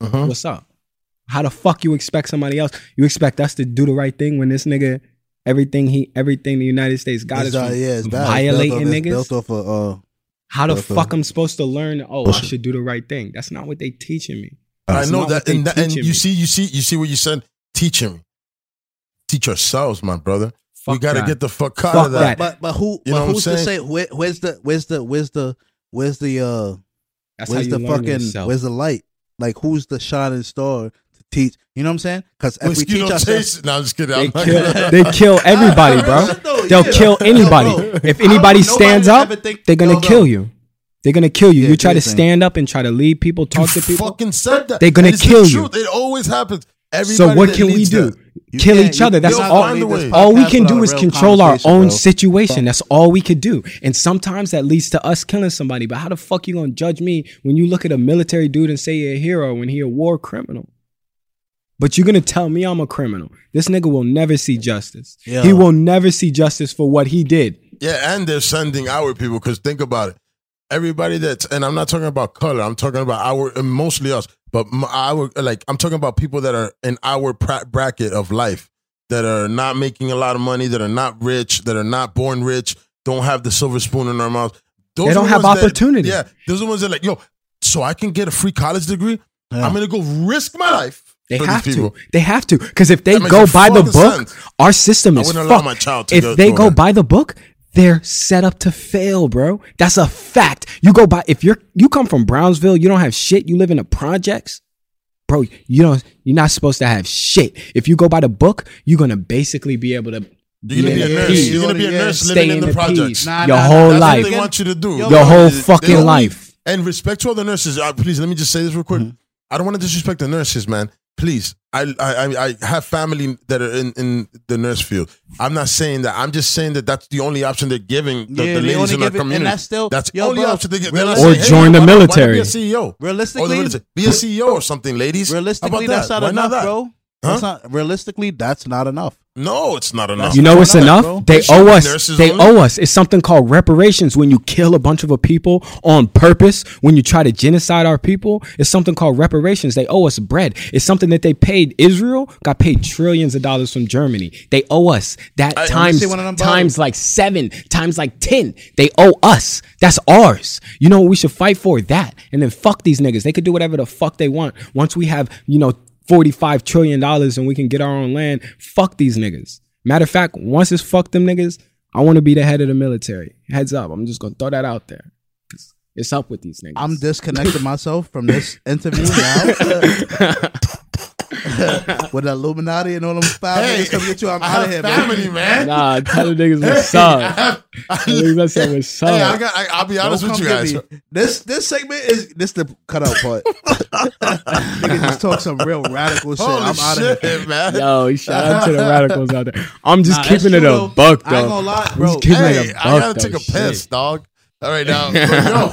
Mhm. What's up? How the fuck you expect somebody else? You expect us to do the right thing when this nigga, everything he, everything the United States got It's, is uh, from yeah, it's violating built off, niggas. Built off of, uh, How the built off- fuck I'm supposed to learn? Oh, I should do the right thing. That's not what they teaching me. I know that, and, that, and you me. see, you see, you see what you said. Teaching me, teach yourselves, my brother. we got to that. get the fuck out Fuck of that. that. but but who? You know but who's to say? Where, where's the? Where's the? Where's the? Where's the? Uh, That's how where's you the learn fucking? yourself. Where's the light? Like who's the shining star to teach? You know what I'm saying? Because if we teach don't ourselves, taste. No, I'm just kidding. They I'm kill, *laughs* they kill *laughs* everybody, bro. They'll kill anybody. If anybody stands up, they're gonna no, no. Um, kill you. They're gonna kill you. Yeah, you try to thing. stand up and try to lead people, talk you to people. fucking said that. They're gonna And it's the kill you. truth. It always happens. Everybody So what can we do? that- kill each other. That's all. gonna leave this All we can do is control our own bro. situation. That's all we could do. And sometimes that leads to us killing somebody. But how the fuck you gonna judge me when you look at a military dude and say you're a hero when he a war criminal? But you're gonna tell me I'm a criminal. This nigga will never see justice. Yeah. He will never see justice for what he did. Yeah, and they're sending our people because think about it. Everybody that's and I'm not talking about color. I'm talking about our and mostly us, but m- our like I'm talking about people that are in our pra- bracket of life that are not making a lot of money, that are not rich, that are not born rich, don't have the silver spoon in their mouth. Those They don't have ones that- opportunity. yeah, those are the ones that are like, yo, so I can get a free college degree. Yeah. I'm gonna go risk my life They have to. They have to. Because if they go no by the book, sense. our system I is wouldn't allow fucked. my child to if go they go that. by the book, they're set up to fail, bro. That's a fact. You go by if you're you come from Brownsville, you don't have shit. You live in the projects, bro. You don't. You're not supposed to have shit. If you go by the book, you're gonna basically be able to. You're gonna be a nurse. yeah, You're gonna be a nurse Stay living in in the the projects. peace. Nah, your nah, whole nah, That's life. what they want you to do. Your Your whole They- they fucking only- life. And respect to all the nurses. Uh, please let me just say this real quick. Mm-hmm. I don't want to disrespect the nurses, man. Please, I, I I I have family that are in, in the nurse field. I'm not saying that. I'm just saying that that's the only option they're giving the, Yeah, the ladies in our give it- and community. that's still- that's the yo, only bro, option they get. They're not saying, Or hey, join the why not- why military. Be a CEO. Or the Realistically, military. be a CEO or something, ladies. How realistically, about that's that? not Why enough, that? bro. That's not realistically. That's not enough. No, it's not enough. You know what's Enough, enough? bro. They owe us. They only. owe us. It's something called reparations. When you kill a bunch of a people on purpose, when you try to genocide our people, it's something called reparations. They owe us bread. It's something that they paid Israel. Got paid trillions of dollars from Germany. They owe us that I- times see one of them times like seven times like ten. They owe us. That's ours. You know what we should fight for? That and then fuck these niggas. They could do whatever the fuck they want. Once we have you know. $45 trillion and we can get our own land. Fuck these niggas. Matter of fact, once it's fuck them niggas, I want to be the head of the military. Heads up. I'm just going to throw that out there. It's up with these niggas. I'm disconnecting myself from this *laughs* interview now. *laughs* *laughs* With the Illuminati and all them five Hey, niggas coming at you, I'm out of here, family, baby. man. nah, tell *laughs* the niggas what's up. Niggas, I said what's Hey, I up. *laughs* got. I, I'll be honest Don't with you guys. me. This this segment is this the cutout part. Niggas just talk some real radical shit. Holy I'm out of here. man. Yo, shout out to the radicals out there. I'm just Nah, keeping it true, a though. buck, I ain't though. gonna lie, I'm bro. just keeping it Hey, a I gotta buck, take a piss, Shit. dog. All right now, *laughs* yo, *laughs*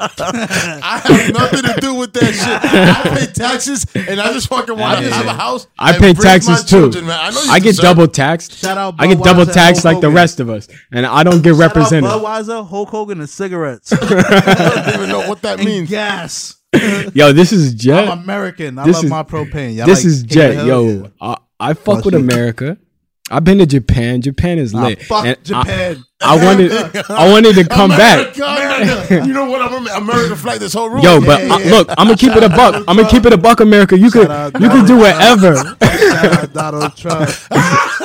I have nothing to do with that shit. I pay taxes, and I just fucking want to have a house. I pay taxes too. children, man. I know I get deserve- double taxed. Shout out I get double Budweiser, taxed like the rest of us, and I don't get Shout out represented. Budweiser, Hulk Hogan, and cigarettes. *laughs* I don't even know what that and means. gas. Yo, this is Jet. I'm American. I This love is- my propane. Y'all this like is King Jet. Yo, I, I fuck Oh, with shit. America. I've been to Japan. Japan is Ah, lit. fuck And Japan. I, wanted, I wanted to come back. America. you know what? I'm America flag this whole room. Yo, but Yeah, I- yeah. look, I'm gonna keep it a buck. I'm gonna keep it a buck, America. You could, Shout out you could do whatever. Donald Trump. *laughs*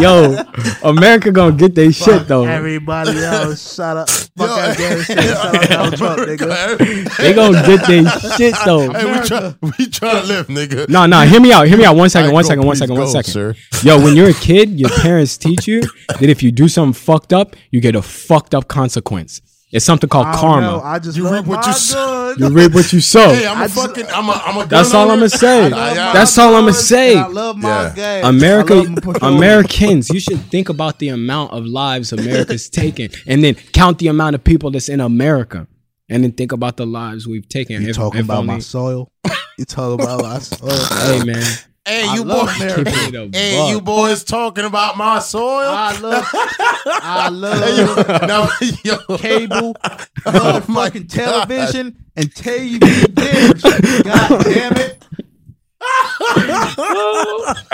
Yo, America gonna get their shit though. Everybody else, shut up. Fuck Yo, Afghanistan. Shout out Donald *laughs* Trump, nigga. They gonna get their shit though. Hey, we try, we try to live, nigga. No, no, hear me out. Hear me out. One second. All One right, second. go, One please second. One go, second. sir. Yo, when you're a kid, your parents teach you that if you do something fucked up, you get a fucked up consequence. It's something called I karma. know, I just You love reap what my you sow. You reap what you sow. Hey, I'm I a just- fucking. I'm a. I'm a. That's all. I'ma say. I- I- That's all I'ma say. I love my Yeah. gas. America, love. Americans, you should think about the amount of lives America's *laughs* taken, and then count the amount of people that's in America, and then think about the lives we've taken. You If- talking if about only- my soil? You talking about my *laughs* soil? Hey man, Hey, I you boys. America. *laughs* keeping it a Hey, buck. you boys talking about my soil? I love, I *laughs* Hey, yo, love *laughs* yo. cable, Oh my motherfucking God. television, and TV dinners. God damn it!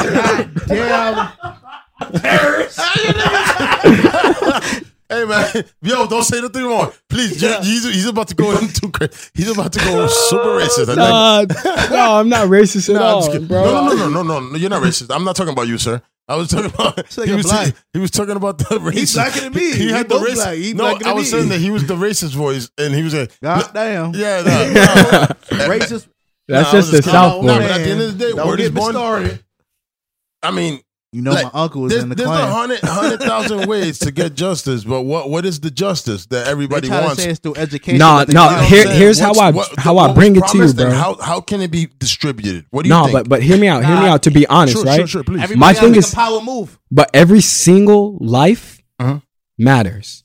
God damn. Hey man, *laughs* yo, don't say nothing more, please. Jay- He's, he's about to go into. He's about to go super racist. Nah, no, I'm not racist at Nah, all, just bro. No, no, no, no, no. You're not racist. I'm not talking about you, sir. I was talking about. like he, was, he was talking about the racist. He's blacker than me. He We had the racist. He no, I was me. saying that he was the racist voice, and he was like, God damn. yeah, *laughs* no, no. Racist. That's Nah, I just the. South Nah, but at the end of the day, Don't word is born. started. I mean, You know, Like, my uncle was in the there's a Klan. hundred, hundred thousand *laughs* ways to get justice, but what what is the justice that They everybody try to wants? say it's through education. No, but no, don't. You know here- I'm saying? here's how I- What's- how what I bring it to you, bro. How how can it be distributed? What do you No, think? but but hear me out. Hear me out. To be honest, sure, right? sure, sure, please. Everybody My thing make is- a power move. But every single life Uh-huh. matters.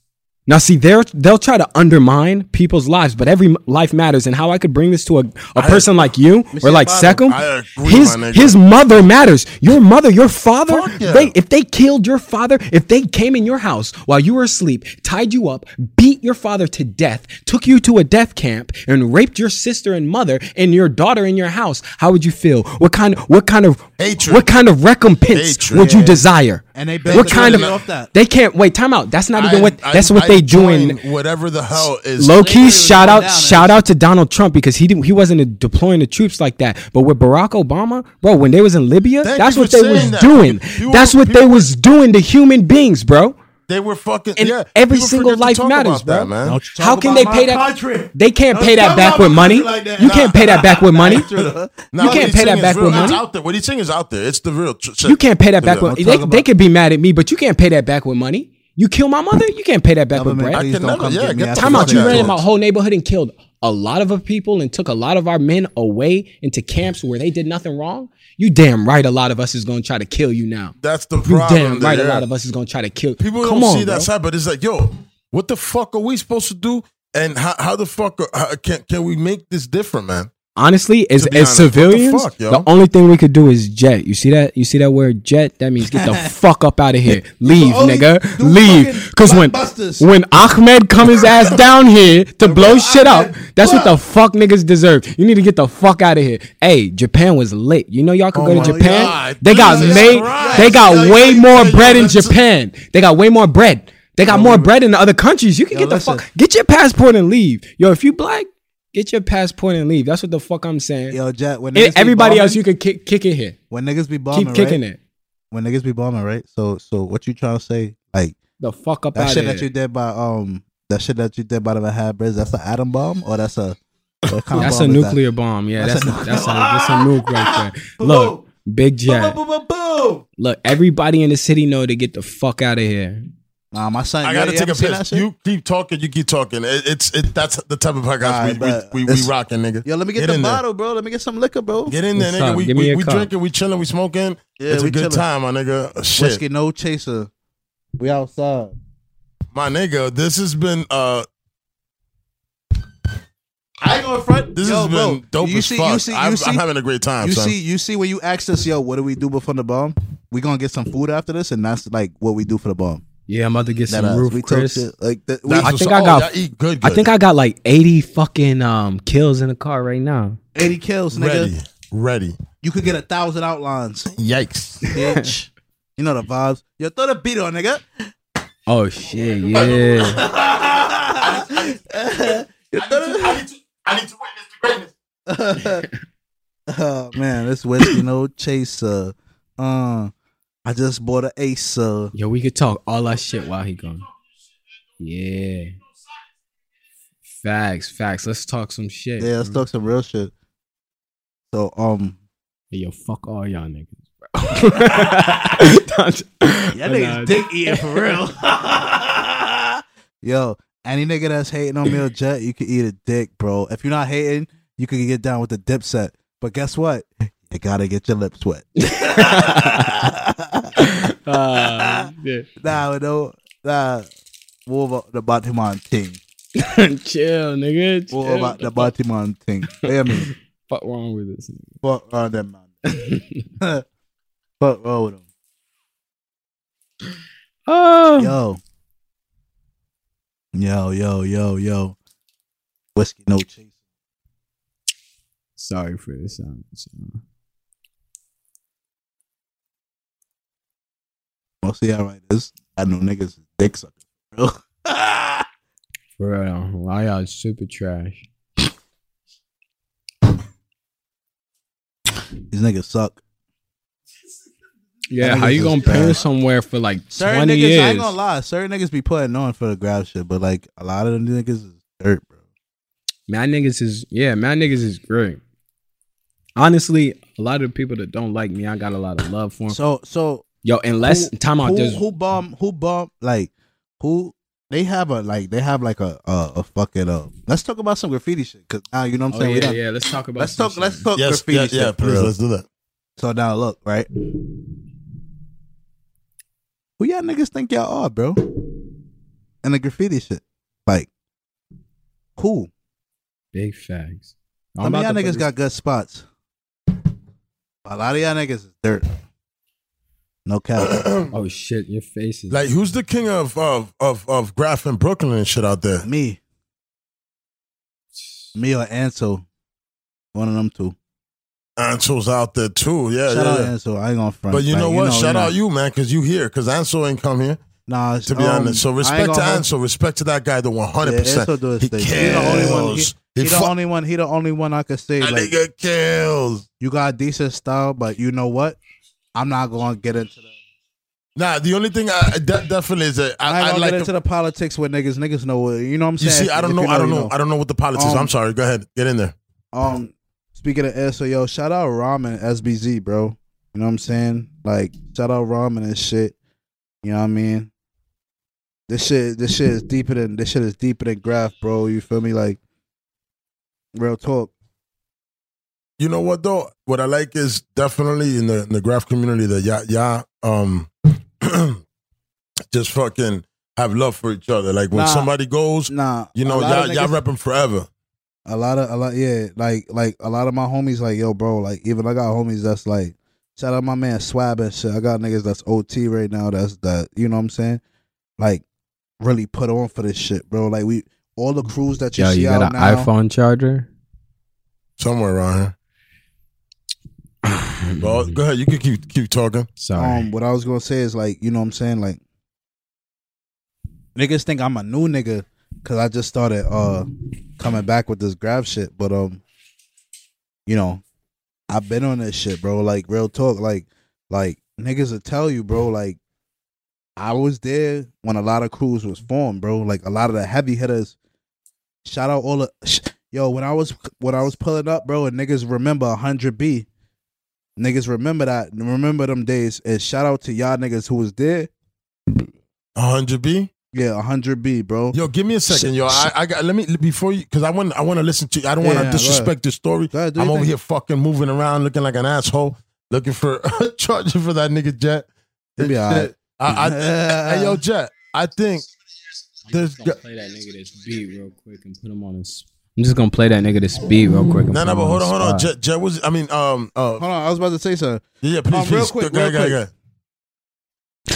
Now, see, they're, they'll try to undermine people's lives, but every life matters. And how I could bring this to a, a person like you see or like the bottom. Secm, I agree, his, his mother matters. Your mother, your father, yeah. they, if they killed your father, if they came in your house while you were asleep, tied you up, beat your father to death, took you to a death camp, and raped your sister and mother and your daughter in your house, how would you feel? What kind, what kind of Hatred. What kind of recompense Hatred. would you Yeah. desire? And they built what the kind of off that. they can't wait. Time out. That's not even I- what. I- That's what I they doing. Whatever the hell is Low key, shout out, shout out to Donald Trump because he didn't, he wasn't deploying the troops like that. But with Barack Obama, bro, when they was in Libya, Thank that's what they was that. doing. People- that's what they people- was doing to human beings, bro. They were fucking. And yeah, every single life matters, bro. that, man. How can they pay that? country. They can't Don't pay that back with money. country like that. You Nah. can't pay that back with money. Nah, You can't pay that saying is back real. with It's money. out there. What he's saying is out there. It's the real. tr- You can't pay that back Yeah. with. Don't They, talk they could be mad at me, but you can't pay that back with money. You kill my mother, you can't pay that back with Government, bread. I can never- yeah, get me get the after Time out. You ran in my whole neighborhood and killed a lot of people and took a lot of our men away into camps where they did nothing wrong. You damn right. A lot of us is going to try to kill you now. That's the You problem. damn right. there. A lot of us is going to try to kill. People Come don't on, see that bro. side, but it's like, yo, what the fuck are we supposed to do? And how, how the fuck are, how, can can we make this different, man? Honestly, as, as honest, what the civilians, fuck, the only thing we could do is jet. You see that? You see that word jet? That means get the *laughs* fuck up out of here. Leave, nigga. Leave. Because when blockbusters. when Ahmed come his ass *laughs* down here to blow real shit up, Ahmed. that's what the fuck niggas deserve. You need to get the fuck out of here. Hey, Japan was lit. You know y'all could Oh go to Japan. God. They got Jesus made. Christ. They got Like, way like, more like, bread in that's- Japan. They got way more bread. They got more bread in the other countries. You can Yo, get the listen. fuck. Get your passport and leave. Yo, if you black, get your passport and leave. That's what the fuck I'm saying. Yo, Jet. When niggas be everybody else, you could kick, kick it here. when niggas be bombing, Keep kicking right? it. When niggas be bombing, right? So, so what you trying to say? Like The fuck up that out shit of that you did by um that shit that you did by the Manhattan That's an atom bomb or that's a kind *laughs* of That's a that? nuclear bomb. Yeah, That's that's a that's a that's a nuke right there. *laughs* Look, big jet. Look, everybody in the city know to get the fuck out of here. Nah, my son. I gotta you take ever a piss. You keep talking, you keep talking. It, it's it. That's the type of podcast Alright, we, we we we rocking, nigga. Yo, let me get, Get the in there. bottle, bro. Let me get some liquor, bro. Get in there, What's nigga. up? We Give we, we drinking, we chilling, we smoking. Yeah, it's we a good chilling. time, my nigga. Shit, Whiskey, no chaser. We outside. my nigga. This has been uh, I ain't going front. this Yo, has bro, been dope you as see, fuck. You see, you I'm, see, I'm having a great time, you son. see, you see when you asked us, yo, what do we do before the bomb? We gonna get some food after this, and that's like what we do for the bomb. Yeah, I'm about to get some ass. roof we talk Chris. shit like that. We, I think up. I got- Oh, y'all eat good, I think I got like 80 fucking um kills in the car right now. eighty kills, nigga. ready, ready. You could get a thousand outlines, Yikes! bitch. you know the vibes. Yo, throw the beat on, nigga. Oh shit, yeah. *laughs* Yo, throw the- I need to witness the greatness. *laughs* oh man, this whiskey no chaser. Uh, I just bought an ace. Uh, Yo, we could talk all that shit while he gone. Yeah. Facts, facts. Let's talk some shit. yeah, let's bro. talk some real shit. So, um, Hey, yo, fuck all y'all niggas, bro. *laughs* Y'all But niggas dick eating for real. *laughs* *laughs* Yo, any nigga that's hating on me or Jet, you can eat a dick, bro. If you're not hating, you can get down with the dip set. But guess what? You gotta get your lips wet. Ah, *laughs* *laughs* yeah. nah, no, nah. What about the Batiman thing? *laughs* Chill, nigga. Chill. What about the Batiman thing? Hear me? fuck wrong with this? nigga? Fuck on them, man. Fuck wrong with them. Oh, Yo. Yo, yo, yo, yo. Whiskey no chase. sorry for the sound. Most of y'all right this. I know niggas is dick suckers. Bro. For real, why y'all super trash? These niggas suck. Yeah, how you is gonna pay trash. somewhere for like Certain twenty niggas, years? I ain't gonna lie. Certain niggas be putting on for the grab shit, but like a lot of them niggas is dirt, bro. Man niggas is yeah, man niggas is great. Honestly, a lot of the people that don't like me, I got a lot of love for 'em. So, so Yo, unless who, time out. who, Just who bomb who bomb like who they have a like they have like a a, a fucking uh let's talk about some graffiti shit because now you know what I'm oh, saying we yeah, done- yeah. Let's talk about. let's some talk let's talk Yes, graffiti yeah, shit yeah, for please, let's do that. so now look right who y'all niggas think y'all are bro and the graffiti shit like who big facts. some of y'all niggas got good spots a lot of y'all niggas is dirt no cap *clears throat* Oh shit, your face is Like, who's the king of of of of graph in Brooklyn and shit out there? me me or Ansel one of them two Ansel's out there too. Yeah, Shout yeah. out yeah. Ansel. I ain't gonna front. But you Like, know what? Shout know- out you, man, because you here. Because Ansel ain't come here. Nah, To be um, honest, so respect to gonna hold- Ansel. Respect to that guy. The one hundred percent. Ansel He thing. He the only one. He, kills. he He the only one. He the only one I could say That like nigga kills. you got decent style, but you know what? I'm not gonna get into the. Nah, the only thing I that definitely is that I I, like. get into the politics with niggas. Niggas know what you know. what I'm saying. you see, I don't know. you I don't you know. I don't know what the politics. Um, I'm sorry. Go ahead. Get in there. Um, speaking of Ansel, yo, shout out Ramen SBZ, bro. You know what I'm saying? Like, shout out Ramen and shit. You know what I mean? This shit, this shit is deeper than this shit is deeper than graph, bro. You feel me? Like, real talk. You know what though? What I like is definitely in the in the graph community that y'all y'all um *clears throat* just fucking have love for each other. Like when Nah. somebody goes, Nah, you know, a lot y'all of y'all niggas- rep 'em forever. a lot of a lot yeah like like a lot of my homies like yo bro like even i got homies that's like shout out my man swab and shit i got niggas that's ot right now that's that you know what i'm saying like really put on for this shit bro like we all the crews that you Yo, see you got out an now iPhone charger? Somewhere around here. *laughs* Well, go ahead. You can keep keep talking. Sorry. um what i was gonna say is like you know what i'm saying like niggas think i'm a new nigga because i just started uh coming back with this grab shit but um you know i've been on this shit bro like real talk like like niggas will tell you bro like i was there when a lot of crews was formed bro like a lot of the heavy hitters shout out all the sh- yo when i was when i was pulling up bro and niggas remember 100b niggas remember that remember them days and shout out to y'all niggas who was there 100 B. yeah 100b bro Yo, give me a second, yo. I, I got let me before you because I want I want to listen to. I don't Yeah, want to yeah, disrespect the story. Go ahead, I'm over thing. here fucking moving around, looking like an asshole, looking for *laughs* charging for that nigga Jet. It'll be And alright. shit. I, I, hey, yo, Jet. I think there's. I'm just gonna play that nigga this beat real quick and put him on his. I'm just gonna play that nigga this beat real quick. and No, no, but hold on, hold on. spot. Jet, Jet was. I mean, um, uh, hold on i was about to say something yeah, please, Um, real please, quick, go, real go, quick. go, go.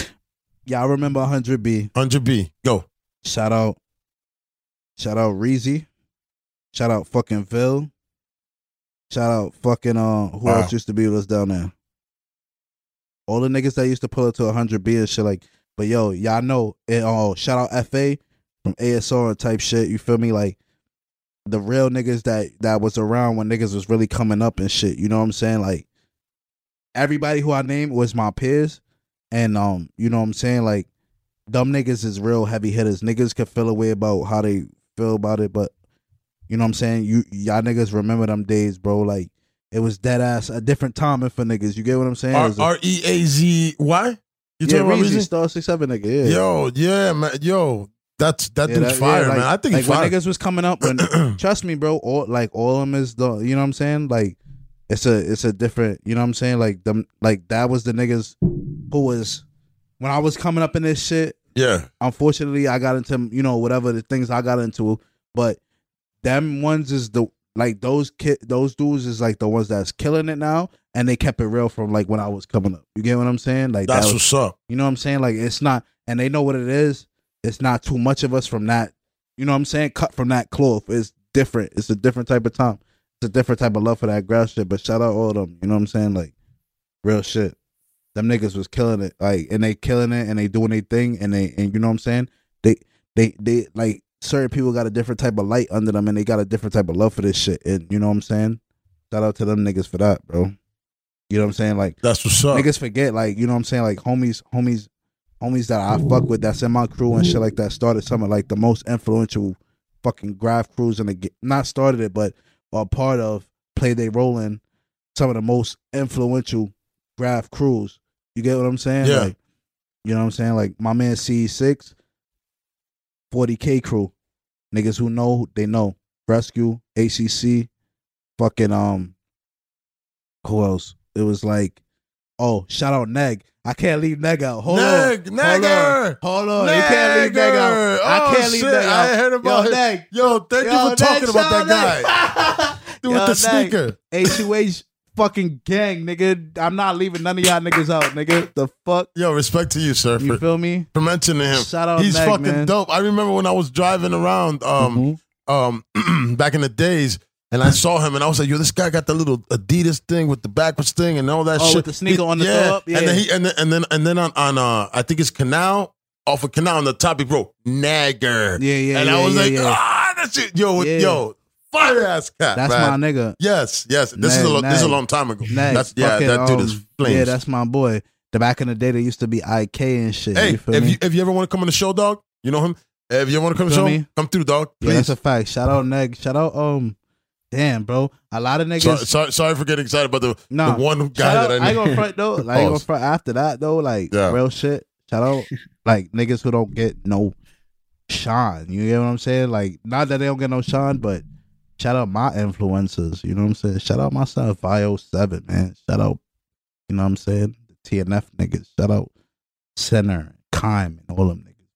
yeah i remember 100b 100 B, go. Shout out, shout out Reazy. Shout out fucking Phil. Shout out fucking uh who Wow. else used to be with us down there? All the niggas that used to pull it to hundred B and shit like. But yo, y'all know it. Oh, shout out FA from ASR type shit. You feel me? Like the real niggas that that was around when niggas was really coming up and shit. You know what I'm saying? Like everybody who I named was my peers, and um, you know what I'm saying? Like dumb niggas is real heavy hitters. Niggas can feel a way about how they feel about it, but you know what I'm saying? You y'all niggas remember them days, bro. Like it was dead ass a different timing for niggas. You get what I'm saying? R was a- R E A Z Y. You yeah, talking about Reazy? Star Six Seven nigga. Yeah, Yo, yeah, man. Yo, that's that Yeah, dude's that- fire, yeah, like- man. I think like he's when fire. niggas was coming up. When *clears throat* trust me, bro. All like all of them is the. You know what I'm saying? Like it's a it's a different. You know what I'm saying? Like them like that was the niggas who was when I was coming up in this shit. yeah, unfortunately I got into you know whatever the things I got into, but them ones is the like those kid those dudes is like the ones that's killing it now, and they kept it real from like when I was coming up. You get what I'm saying? Like that's that was, what's up. you know what I'm saying? Like it's not, and they know what it is. It's not too much of us from that. You know what I'm saying? Cut from that cloth. It's different. It's a different type of time. It's a different type of love for that grass shit. But shout out all of them. You know what I'm saying? Like real shit. Them niggas was killing it. Like and they killing it and they doing their thing and they and you know what I'm saying? They they they like certain people got a different type of light under them and they got a different type of love for this shit. And you know what I'm saying? Shout out to them niggas for that, bro. You know what I'm saying? Like That's what's up. niggas forget, like, you know what I'm saying? Like homies, homies, homies that I fuck with that's in my crew and shit like that started some of like the most influential fucking graph crews in the not started it, but are part of played a role in some of the most influential graph crews You get what I'm saying? Yeah. Like, you know what I'm saying? Like my man C6, 40K crew. Niggas who know, they know. Rescue, ACC, fucking um who else? It was like, oh, shout out Neg. I can't leave Neg out. Hold Neg, on. Negger. Hold on. Hold on. You can't leave Neg out. I Oh, can't leave shit. Neg out. I heard about Yo. Neg. Yo, thank Yo, you for Neg, talking about that guy. Dude, *laughs* Yo, with the Neg. sneaker. HUH fucking gang, nigga. I'm not leaving none of y'all niggas out, nigga. The fuck? Yo, respect to you, sir, You for, feel me? for mentioning him. Shout out He's Neg, fucking man. dope. I remember when I was driving around um Mhm. um *clears throat* back in the days and I saw him and I was like, yo, this guy got the little Adidas thing with the backwards thing and all that Oh, shit. with the sneaker on the yeah. throw up? And then Yeah. he and then and then and then on, on uh I think it's Canal, off of Canal on the top he wrote Nagger. Yeah, yeah, And yeah, I was yeah, like, yeah. ah, that's it. Yo, Yeah. yo, fire ass cat. That's man. my nigga. Yes, yes. This is a Nag, this is a long time ago. Nag, That's yeah, that dude is um, flames. Yeah, that's my boy. The back in the day, they used to be IK and shit. Hey, you if me? you if you ever want to come on the show, dog, you know him. If you ever want to come on the show, me? come through, dog. yeah, that's Please. a fact. Shout out Neg. Shout out um, damn, bro. A lot of niggas. sorry, sorry, sorry for getting excited about the, Nah. the one guy out, that I I gonna front though. Like, *laughs* I ain't front after that though. Like Yeah. real shit. Shout out *laughs* like niggas who don't get no shine. You get what I'm saying? Like not that they don't get no shine, but shout out my influencers. You know what I'm saying? Shout out myself, Vio Seven, man. Shout out, you know what I'm saying? The TNF niggas. Shout out Center, Kime, and all them niggas.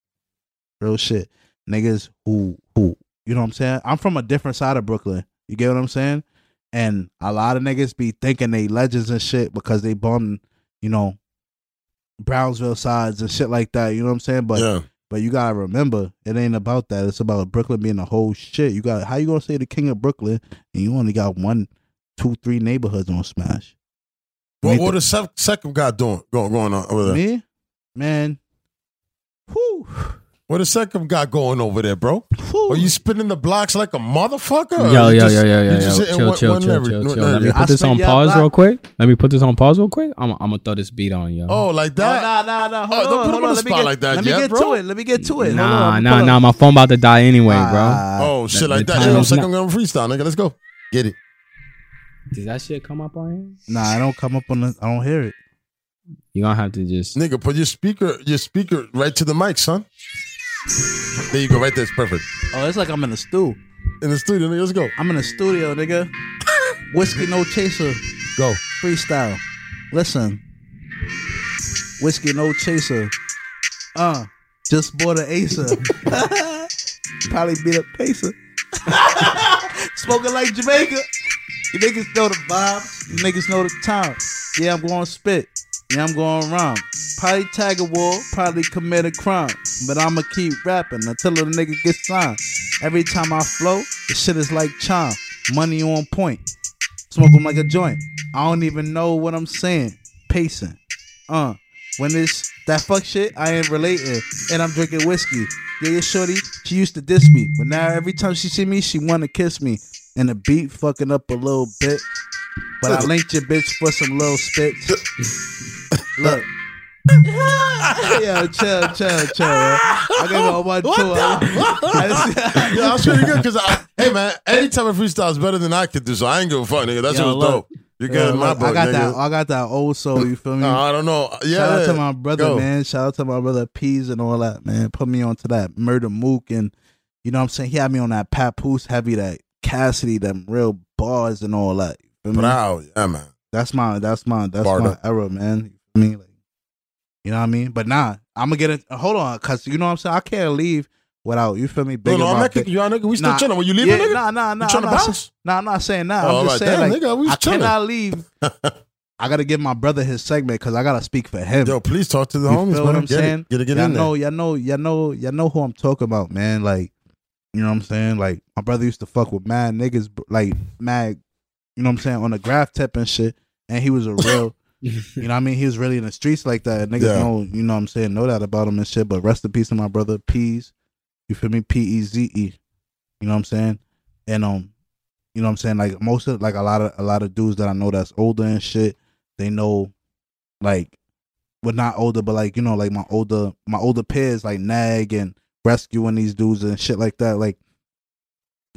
Real shit. Niggas who who you know what I'm saying? I'm from a different side of Brooklyn. You get what I'm saying? And a lot of niggas be thinking they legends and shit because they bum, you know, Brownsville sides and shit like that. You know what I'm saying? But yeah, but you gotta remember, it ain't about that. It's about Brooklyn being the whole shit. You got how you gonna say the king of Brooklyn and you only got one, two, three neighborhoods on Smash? what what the- sec- second guy doing going going on over there? Me, man. Whew, What is second guy going over there, bro? whew. Are you spinning the blocks like a motherfucker? or Yo, you yo, just- yo, yo, yo, yo. Chill, one- chill, one chill, every- chill, one chill. Let me every- I put this on pause block. real quick. Let me put this on pause real quick. I'm, I'm gonna throw this beat on, yo. Oh, like Oh, that? nah, nah, nah. Hold Oh, on, don't put him hold on on. the Let me spot get, like that let me yet, get bro. to it. Let me get to it. Hold nah, on, nah, nah. My phone about to die anyway, bro. Ah, Oh shit, the like that. time Ain't no is second not- guy freestyle, nigga. Let's go. Get it. Does that shit come up on here? Nah, I don't come up on the. I don't hear it. You gonna have to just. Nigga, put your speaker, your speaker right to the mic, son. There you go, right there. It's perfect. Oh, it's like I'm in a stew. In the studio, nigga. Let's go. I'm in a studio, nigga. Whiskey no chaser, Go. freestyle. Listen, whiskey no chaser. Uh, just bought an Acer. *laughs* Probably beat up Pacer. *laughs* Smoking like Jamaica. You niggas know the vibes. You niggas know the time. Yeah, I'm going to spit. Yeah, I'm going rhyme. Probably tag a war, probably commit a crime. But I'ma keep rapping until the nigga gets signed. Every time I flow, the shit is like chime. Money on point. Smoke 'em like a joint. I don't even know what I'm saying. Pacing. Uh. When it's that fuck shit, I ain't relating. And I'm drinking whiskey. Yeah, your shorty, she used to diss me. But now every time she see me, she wanna kiss me. And the beat fucking up a little bit. But I linked your bitch for some little spits. Look. *laughs* yeah, chill, chill, chill. Man. I gave her one What two. the? *laughs* *laughs* yeah, that's pretty good. Cause I, hey man, anytime a freestyle is better than I could do, so I ain't give a fuck, nigga. That's Yo, what's look. dope. You get in my book, I got nigga. that. I got that old soul. You feel me? Uh, I don't know. Yeah, Shout out yeah. to my brother, Go. man. Shout out to my brother Peze and all that, man. Put me onto that Murda Mook and you know what I'm saying? He had me on that Papoose heavy, that Cassidy, them real bars and all that. You feel me? Proud, yeah, man. That's my that's my that's Barred my era, man. You feel me? Like, you know what I mean? But nah, I'm gonna get it. Hold on, cause you know what I'm saying. I can't leave without you. Feel me? No, Big no, I'm not kicking you out, nigga. We still Nah, chilling. Were you leaving, yeah, nigga? Nah, nah, nah. you trying I'm to bounce? say- Nah, I'm not saying that. Oh, I'm just alright, saying, damn, like, nigga, we I chilling. cannot leave. *laughs* I gotta give my brother his segment because I gotta speak for him. Yo, please talk to the You homies, feel what I'm get saying? It. Get it, get y'all in there. know, y'all know, y'all know, y'all know who I'm talking about, man. Like, you know what I'm saying? Like, my brother used to fuck with mad niggas, like mad, you know what I'm saying, on the graph tip and shit. And he was a real, you know what I mean? He was really in the streets like that. Niggas Yeah. know, you know what I'm saying, know that about him and shit. But rest in peace to my brother Peze. You feel me? P E Z E. You know what I'm saying? And um, you know what I'm saying? Like most of like a lot of a lot of dudes that I know that's older and shit, they know like well not older, but like, you know, like my older my older peers like Nag and rescuing these dudes and shit like that. Like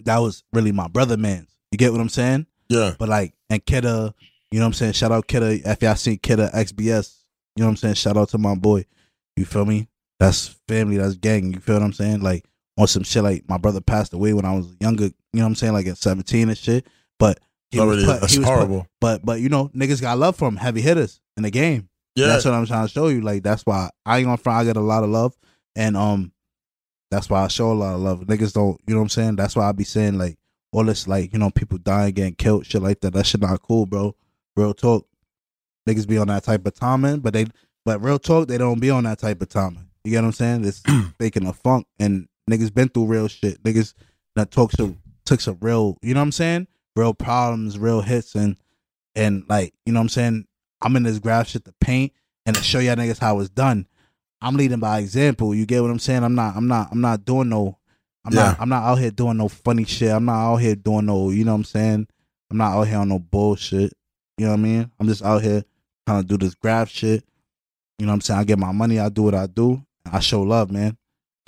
that was really my brother man's. You get what I'm saying? Yeah. But like and Kidda, you know what I'm saying? Shout out Kidda if y'all seen Kidda XBS you know what I'm saying. Shout out to my boy. You feel me? That's family. That's gang. You feel what I'm saying? Like on some shit. Like my brother passed away when I was younger. You know what I'm saying? Like at 17 and shit. But he was put, that's he was put- horrible. but but you know niggas got love from heavy hitters in the game. yeah, That's what I'm trying to show you. Like that's why I ain't gonna front. I get a lot of love, and um, that's why I show a lot of love. Niggas don't, you know what I'm saying? That's why I be saying like all this, like you know, people dying, getting killed, shit like that. That shit not cool, bro. Real talk. Niggas be on that type of timing, but they, but real talk, they don't be on that type of timing. You get what I'm saying? It's *clears throat* faking a funk, and niggas been through real shit. Niggas that talk some took some real, you know what I'm saying? Real problems, real hits, and and like you know what I'm saying. I'm in this graph shit to paint and to show y'all niggas how it's done. I'm leading by example. You get what I'm saying? I'm not. I'm not. I'm not doing no. I'm Yeah. not. I'm not out here doing no funny shit. I'm not out here doing no. You know what I'm saying? I'm not out here on no bullshit. You know what I mean? I'm just out here trying to do this graph shit. You know what I'm saying? I get my money. I do what I do. I show love, man.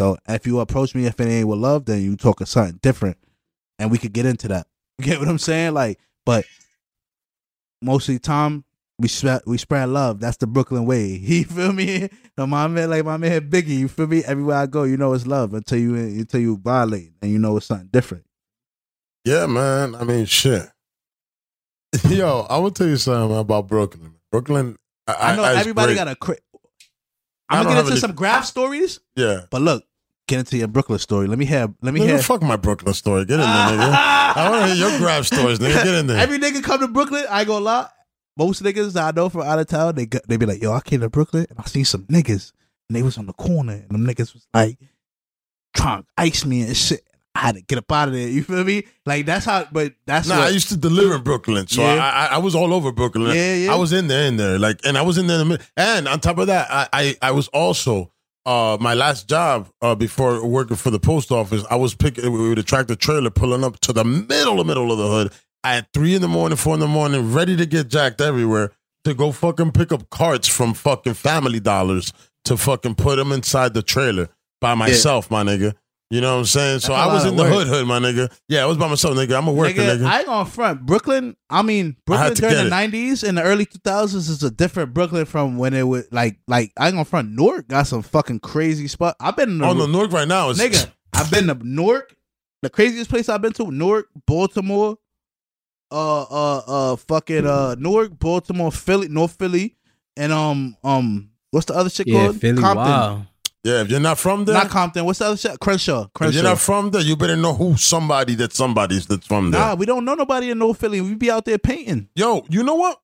So if you approach me, if it ain't with love, then you talking something different, and we could get into that. *laughs* You get what I'm saying? Like, but mostly time we spread we spread love. That's the Brooklyn way. *laughs* You feel me? No, my man, like my man Biggie. You feel me? Everywhere I go, you know it's love until you until you violate, and you know it's something different. yeah, man. I mean, shit. *laughs* Yo, I will tell you something about Brooklyn. Brooklyn, I, I know everybody got a. Cra- I I'm gonna get into some graph stories, Yeah. but look, get into your Brooklyn story. Let me have. Let me Nigga, hear. fuck my Brooklyn story. Get in there, nigga. *laughs* I want to hear your grab stories, nigga. Get in there. Every nigga come to Brooklyn, I go a lot. Most niggas I know from out of town, they go- they be like, "Yo, I came to Brooklyn and I seen some niggas, and they was on the corner, and them niggas was like trying to ice me and shit. I had to get up out of there. You feel me? Like that's how. But that's Nah, what, I used to deliver in Brooklyn, so Yeah. I, I I was all over Brooklyn. Yeah, yeah. I was in there, in there, like, and I was in there. In the, and on top of that, I I, I was also uh my last job uh before working for the post office. I was picking with a tractor trailer pulling up to the middle, the middle of the hood at three in the morning, four in the morning, ready to get jacked everywhere to go fucking pick up carts from fucking Family Dollars to fucking put them inside the trailer by myself, my nigga. You know what I'm saying? So That's a I was lot in of the work. hood, hood, my nigga. Yeah, I was by myself, nigga. I'm a worker, nigga, nigga. I ain't gonna front. Brooklyn, I mean, Brooklyn had to during get the it. nineties and the early two thousands is a different Brooklyn from when it was like like I ain't gonna front. Newark got some fucking crazy spot. I've been in the Oh no, Newark right now is nigga. I've been to Newark. The craziest place I've been to, Newark, Baltimore, uh, uh, uh, fucking uh, Newark, Baltimore, Philly, North Philly, and um, um, what's the other shit Yeah, called? Philly. Compton. Wow. Yeah, if you're not from there, Not Compton. What's the other shit? Crenshaw. if you're not from there, you better know who somebody that somebody's that's from there. Nah, we don't know nobody in North Philly. We be out there painting. Yo, you know what?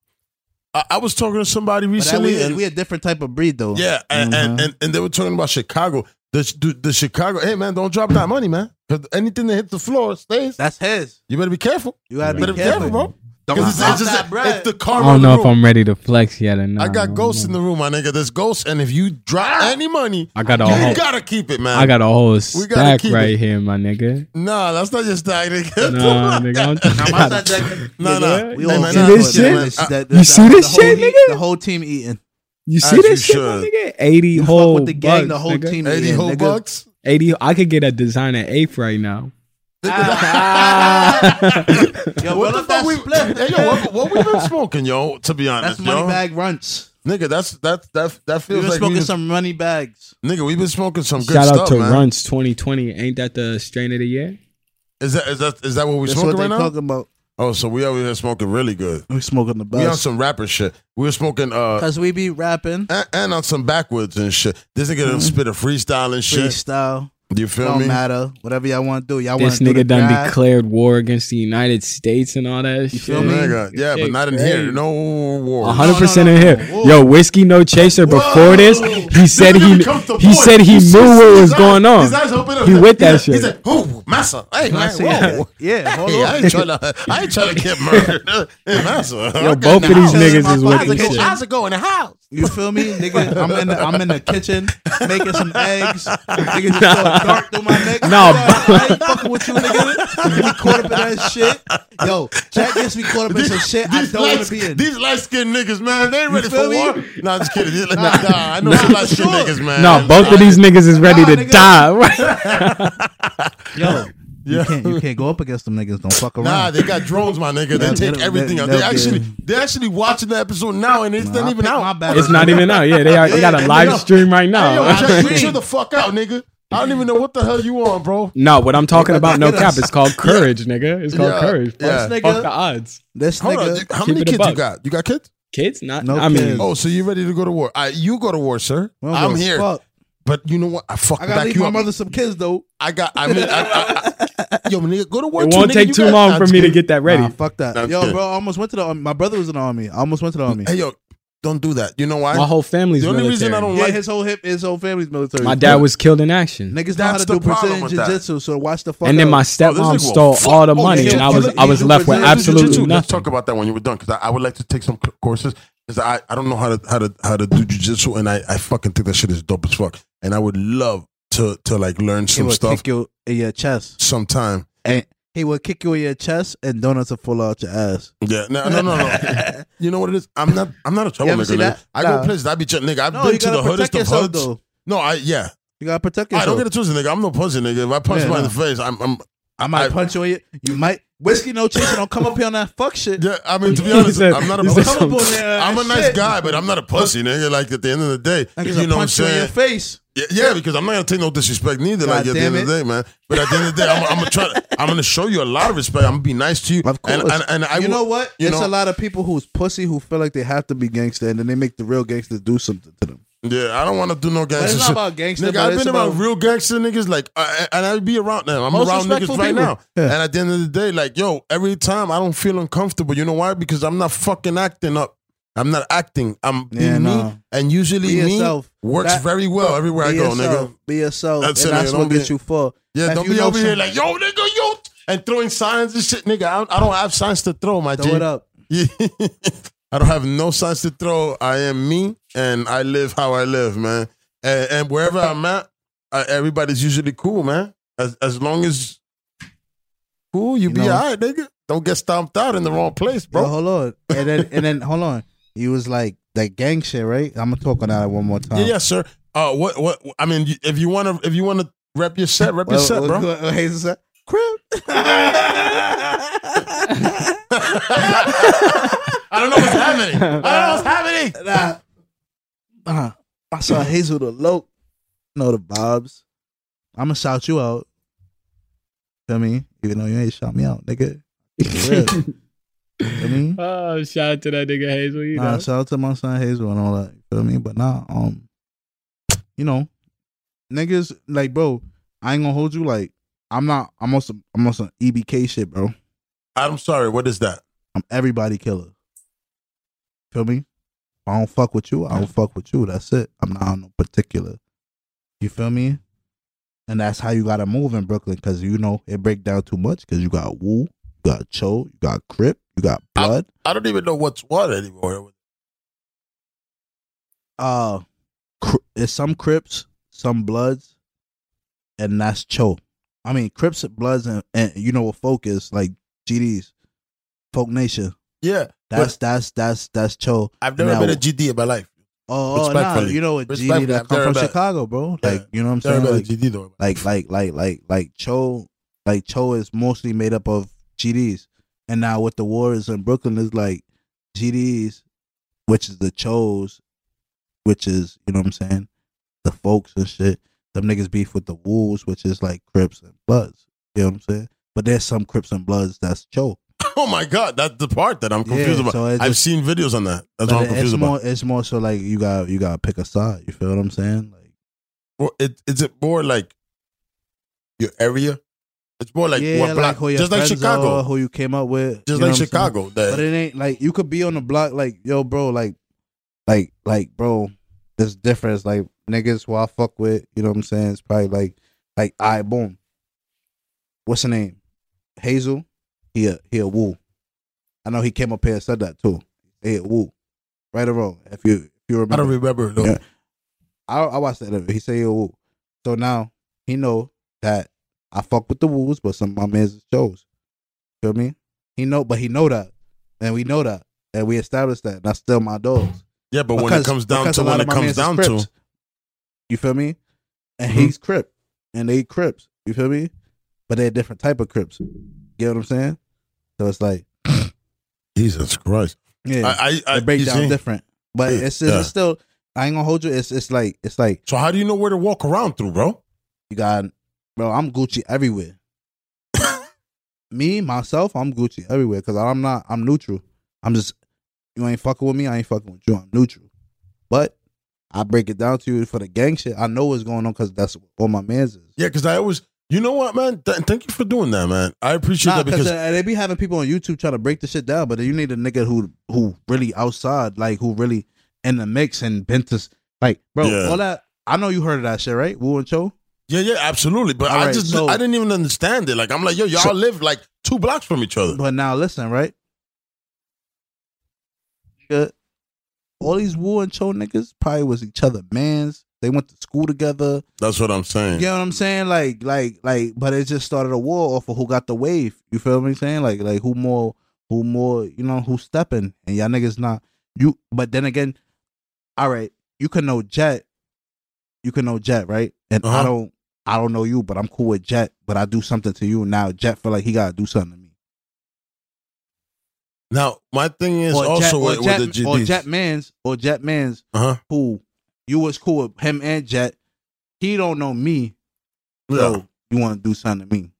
I, I was talking to somebody recently, we, and we a different type of breed though. yeah, and, and, mm-hmm. and and they were talking about Chicago. The, the the Chicago, hey man, don't drop that money, man. Because anything that hits the floor stays. That's his. You better be careful. You gotta You be better be careful, careful, bro. Don't 'Cause it's, it's just that bread. it's the I don't know if. I'm ready to flex yet or not. I got ghosts in the room, my nigga. There's ghosts, and if you drop any money, I got a you whole. gotta keep it, man. I got a whole gotta stack right it. here, my nigga. Nah, that's not your stack, nigga. Nah, *laughs* nigga, I'm Nah, my talking- son that- Nah, nah. We Hey, all man, get nah, into this shit? man. Uh, you the- see this shit, heat- nigga? The whole team eating. You see this shit, my nigga? Eighty whole fuck with the gang, bucks, the whole team 80 whole bucks. Eighty. I could get a designer eighth right now. *laughs* Yo, What roll the fuck we? split. Hey, yo, what, what we been smoking, yo? To be honest, That's money yo, bag runts. nigga, that's that that that feels We been like smoking we, some money bags. nigga. We've been smoking some good Shout stuff, out to man. Runts 2020. Ain't that the strain of the year? Is that is that is that what we That's smoking what right now? talking about. Oh, so we over here smoking really good. We smoking the We on some rapper shit. We were smoking uh Cause we be rapping and, and on some backwoods and shit. This nigga done Mhm. spit a freestyle and shit. freestyle. You feel Don't me? matter. Whatever y'all want to do. Y'all want This to do the nigga done grab. declared war against the United States and all that You shit. feel me? Nigga, yeah, but not in crazy. here. No war. Hundred No, percent no, in here. Whoa. Yo, whiskey no chaser. Before this, he said he he voice. said he You knew see what was eyes- going on. His eyes open up. He with that shit. He said, "Oh, massa, hey I man, whoa." it. Yeah, hold Hey, on. I ain't trying to. I ain't trying to get *laughs* murdered. hey, massa. Yo, both of these niggas is with this shit. How's it go in the house? You feel me, nigga? I'm in the I'm in the kitchen making some eggs. *laughs* Nigga just throw a dart through my neck. Nah, I ain't fucking with you, nigga. You be caught up in that shit. Yo, Jack gets me caught up in some shit I don't want to be in. these light skinned niggas, man, they ain't ready feel for me? war. Nah, just kidding. Nah, nah, I know some light skinned sure. niggas, man. No, both of these niggas is ready Nah, to nigga. die. *laughs* Yo, Yeah. You can't you can't go up against them niggas. Don't fuck around. Nah, they got drones, my nigga. They take everything out. they'll actually, they're actually watching the episode now, and it's Nah, not even out. my battle. It's not even out. Yeah, they are. They got a live stream right Hey, yo, now. *laughs* Jack, chill the fuck out, nigga. I don't even know what the hell you on, bro. no, what I'm talking about, no cap. us. It's called *laughs* courage, nigga. It's called Yeah, courage. Fuck, yeah. This fuck nigga- the odds. This Hold on. nigga. How keep many it a kids you buck. got? You got kids? Kids, not. No I mean, kids. Oh, so you ready to go to war? I, you go to war, sir. we don't I'm give a here. fuck. But you know what? I fuck I gotta back leave you my up. mother some kids though. I got. I mean, I, I, I, yo, nigga, go to war. it too, won't nigga. take You too got- long Nah, for I'm me to just get that ready. Nah, fuck that. Nah, I'm Yo, kidding. bro, I almost went to the army. My brother was in the army. I almost went to the army. Hey, yo, don't do that. You know why? My whole family's The only military. reason I don't yeah, like his whole hip, his whole family's military. My dad was killed in action, Niggas know how to do problem Brazilian jiu-jitsu, so watch the fuck and then out. my Oh, stepmom nigga will stole fuck- all the oh, money, yeah, and I was I was left with absolutely Jiu-jitsu. Let's nothing. talk about that when you were done, because I, I would like to take some courses. Because I, I don't know how to how to how to do jujitsu, and I, I fucking think that shit is dope as fuck. And I would love to to like learn he some would stuff kick you in your chest, sometime. and he will kick you in your chest, and donuts will fall out your ass. Yeah, no, no, no, no. *laughs* you know what it is? I'm not I'm not a troublemaker. nigga. I go places. I be ch- nigga. I've No, been you to the gotta hoodest protect of yourself hoods. though. No, I yeah. You gotta protect yourself. I yourself. don't get it twisted, nigga. I'm no pussy, nigga. If I punch Yeah, somebody in the face, I'm, I'm I might I- punch you. You might whiskey no chaser. Don't come up here on that fuck shit. yeah. I mean, to be *laughs* honest, said- I'm not a he Don't said pussy. come up on there. I'm a nice shit. guy, but I'm not a pussy, nigga. Like at the end of the day, Niggas you will know what I'm punch you your saying? face. Yeah, yeah, because I'm not gonna take no disrespect neither. like at the damn end of the day, man. But at the end of the day, I'm, I'm gonna try. I'm gonna show you a lot of respect. I'm gonna be nice to you. Of course. And, and, and I you know what? you it's know- a lot of people who's pussy who feel like they have to be gangster, and then they make the real gangsters do something to them. Yeah, I don't want to do no But gangster it's not shit. about gangster. Nigga, I've been around about- real gangster niggas, like, uh, and I be around them. I'm around niggas respectful right now. Yeah. And at the end of the day, like, yo, every time I don't feel uncomfortable. You know why? Because I'm not fucking acting up. I'm not acting. I'm being Yeah, me. no. And usually Be me yourself. works That- very well everywhere I go, yourself. nigga. Be yourself. That's and it, that's what gets you for. Yeah, If don't be know over here like, yo, nigga, yo, and throwing signs and shit, nigga. I don't, I don't have signs to throw, my Throw G. it up. *laughs* Yeah. I don't have no signs to throw. I am me, and I live how I live, man. And, and wherever I'm at, uh, everybody's usually cool, man. As as long as cool, you, You be know- alright, nigga. Don't get stomped out in the wrong place, bro. Bro, hold on. And then and then hold on. You was like that gang shit, right? I'm gonna talk on that one more time. yeah, yeah, sir. Uh, what what? I mean, if you wanna if you wanna rep your set, rep your set, well, bro. *laughs* Hazel said, "Crip." *laughs* *laughs* I don't know what's happening. I don't know what's happening. nah. Uh, I saw Hazel the low. Know the Bobs. I'm gonna shout you out. Feel me? Even though you ain't shout me out, nigga. Keep it real. *laughs* Feel me? Oh, shout out to that nigga Hazel. You Nah, know. shout out to my son Hazel and all that. You feel me? But nah, um, you know, niggas like, bro. I ain't gonna hold you. Like, I'm not. I'm on some. I'm on some EBK shit, bro. I'm sorry. What is that? I'm everybody killer. Feel me? If I don't fuck with you, I don't fuck with you. That's it. I'm not on no particular. You feel me? And that's how you gotta move in Brooklyn, cause you know it break down too much. Cause you got Woo, you got Cho, you got Crip, you got Blood. I don't even know what's what anymore. uh it's some Crips, some Bloods, and that's Cho. I mean Crips, and Bloods, and, and you know what folk is like GDs, Folk Nation. Yeah, That's that's that's that's Cho. I've never Now- been a GD in my life. Oh, oh nah, you know what GD that come from Chicago, bro. Yeah. Like you know what I'm Never saying? Like, GD though. like like like like like Cho, like Cho is mostly made up of GDs, and now with the wars in Brooklyn is like GDs, which is the Chos, which is you know what I'm saying, the folks and shit. Them niggas beef with the Wolves, which is like Crips and Bloods. You know what I'm saying? But there's some Crips and Bloods that's Cho. *laughs* Oh my god, that's the part that I'm confused Yeah, about. so it's I've just- seen videos on that. That's what I'm it's confused more about. it's more so like you got you got to pick a side. You feel what I'm saying? Like Well, it, is it more like your area? It's more like yeah, what like who your just like friends Chicago. are, who you came up with, just know like what I'm saying? Chicago. That But it ain't like you could be on the block like yo, bro, like, like, like, bro. There's difference. Like niggas who I fuck with, you know what I'm saying? It's probably like, like, I boom. What's her name? Hazel. He a he a woo. I know he came up here and said that too. He a woo. Right or wrong? If you if you remember, I don't remember. Though. Yeah. I I watched that. interview. He say he a woo. So now he know that I fuck with the woos, but some of my man's shows. You feel me? He know, but he know that, and we know that, and we established that. And I still my dogs. Yeah, but when it comes down to when it comes down Crips. to, you feel me? And Mhm. he's Crip, and they Crips. You feel me? But they're different type of Crips. Get what I'm saying? So it's like, *laughs* Jesus Christ. yeah, I, I, I the breakdown different, but Yeah. it's, it's Yeah. still. I ain't gonna hold you. It's it's like it's like So how do you know where to walk around through, bro? you got, bro. I'm Gucci everywhere. *laughs* Me myself, I'm Gucci everywhere because I'm not. I'm neutral. I'm just you ain't fucking with me. I ain't fucking with you. I'm neutral. But I break it down to you for the gang shit. I know what's going on because that's what all my mans is. Yeah, because I always, you know what, man? Th- thank you for doing that, man. I appreciate Nah, that because because uh, they be having people on YouTube trying to break the shit down, but you need a nigga who who really outside, like who really in the mix and been to like, bro, Yeah. all that. I know you heard of that shit, right? Wu and Cho. yeah, yeah, absolutely. But All I right, just, so- I didn't even understand it. Like I'm like, yo, y'all So- live like two blocks from each other. But now listen, right? All these Wu and Cho niggas probably was each other mans. They went to school together. That's what I'm saying. You know what I'm saying? Like, like, like, but it just started a war off of who got the wave. You feel me saying? Like, like who more, who more, you know, who stepping and y'all niggas not you. But then again, all right, you can know Jet, you can know Jet, right? And I Uh-huh. don't, I don't know you, but I'm cool with Jet. But I do something to you now. Jet feel like he gotta do something to me. Now, my thing is or also Jet, with, or, Jet, with the or GDs. Jet Mans, or Jet Mans, uh-huh. who you was cool with him and Jet. He don't know me, Yeah. so you want to do something to me.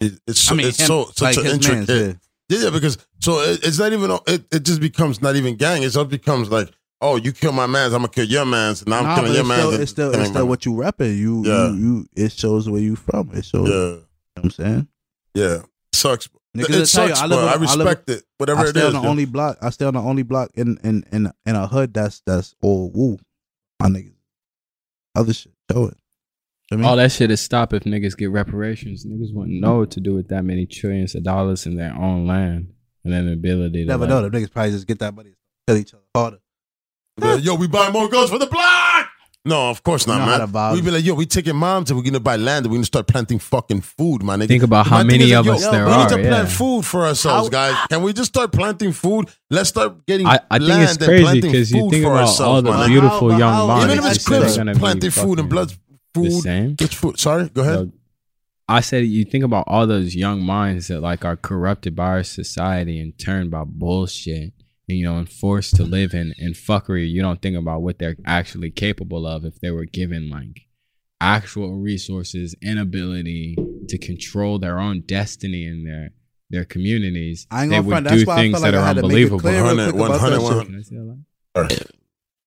It, it's so, I mean, it's him, so such like an intricate. yeah. Yeah, yeah, because so it, it's not even it, it just becomes not even gang. It just becomes like, oh, you kill my man's, I'm gonna kill your man's, and I'm Nah, killing your man's. still, it's still, it's still what you repping. You, Yeah. you, you, it shows where you from. It shows. You know Yeah, what I'm saying? yeah, sucks. Niggas it will tell you, I but live, I on- I live, respect it. Whatever I it stay is. on the yo. only block. I stay on the only block in in in in a hood that's that's all woo. My niggas, other shit. Show it. I mean, All that shit is stop if niggas get reparations. Niggas wouldn't know what to do with that many trillions of dollars in their own land and then the ability to never like, know. The niggas probably just get that money, and kill each other harder. Yo, we buy more guns for the block. No, of course You not, man. to vibe. We be like, yo, we taking moms and we're gonna buy land and we're gonna start planting fucking food, man. Think about how many of yo, us yo, there we are. We need to plant yeah. food for ourselves, How- guys. Can we just start planting food? Let's start getting I, I think land it's and crazy planting because you food think for about ourselves, all the man. beautiful how- young how- minds. Even if it's It's that are Crips planting food and fucking blood food. same. It's food. Sorry, go ahead. So, I said you think about all those young minds that like are corrupted by our society and turned by bullshit, and, you know, and forced to live in in fuckery. You don't think about what they're actually capable of if they were given like actual resources and ability to control their own destiny in their their communities. I ain't they gonna would front. do That's why I things like that I are had to make it unbelievable. clear real 100, that 100, shit. Can I say that loud?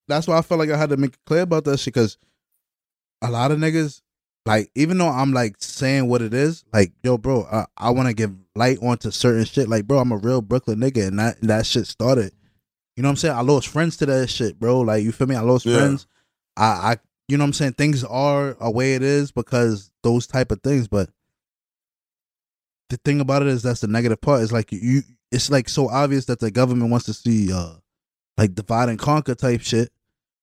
that's why I felt like I had to make it clear about that shit because a lot of niggas, like, even though I'm like saying what it is, like, yo, bro, I, I want to give light onto certain shit. Like, bro, I'm a real Brooklyn nigga, and that that shit started. You know what I'm saying? I lost friends to that shit, bro. Like, you feel me? I lost Yeah. friends. I, I, you know what I'm saying? Things are a way it is because those type of things. But the thing about it is that's the negative part. Is like you, it's like so obvious that the government wants to see, uh, like divide and conquer type shit.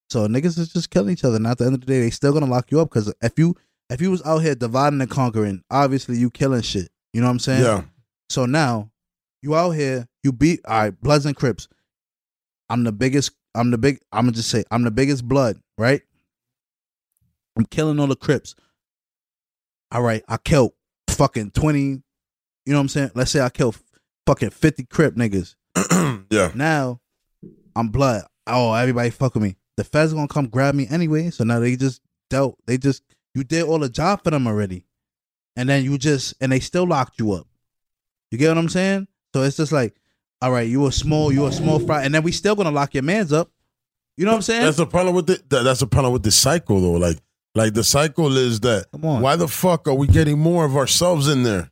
So niggas is just killing each other. And at the end of the day, they still gonna lock you up because if you if you was out here dividing and conquering, obviously you killing shit. You know what I'm saying? Yeah, So now you out here, you beat all right, Bloods and Crips. I'm the biggest. I'm the big. I'm gonna just say I'm the biggest blood, right? I'm killing all the Crips. All right, I killed fucking twenty. You know what I'm saying? Let's say I killed fucking fifty Crip niggas. *clears throat* yeah. Now I'm blood. Oh, everybody fuck with me. The feds gonna come grab me anyway. So now they just dealt. They just you did all the job for them already, and then you just and they still locked you up. You get what I'm saying? So it's just like, all right, you a small, you a small fry, and then we still gonna lock your man's up. You know what I'm saying? That's the problem with the that, that's the problem with the cycle though. Like like the cycle is that Come on. why the fuck are we getting more of ourselves in there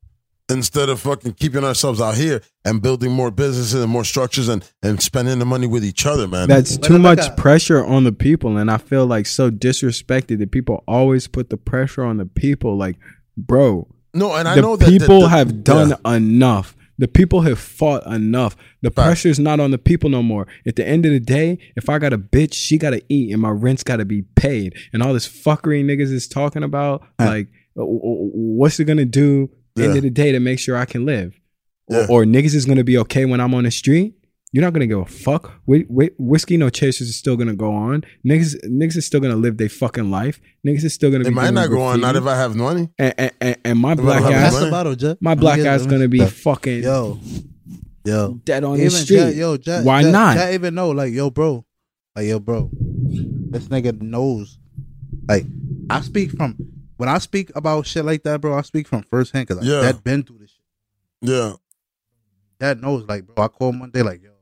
instead of fucking keeping ourselves out here and building more businesses and more structures and and spending the money with each other, man. That's too then much at- pressure on the people, and I feel like so disrespected that people always put the pressure on the people. Like, bro, no, and I the know that people that- that- have done yeah. enough. The people have fought enough. The Facts. pressure's not on the people no more. At the end of the day, if I got a bitch, she gotta eat, and my rent's gotta be paid. And all this fuckery niggas is talking about, like, what's it gonna do? End of the day to make sure I can live, Yeah. or, or niggas is gonna be okay when I'm on the street. You're not gonna give a fuck. Wait, wait, whiskey no chasers is still gonna go on. Niggas, niggas is still gonna live their fucking life. Niggas is still gonna. It be might not go on. Not if I have money. and, and, and, and my If black don't have Pass ass, money. the bottle, Jet. my Let me black ass let me- gonna be Yo, fucking Yo, yo. dead on the street. Jet, yo, Jet, Why Jet, not? Jet even know, like, yo, bro, like, yo, bro, this nigga knows. Like, I speak from when I speak about shit like that, bro. I speak from first hand because Yeah. Dad been through this shit. Yeah. Dad knows, like, bro. I call him one day, like, yo, he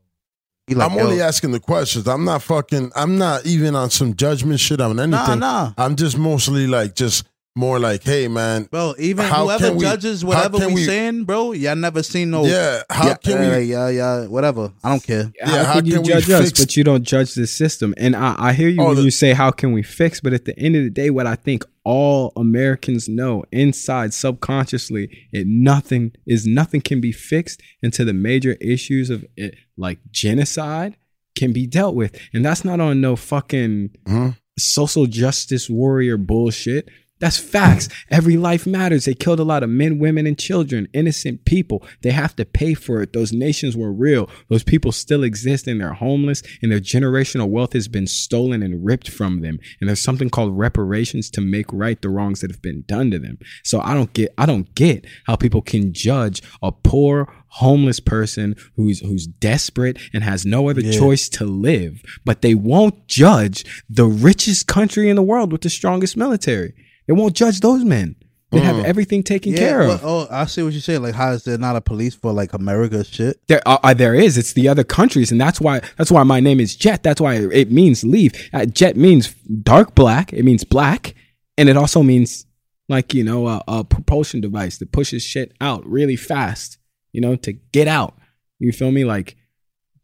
like, I'm only asking the questions. I'm not fucking. I'm not even on some judgment shit on anything. nah, nah, I'm just mostly like just more like, hey man, bro. Even whoever can we- judges whatever we, we- saying, bro, y'all never seen no. yeah. How yeah, can yeah, we? yeah, yeah, whatever. I don't care. Yeah, how can you can we judge us, but you don't judge the system? And I, I hear you Oh, when the- you say, "How can we fix?" But at the end of the day, what I think all Americans know inside subconsciously, it nothing is nothing can be fixed until the major issues of it, like genocide can be dealt with, and that's not on no fucking Mhm. social justice warrior bullshit. That's facts. Every life matters. They killed a lot of men, women, and children, innocent people. They have to pay for it. Those nations were real. Those people still exist and they're homeless, and their generational wealth has been stolen and ripped from them. And there's something called reparations to make right the wrongs that have been done to them. So I don't get I don't get how people can judge a poor homeless person who's who's desperate and has no other Yeah. choice to live, but they won't judge the richest country in the world with the strongest military. They won't judge those men. They have everything taken care well, of. Oh, I see what you're saying. Like, how is there not a police for like America shit? There, uh, uh, there is. It's the other countries, and that's why. That's why my name is Jet. That's why it means leave. Uh, Jet means dark black. It means black, and it also means like you know a, a propulsion device that pushes shit out really fast. You know to get out. You feel me? Like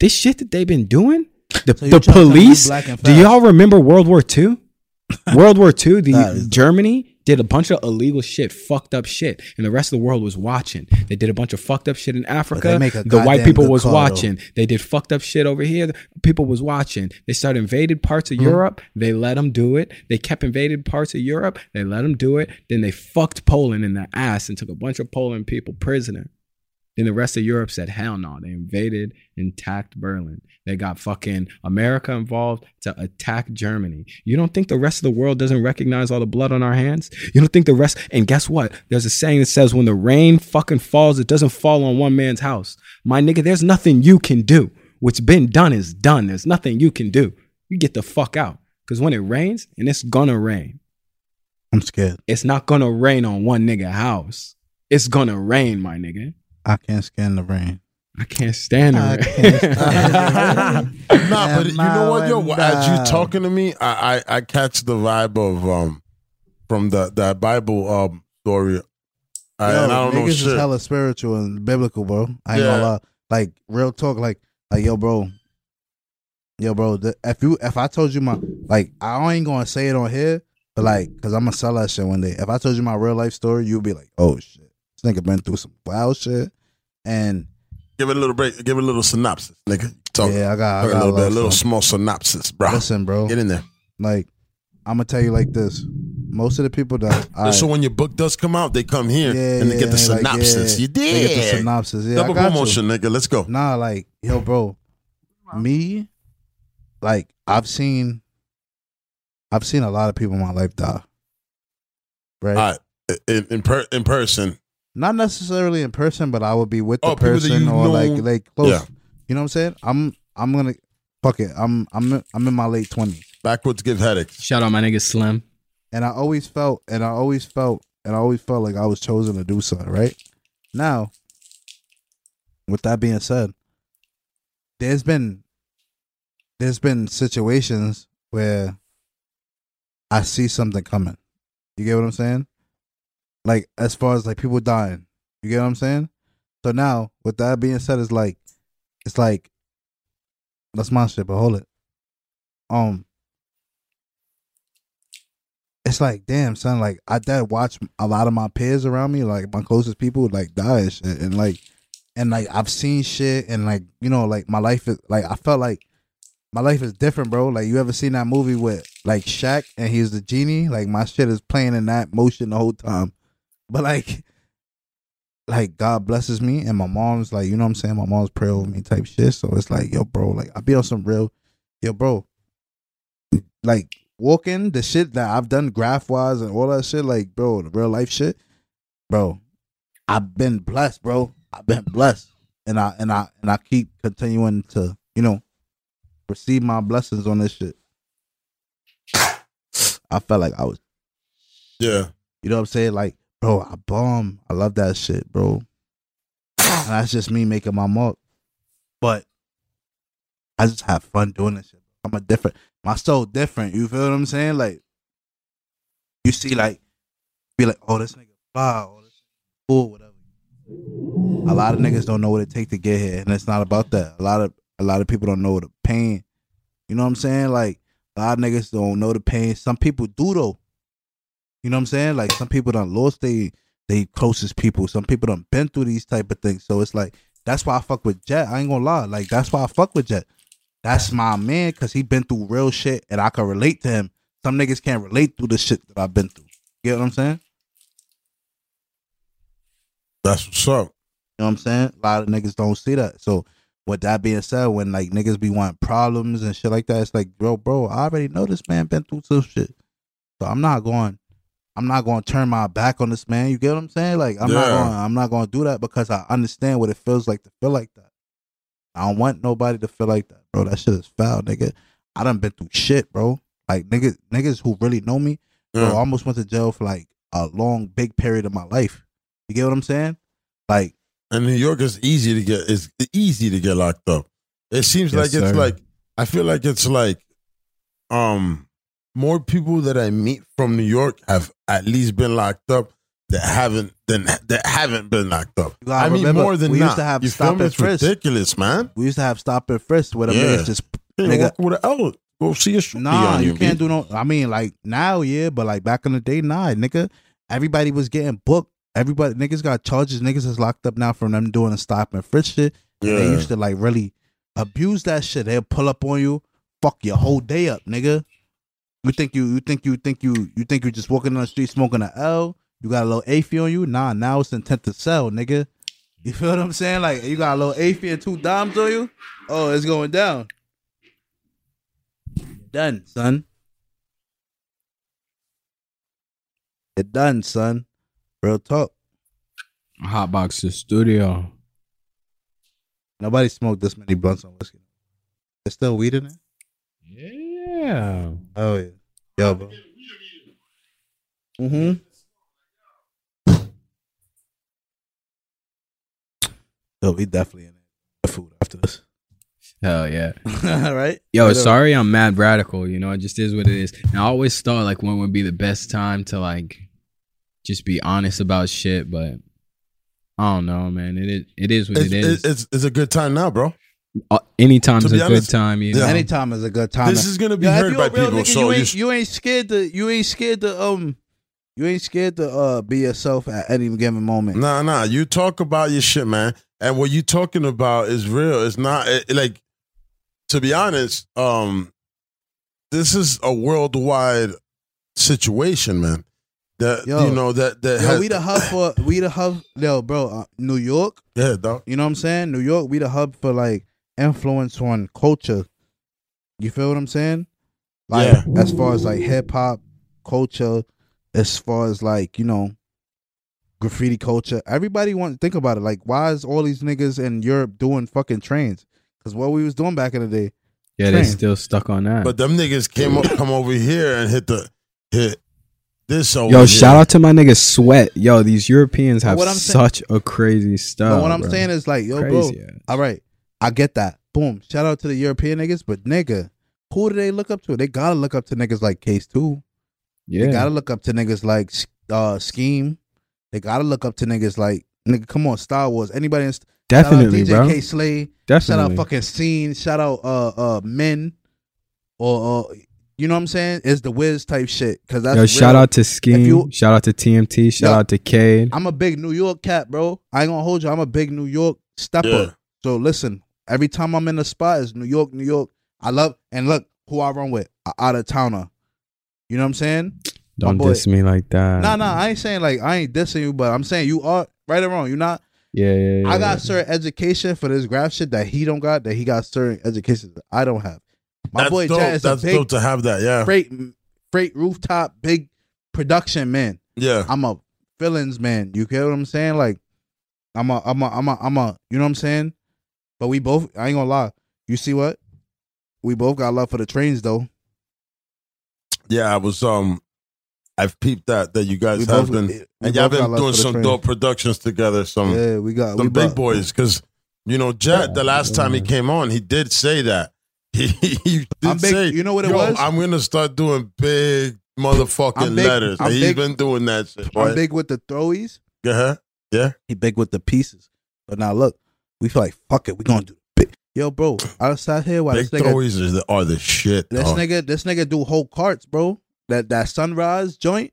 this shit that they've been doing. The, So you're the trying to tell me police. black and Do fast. y'all remember World War II? *laughs* World War II, the Germany did a bunch of illegal shit, fucked up shit, and the rest of the world was watching. They did a bunch of fucked up shit in Africa. The white people was call, though. watching. They did fucked up shit over here. The People was watching. They started invaded parts of Europe. They let them do it. They kept invaded parts of Europe. They let them do it. Then they fucked Poland in the ass and took a bunch of Poland people prisoner. Then the rest of Europe said, hell no. They invaded and attacked Berlin. They got fucking America involved to attack Germany. You don't think the rest of the world doesn't recognize all the blood on our hands? You don't think the rest, and guess what? There's a saying that says when the rain fucking falls, it doesn't fall on one man's house. My nigga, there's nothing you can do. What's been done is done. There's nothing you can do. You get the fuck out. Because when it rains, and it's gonna rain, I'm scared. it's not gonna rain on one nigga house. It's gonna rain, my nigga. I can't stand the rain. I can't stand I it. can't *laughs* stand it. *laughs* nah, but you know what, yo? As you and, talking to me, I, I I catch the vibe of um from the that Bible um story. I, Yo, and I don't know niggas shit. is hella spiritual and biblical, bro. I ain't Yeah. gonna lie. Like real talk, like like yo, bro. Yo, bro. The, if you if I told you my like I ain't gonna say it on here, but like, cause I'm gonna sell that shit one day. If I told you my real life story, you'd be like, oh shit, this nigga been through some wild shit, and give it a little break. Give it a little synopsis, nigga. Talk, yeah, I got, I got a little bit, a little small synopsis, bro. Listen, bro. Get in there. Like, I'm gonna tell you like this. Most of the people that I so when your book does come out, they come here Yeah, and they get the yeah, like, synopsis. yeah. you did. they get the synopsis. Yeah, Double you. promotion, nigga. Let's go. Nah, like yo, bro, me, like I've seen, I've seen a lot of people in my life die. Right. In in, per, in person. Not necessarily in person, but I would be with the Oh, people that person you or know- like like close. Yeah. You know what I'm saying? I'm I'm gonna fuck it. I'm I'm I'm in my late twenties, Backwards give headaches. Shout out my nigga Slim. and I always felt, and I always felt, and I always felt like I was chosen to do something. Right now, with that being said, there's been there's been situations where I see something coming. You get what I'm saying? Like as far as like people dying. You get what I'm saying? So now, with that being said, it's like it's like that's my shit, but hold it. Um it's like, damn, son, like I did watch a lot of my peers around me, like my closest people, like die and shit. And like and like I've seen shit and like, you know, like my life is like I felt like my life is different, bro. Like you ever seen that movie with like Shaq and he's the genie? Like my shit is playing in that motion the whole time. But like like God blesses me and my mom's like, you know what I'm saying? My mom's pray over me type shit. So it's like, yo, bro, like I be on some real, yo, bro, like walking the shit that I've done graph wise and all that shit, like, bro, the real life shit, bro. I've been blessed, bro. I've been blessed, and I and I and I keep continuing to, you know, receive my blessings on this shit. I felt like I was, Yeah. you know what I'm saying? Like, bro, I bomb. I love that shit, bro. And that's just me making my mark. But I just have fun doing this shit. I'm a different my soul different. You feel what I'm saying? Like you see like be like, oh this nigga fly, oh this cool, whatever. A lot of niggas don't know what it takes to get here, and it's not about that. A lot of a lot of people don't know the pain. You know what I'm saying? Like a lot of niggas don't know the pain. Some people do though. You know what I'm saying? Like some people done lost they they closest people. Some people done been through these type of things. So it's like that's why I fuck with Jet. I ain't gonna lie. Like that's why I fuck with Jet. That's my man because he been through real shit and I can relate to him. Some niggas can't relate through the shit that I've been through. You get what I'm saying? That's what's up. You know what I'm saying? A lot of niggas don't see that. So with that being said, when like niggas be wanting problems and shit like that, it's like, bro, bro, I already know this man been through some shit. So I'm not going I'm not going to turn my back on this man. You get what I'm saying? Like I'm not going I'm not going to do that because I understand what it feels like to feel like that. I don't want nobody to feel like that, bro. That shit is foul, nigga. I done been through shit, bro. Like niggas niggas who really know me, bro, I almost went to jail for like a long big period of my life. You get what I'm saying? Like And New York is easy to get. It's easy to get locked up. It seems Yes, like it's sir. like I feel like it's like um more people that I meet from New York have at least been locked up that haven't than that haven't been locked up. I mean remember, more than we not. used to have you stop and frisk. ridiculous, man. we used to have stop and frisk where the Yeah. just Hey, Nigga. with an L. Go see a shooty Nah, on you you, can't do no. I mean, like now, yeah, but like back in the day, nah, nigga. Everybody was getting booked. Everybody niggas got charges. Niggas is locked up now from them doing a stop and frisk shit. Yeah. They used to like really abuse that shit. They'll pull up on you, fuck your whole day up, nigga. You think you you think you think you you think you're just walking on the street smoking a L? You got a little AFI on you? Nah, now it's intent to sell, nigga. You feel what I'm saying? Like you got a little AFI and two dimes on you? Oh, it's going down. Done, son. It done, son. Real talk. Hotbox the studio. Nobody smoked this many blunts on whiskey. There's still weed in it? Yeah. Oh yeah. Yo, bro. Mm-hmm. Yo, we definitely in it. Food after this. Hell yeah. All *laughs* right. Yo, Whatever. sorry I'm mad radical. You know, it just is what it is. And I always thought like when would be the best time to like just be honest about shit, but I don't know, man. It is it is what it is. it's, it's, it's a good time now, bro. Uh, anytime's a be good time, you know. Anytime is a good time. This is gonna be Yo, if heard you by people. nigga, so you you, ain't, you ain't scared to you ain't scared to um you ain't scared to uh be yourself at any given moment. Nah, nah. You talk about your shit, man. And what you talking about is real. It's not it, like to be honest, um this is a worldwide situation, man. That Yo. you know that that Yo, has, we the hub *coughs* for we the hub. Yo, bro, uh, New York. yeah, dog. You know what I'm saying? New York, we the hub for like influence on culture. You feel what I'm saying? Like Yeah. as far as like hip hop culture, as far as like you know graffiti culture. Everybody want to think about it. Like, why is all these niggas in Europe doing fucking trains? Because what we was doing back in the day. yeah, they still stuck on that. But them niggas came up come over here and hit the hit this over Yo, here. shout out to my nigga Sweat. Yo, these Europeans have what I'm saying- such a crazy style. but what I'm bro. saying is like, yo, crazy. bro. All right, I get that. Boom. Shout out to the European niggas, but nigga, who do they look up to? They gotta look up to niggas like Kase 2. yeah. They gotta look up to niggas like uh Skeme. They gotta look up to niggas like nigga. Come on, Style Wars. Anybody? In, Definitely, shout out DJ bro. Kay Slay. Shout Definitely. out fucking Seen. Shout out uh uh Men. Or uh, you know what I'm saying? It's the Wiz type shit. Cause that's Yo, shout out to Skeme. you- shout out to TMT. Shout Yo, out to Cade. I'm a big New York cat, bro. I ain't gonna hold you. I'm a big New York stepper. Yeah. So listen, every time I'm in the spot, it's New York, New York. I love and look who I run with, a out of towner. You know what I'm saying? Don't boy- diss me like that. Nah, nah, I ain't saying like I ain't dissing you, but I'm saying you are right or wrong. You're not. Yeah, yeah, yeah. I got yeah. certain education for this graph shit that he don't got. That he got certain education that I don't have. My that's boy dope. Jet is a That's big dope to have that. Yeah, freight freight rooftop big production man. yeah. I'm a villains man. You get what I'm saying? Like I'm a I'm a I'm a I'm a you know what I'm saying? But we both I ain't gonna lie. You see what? We both got love for the trains though. Yeah, I was um I've peeped that that you guys We have both been and y'all been doing some train. dope productions together, some Yeah, we got we big bought- boys. Cause you know, Jet, the last time he came on, he did say that. *laughs* He, he did I'm big- say you know what it "Yo, was? I'm gonna start doing big motherfucking big- letters. I'm He's big- been doing that shit. I'm big with the throwies. Uh-huh. Yeah. He big with the pieces. But now look, we feel like fuck it, we gonna do big. Yo, bro, I sat here while Big this nigga throwies are the, are the shit. This dog. nigga, this nigga do whole carts, bro. That that sunrise joint.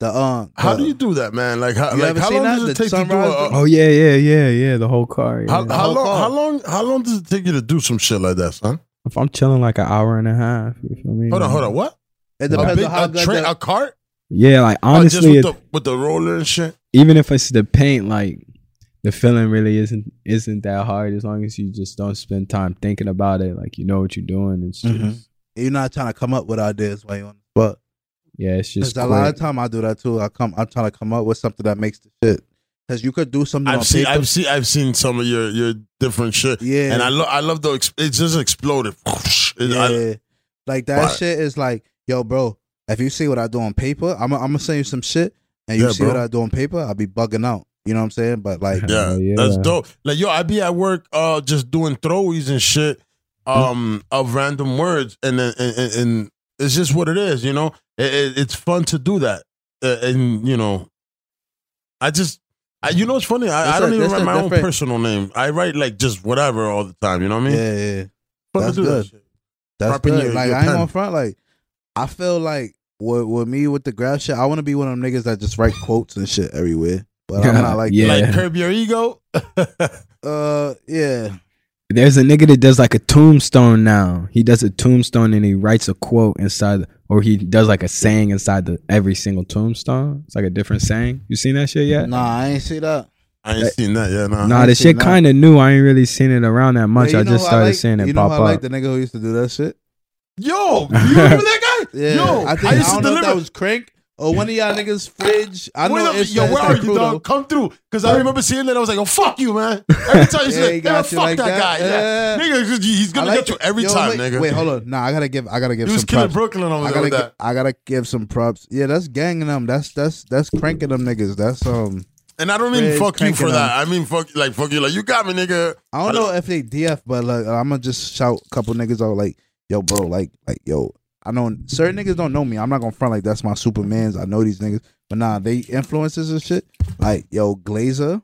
The uh, How do you do that, man? Like how like how long that? does it The take to do sunrise a, thing? Oh yeah, yeah, yeah, yeah. The whole car. Yeah. how, how whole long car. how long how long does it take you to do some shit like that, son? if I'm chilling like an hour and a half, you feel me? Hold on, hold on. What? It A, depends big, on how a, good. train, the- a cart? Yeah, like Oh, just honestly, with it, the, with the roller and shit. even if it's the paint, like the feeling really isn't isn't that hard as long as you just don't spend time thinking about it. Like you know what you're doing. It's just Mhm. You're not trying to come up with ideas while you on. But yeah, it's just a lot of time I do that too. I come, I'm trying to come up with something that makes the shit. Because you could do something I've seen, paper. I've seen, I've seen some of your your different shit, yeah, and I love, I love the. ex- It just exploded. *laughs* It- yeah, I- like that Right. shit is like, yo, bro. If you see what I do on paper, I'm, I'm gonna send you some shit, and you Yeah, see bro. what I do on paper, I'll be bugging out. You know what I'm saying? But like, yeah, Hell yeah. that's dope. Like yo, I be at work, uh, just doing throwies and shit, um, of random words, and then and, and, and it's just what it is, you know. It, it, it's fun to do that, uh, and you know, I just. I, you know, it's funny. I, It's I don't a- even write a my own personal name. I write like just whatever all the time. You know what I mean? yeah, yeah. Fun that's to do that good. shit. That's good. your- like your I ain't pen. gonna front. Like I feel like with, with me with the graph shit, I want to be one of them niggas that just write quotes and shit everywhere. But I'm not *laughs* like Yeah. Like curb your ego. *laughs* Uh, yeah. There's a nigga that does like a tombstone now. He does a tombstone and he writes a quote inside, or he does like a saying inside the every single tombstone. It's like a different saying. You seen that shit yet? Nah, I ain't see that. I ain't seen that. Yeah, nah. Nah, the shit kind of new. I ain't really seen it around that much. Yeah, I just who started like? seeing it You know pop I like up. the nigga who used to do that shit. Yo, you *laughs* remember that guy? Yeah, Yo, I think I, used to don't know if deliver. that was Crank or one of y'all niggas fridge. I know it's yo, where that are you, dog? Come through. Because I remember seeing that. I was like, oh, fuck you, man. Every time you *laughs* Yeah, say, he yeah, fuck like that, that. guy. Yeah. Yeah. Nigga, he's to like get you every Yo, time, wait, nigga. Wait, hold on. Nah, I gotta give. I gotta give He was some killing props. Brooklyn over I gotta, with gi- that. I gotta give some props. Yeah, that's ganging them. That's that's that's cranking them niggas. That's um. And I don't mean fuck you for that. I mean fuck like fuck you. Like you got me, nigga. I don't know if they DF, but like I'm gonna just shout a couple niggas out like, yo, bro, like, like, yo, I know certain niggas don't know me. I'm not gonna front like that's my Supermans. I know these niggas, but nah, they influences and shit. Like, yo, Glazer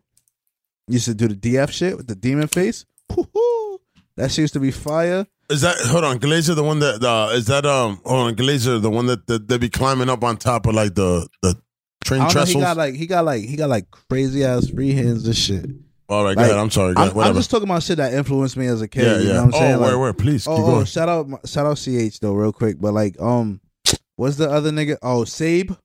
used to do the DF shit with the demon face. Woo-hoo. That shit used to be fire. Is that hold on, Glazer the one that uh is that um hold on, Glazer the one that, that they be climbing up on top of like the the train I don't know. He trestles? got like he got like he got like crazy ass free hands and shit. All right, go like, ahead. I'm sorry. I'm. I'm just talking about shit that influenced me as a kid. yeah, you yeah. know what I'm saying? oh, Like, where, where? Please keep Oh, going. oh, shout out, shout out, ch though, real quick. But like, um, what's the other nigga? Oh, Sabe,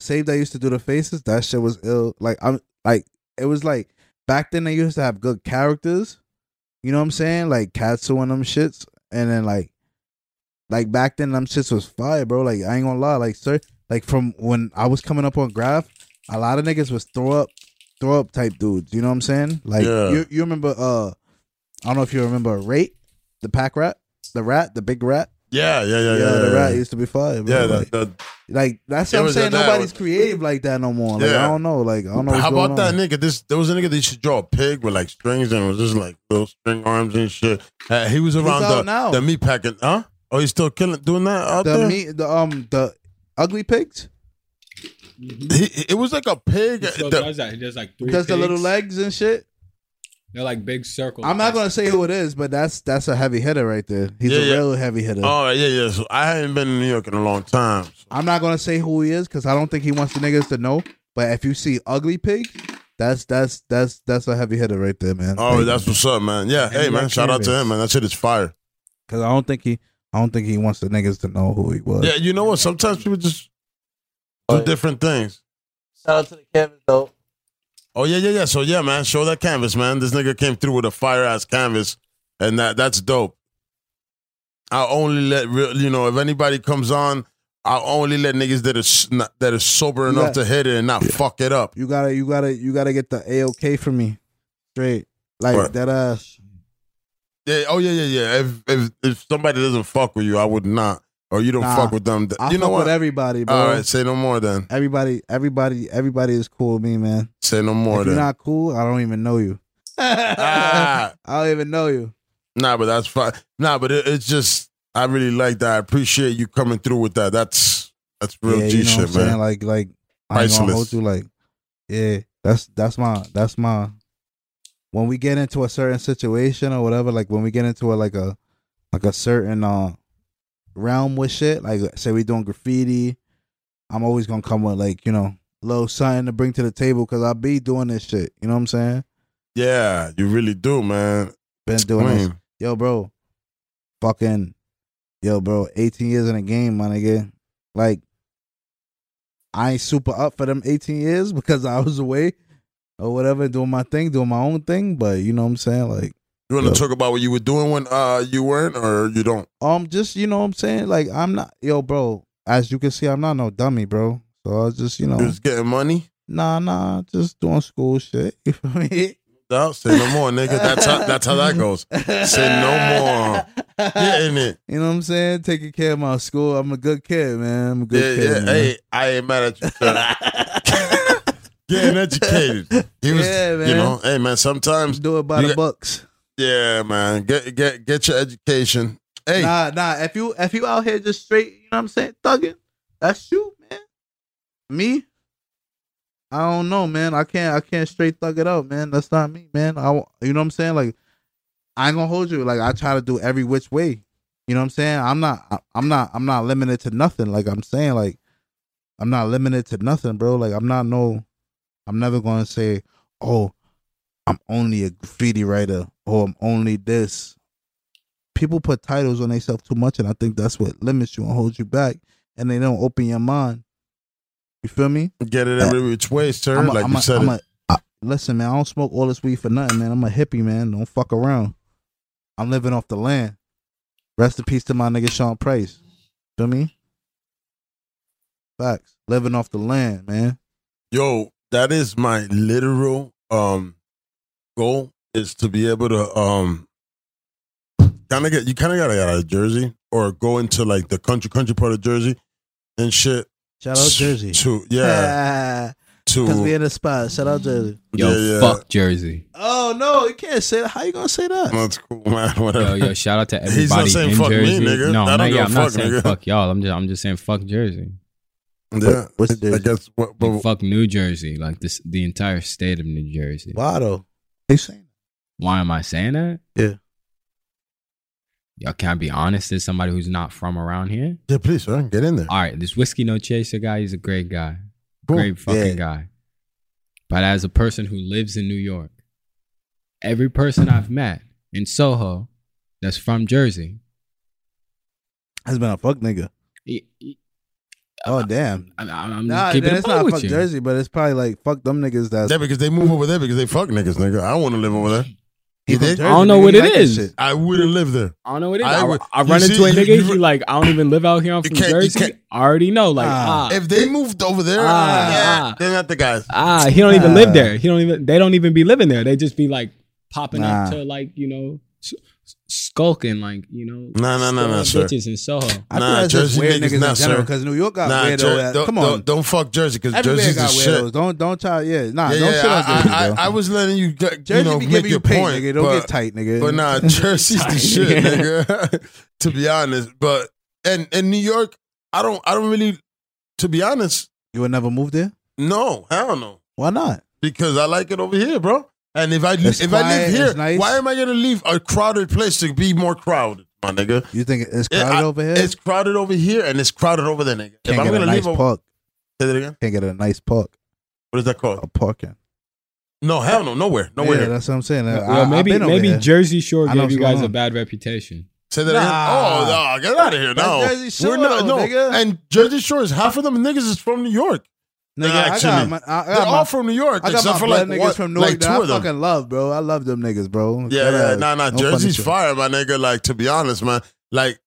Sabe that used to do the faces. That shit was ill. Like, I'm like, it was like back then they used to have good characters. You know what I'm saying? Like Katsu and them shits, and then like, like back then them shits was fire, bro. Like I ain't gonna lie, like sir, like from when I was coming up on Graph, a lot of niggas was throw up, throw up type dudes. You know what I'm saying? Like Yeah. you, you remember? Uh, I don't know if you remember Rate, the pack rat, the rat, the big rat. yeah, yeah, yeah, yeah. Yeah, the yeah, rat used to be fire. Bro. Yeah, the, like, the, like that's what I'm saying. Nobody's creative like that no more. Like Yeah. I don't know. Like I don't know. How about that on. nigga? This there was a nigga that used to draw a pig with like strings and it was just like little string arms and shit. Uh, he was around the now. the meat packing, huh? Oh, he's still killing doing that out The there. meat, the um, the ugly pigs. Mm-hmm. He, it was like a pig. He still the- does that. He does like three. Does the little legs and shit. They're like big circles. I'm not gonna say who it is, but that's that's a heavy hitter right there. He's Yeah, a yeah. real heavy hitter. oh yeah, yeah. So I haven't been in New York in a long time. So. I'm not gonna say who he is because I don't think he wants the niggas to know. But if you see ugly pig, that's that's that's that's a heavy hitter right there, man. Oh, that's what's up, man. Yeah, hey Heavy man, like shout out to cannabis. him, man. That shit is fire. because I don't think he I don't think he wants the niggas to know who he was. Yeah, you know what? Sometimes people just do different things. Shout out to the canvas though. Oh yeah, yeah, yeah. So yeah, man, show that canvas, man. This nigga came through with a fire ass canvas, and that that's dope. I'll only let real, you know if anybody comes on. I'll only let niggas that are not, that are sober enough Yeah. to hit it and not fuck it up. You gotta, you gotta, you gotta get the a okay for me, straight like Right. that. Ass. Yeah. Oh yeah, yeah, yeah. If if if somebody doesn't fuck with you, I would not. Or you don't Nah, fuck with them. th- I you know fuck what? with everybody, bro. All right, say no more then. Everybody, everybody, everybody is cool with me, man. Say no more if you're not cool, I don't even know you. Ah. *laughs* *laughs* I don't even know you. Nah, but that's fine. Nah, but it, it's just I really like that. I appreciate you coming through with that. That's that's real yeah, G you know shit, I'm saying? man. Like, like I ain't gonna Priceless. hold you. Like, yeah, that's that's my that's my. When we get into a certain situation or whatever, like when we get into a like a like a certain uh realm with shit, like say we doing graffiti, I'm always gonna come with like you know a little something to bring to the table because I be doing this shit. You know what I'm saying? yeah, you really do, man. Been doing this. Yo, bro, fucking, yo, bro, 18 years in the game, my nigga. Like, I ain't super up for them 18 years *laughs* because I was away or whatever, doing my thing, doing my own thing. But you know what I'm saying? Like, You want to talk about what you were doing when uh you weren't, or you don't? um, just you know what I'm saying? Like, I'm not, yo, bro. As you can see, I'm not no dummy, bro. So I was just, you know, You was getting money. nah, nah, just doing school shit. *laughs* You feel me? No, say no more, nigga. That's how that's how that goes. Say no more. Getting it. You know what I'm saying? Taking care of my school. I'm a good kid, man. I'm a good yeah. kid. man. Hey, I ain't mad at you. Sir. *laughs* Getting educated. He was, Yeah, man. you know. Hey, man. Sometimes, do it by the got- books. Yeah, man. Get get get your education. Hey, Nah, nah. If you if you out here just straight, you know what I'm saying, thugging, that's you, man. Me, I don't know, man. I can't I can't straight thug it out, man. That's not me, man. I you know what I'm saying? Like, I ain't gonna hold you. Like, I try to do every which way. You know what I'm saying? I'm not I'm not I'm not limited to nothing. Like I'm saying, like I'm not limited to nothing, bro. Like I'm not no. I'm never gonna say, oh, I'm only a graffiti writer or I'm only this people put titles on themselves too much, and I think that's what limits you and holds you back, and they don't open your mind. You feel me? get it every which way, sir. I'm a- like I'm you a- said. I'm it. a- I- listen, man, I don't smoke all this weed for nothing, man. I'm a hippie, man. Don't fuck around. I'm living off the land. Rest in peace to my nigga Sean Price. Feel me? Facts. Living off the land, man. Yo, that is my literal um goal is to be able to um kind of get you kind of gotta get out of Jersey or go into like the country country part of Jersey and shit. Shout out Jersey. To yeah, *laughs* Because we in the spot. Shout out Jersey. Yo, yeah, yeah. fuck Jersey. Oh no, you can't say that. How you gonna say that? That's cool, man. Whatever. Yo, yo, shout out to *laughs* He's not everybody saying in fuck me, Jersey. nigga. No, I don't no, give yeah, a I'm not saying nigga. fuck y'all. I'm just, I'm just saying fuck Jersey. yeah, what's I guess. What, Like, but, fuck New Jersey, like this, the entire state of New Jersey. Why though? They saying Why am I saying that? Yeah. Y'all can't be honest as somebody who's not from around here. yeah, please, sir, get in there. All right, this whiskey no chaser guy, he's a great guy, Cool. great fucking Yeah. guy. But as a person who lives in New York, every person I've met in Soho that's from Jersey, has been a fuck nigga. he- he- Oh damn. I'm, I'm Nah, keeping it's not fuck you. Jersey, but it's probably like fuck them niggas. That's Yeah, because they move over there because they fuck niggas, nigga. I don't want to live over there. He You did? I don't know nigga. what He it like that is. shit. I wouldn't live there. I don't know what it is. I I, would- I you run see, into a nigga. you- he like, I don't even live out here. I'm from can't- Jersey. I already know. Like, Ah. ah, If they moved over there, Ah, yeah, ah. they're not the guys. ah, he don't even live Ah. there. He don't even. They don't even be living there. They just be like popping up to like you know, s- s- skulking like you know. Nah, nah, nah, nah, stealing sir. bitches in Soho. I think Nah, that's just Jersey weird niggas niggas not, in general sir. because New York got Nah, weirdo. Jer- ass- don't, Come on, don't, don't fuck Jersey because everywhere Jersey's the got shit. weirdos. Don't don't try. Yeah, nah, Yeah, don't yeah, shit on I, Jersey. I, bro. I was letting you, get, Jersey you know, be make giving your you pink, point, nigga. Don't but, get tight, nigga. but nah, *laughs* Jersey's the shit, nigga. *laughs* to be honest, but and in New York, I don't, I don't really, to be honest, you would never move there. no, hell no, Why not? because I like it over here, bro. And if I It's if I live here, nice. why am I gonna leave a crowded place to be more crowded, my nigga? You think it's Yeah, crowded I- over here? It's crowded over here and it's crowded over there, nigga. Can't if I'm get gonna a nice leave, over, park. say that again. Can't get a nice park. What is that called? A parking. No, hell no, nowhere, nowhere. Yeah, here. that's what I'm saying. I, Well, I- maybe maybe there. Jersey Shore gave you guys a bad reputation. Say that Nah. again. Oh, no, get out of here That's now. Jersey Shore, We're not, no, nigga. and Jersey Shore is half of them niggas is from New York. Nigga, I actually. got my, I They're got all my, from New York, I got my for like niggas one, from Newark like that two I them. fucking love, bro. I love them niggas, bro. Yeah, Dead yeah, nah, nah. No Jersey's fire, my nigga. Like to be honest, man. Like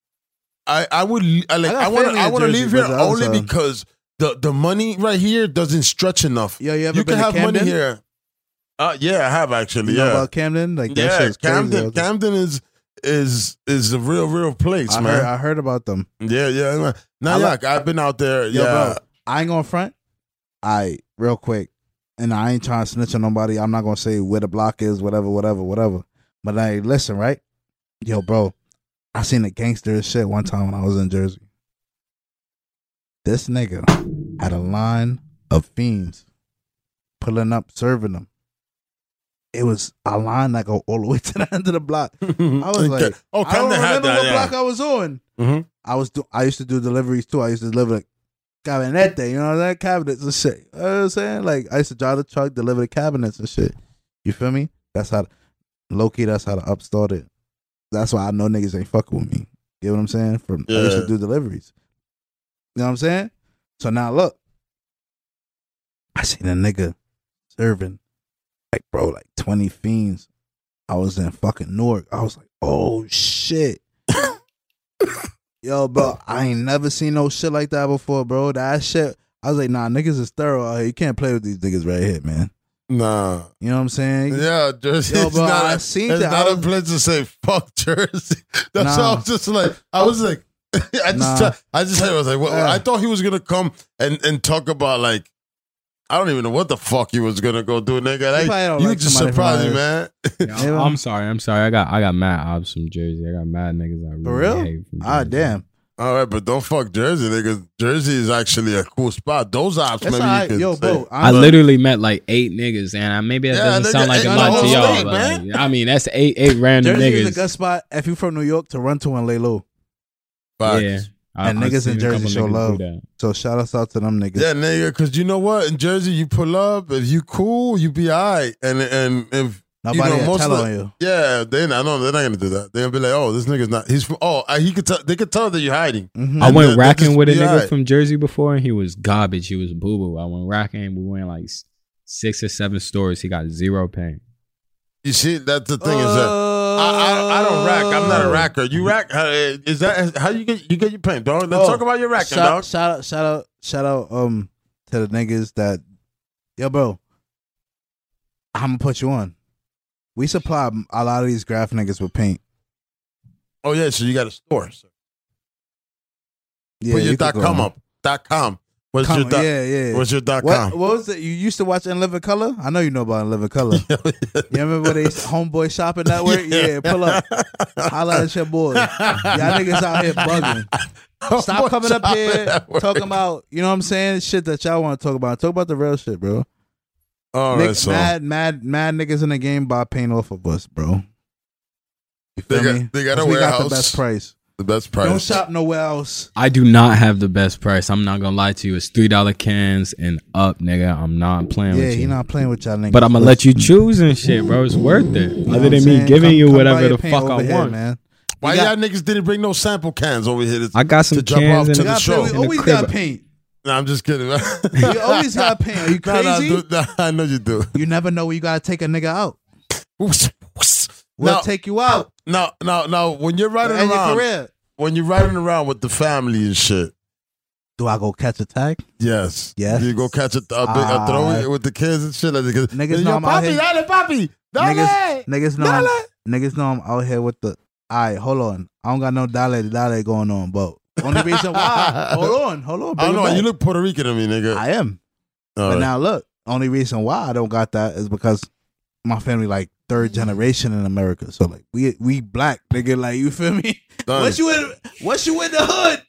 I, I would, I like, I want to, I want to leave here only also- because the the money right here doesn't stretch enough. Yo, you you can have money here. Uh, yeah, I have actually. You know yeah, about Camden? Like yeah. Camden, Camden is is is a real, real place, I man. heard, I heard about them. yeah, yeah. Nah, I yeah. like- I've been out there. Yo, yeah, bro, I ain't gonna front. I real quick, and I ain't trying to snitch on nobody. I'm not gonna say where the block is, whatever, whatever, whatever. But I listen, right? Yo, bro, I seen a gangster shit one time when I was in Jersey. This nigga had a line of fiends pulling up, serving them. It was a line that go all the way to the end of the block. *laughs* I was like, oh, I don't remember that. what Yeah. block I was on. Mhm. I was do, I used to do deliveries too. I used to deliver like cabinete, you know that cabinets and shit. You know what I'm saying? Like I used to drive the truck, deliver the cabinets and shit. You feel me? That's how low key. That's how the up started. That's why I know niggas ain't fucking with me. You know what I'm saying? From I used to do deliveries. You know what I'm saying? So now look, I seen a nigga serving like bro, like 20 fiends. I was in fucking Newark. I was like, oh shit. *laughs* *laughs* Yo, bro, I ain't never seen no shit like that before, bro. That shit, I was like, nah, niggas is thorough out here. You can't play with these niggas right here, man. Nah. You know what I'm saying? Yeah, Jersey. Yo, bro, not, I seen that. it's that. not I a was- place to say fuck Jersey. *laughs* That's why I was just like, I was like, *laughs* I just, Nah. I just, I was like, well, Yeah. I thought he was gonna come and and talk about like, I don't even know what the fuck you was gonna go do, nigga. Like, probably don't you like just surprised me, man. *laughs* Yeah, I'm sorry. I'm sorry. I got I got mad ops from Jersey. I got mad niggas. I really For real? hate from Ah, damn. All right, but don't fuck Jersey, nigga. Jersey is actually a cool spot. Those ops, That's maybe all you right. could Yo, say. bro, I literally met like eight niggas, and I, maybe that Yeah, doesn't nigga, sound like a lot to y'all, state, but man. like, I mean that's eight eight random Jersey is a good spot if you're from New York to run to and lay low. Facts. Yeah, I- And I've niggas in Jersey couple show love. So shout us out to them niggas. Yeah, nigga, because you know what? In Jersey, you pull up. If you cool, you be all right. And and if Nobody you know, will most tell of on you. Yeah, they not. No, they're not gonna do that. They're gonna be like, "Oh, this nigga's not. He's from. Oh, uh, he could tell. They could tell that you're hiding." Mhm. I went they- they racking with a nigga alright. from Jersey before, and he was garbage. He was boo boo. I went racking. We went like six or seven stores. He got zero pain. You see, that's the thing is that I, I I don't rack. I'm not a racker. You rack? Is that how you get you get your paint, dog? Let's Oh, talk about your racking, shout, dog. shout out, shout out, shout out, um, to the niggas that, yo, bro, I'm gonna put you on. We supply a lot of these graph niggas with paint. Oh yeah, so you got a store. So Yeah, Put your you dot com on. up. Dot com. What's your dot? yeah, yeah. What's your dot what, com? what was it? You used to watch In Living Color? I know you know about In Living Color. *laughs* You remember they Homeboy Shopping that Network? Yeah, pull up. Holla at your boy. Y'all *laughs* niggas out here bugging. Stop coming up here talking about, you know what I'm saying? Shit that y'all want to talk about. Talk about the real shit, bro. All Nick, right, so mad, mad, mad niggas in the game buy paint off of us, bro. You feel They got- me? they got a we got the best price. The best price. Don't shop nowhere else. I do not have the best price. I'm not gonna lie to you. It's three dollar cans and up, nigga. I'm not playing Yeah, with he you. not playing with y'all niggas. but I'm gonna let you choose and shit, bro. It's worth it. You know Other than me giving Come- you come whatever the fuck over I here, want. man. Why got- y'all niggas didn't bring no sample cans over here? To, I got some to jump cans off in to the the Got show. paint. In always got paint. Nah, I'm just kidding. *laughs* You always got paint. Are you Nah, nah, crazy? dude, nah, I know you do. You never know where you gotta take a nigga out. We'll Now, take you out now, now, now, when you're riding and your around, career. when you're riding around with the family and shit, Do I go catch a tag? yes, Yes. you go catch a, a, big, a Ah. throw it with the kids and shit. Like, Niggas know I'm out papi, here- dale, papi, dale. Niggas, niggas know, I'm, Dale. niggas know I'm out here with the. All right, hold on. I don't got no dale dale going on, but only reason why. *laughs* hold on, hold on. I don't know. back. You look Puerto Rican to me, nigga. I am. All But right. now look, only reason why I don't got that is because my family like third generation in America. So like we we black nigga, like you feel me? *laughs* Done. Once you in once you in the hood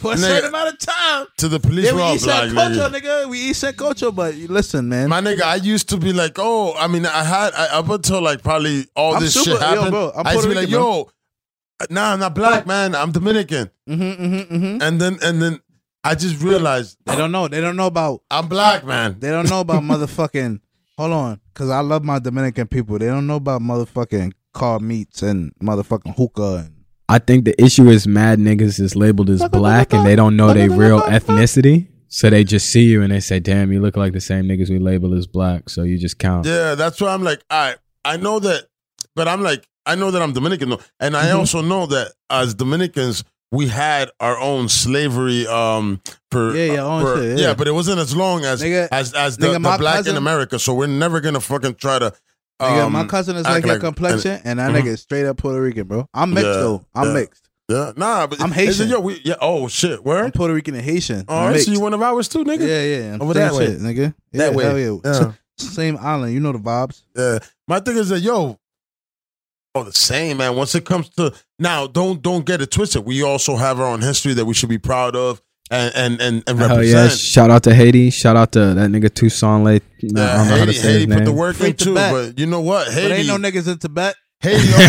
for a Nigga. certain amount of time. to the police Yeah, we eat black that culture, nigga. nigga. We eat that culture, but listen, man. My nigga, I used to be like, oh, I mean, I had I, up until like probably all I'm this super- shit yo, happened. bro, I'm I used to be like, yo, nah, I'm not black, man. I'm Dominican. mm-hmm, mm-hmm, mm-hmm. And then and then I just realized They don't know. They don't know about. I'm black, man. They don't know about *laughs* motherfucking. Hold on, because I love my Dominican people. They don't know about motherfucking car meats and motherfucking hookah and I think the issue is mad niggas is labeled as black and they don't know their real ethnicity. So they just see you and they say, "Damn, you look like the same niggas we label as black." So you just count. Yeah, that's why I'm like, I I know that, but I'm like, I know that I'm Dominican, and I Mhm. also know that as Dominicans, we had our own slavery. Um, for Yeah, yeah, own for- shit, yeah. but it wasn't as long as Nigga- as as the, nigga, the black cousin- in America. So we're never gonna fucking try to. Nigga, Um, my cousin is act like your complexion, and that Mhm. nigga is straight up Puerto Rican, bro. I'm mixed Yeah, though. I'm yeah. mixed. yeah, nah, but I'm Haitian. Yo, we, yeah. Oh shit, I'm where? Puerto Rican and Haitian. Oh, I'm mixed. see you one of ours too, nigga. Yeah, yeah. I'm Over that way. shit, nigga. Yeah, That way. yeah. Yeah. Same island. You know the vibes. Yeah. My thing is that yo, oh the same man. Once it comes to now, don't don't get it twisted. We also have our own history that we should be proud of and and and, and Hell represent. yeah! Shout out to Haiti. Shout out to that nigga Tucson Late. I don't Yeah, know how to Haiti, his Haiti put the work Free in too, but you know what? But Haiti, ain't no niggas in Tibet. Haiti, also, *laughs*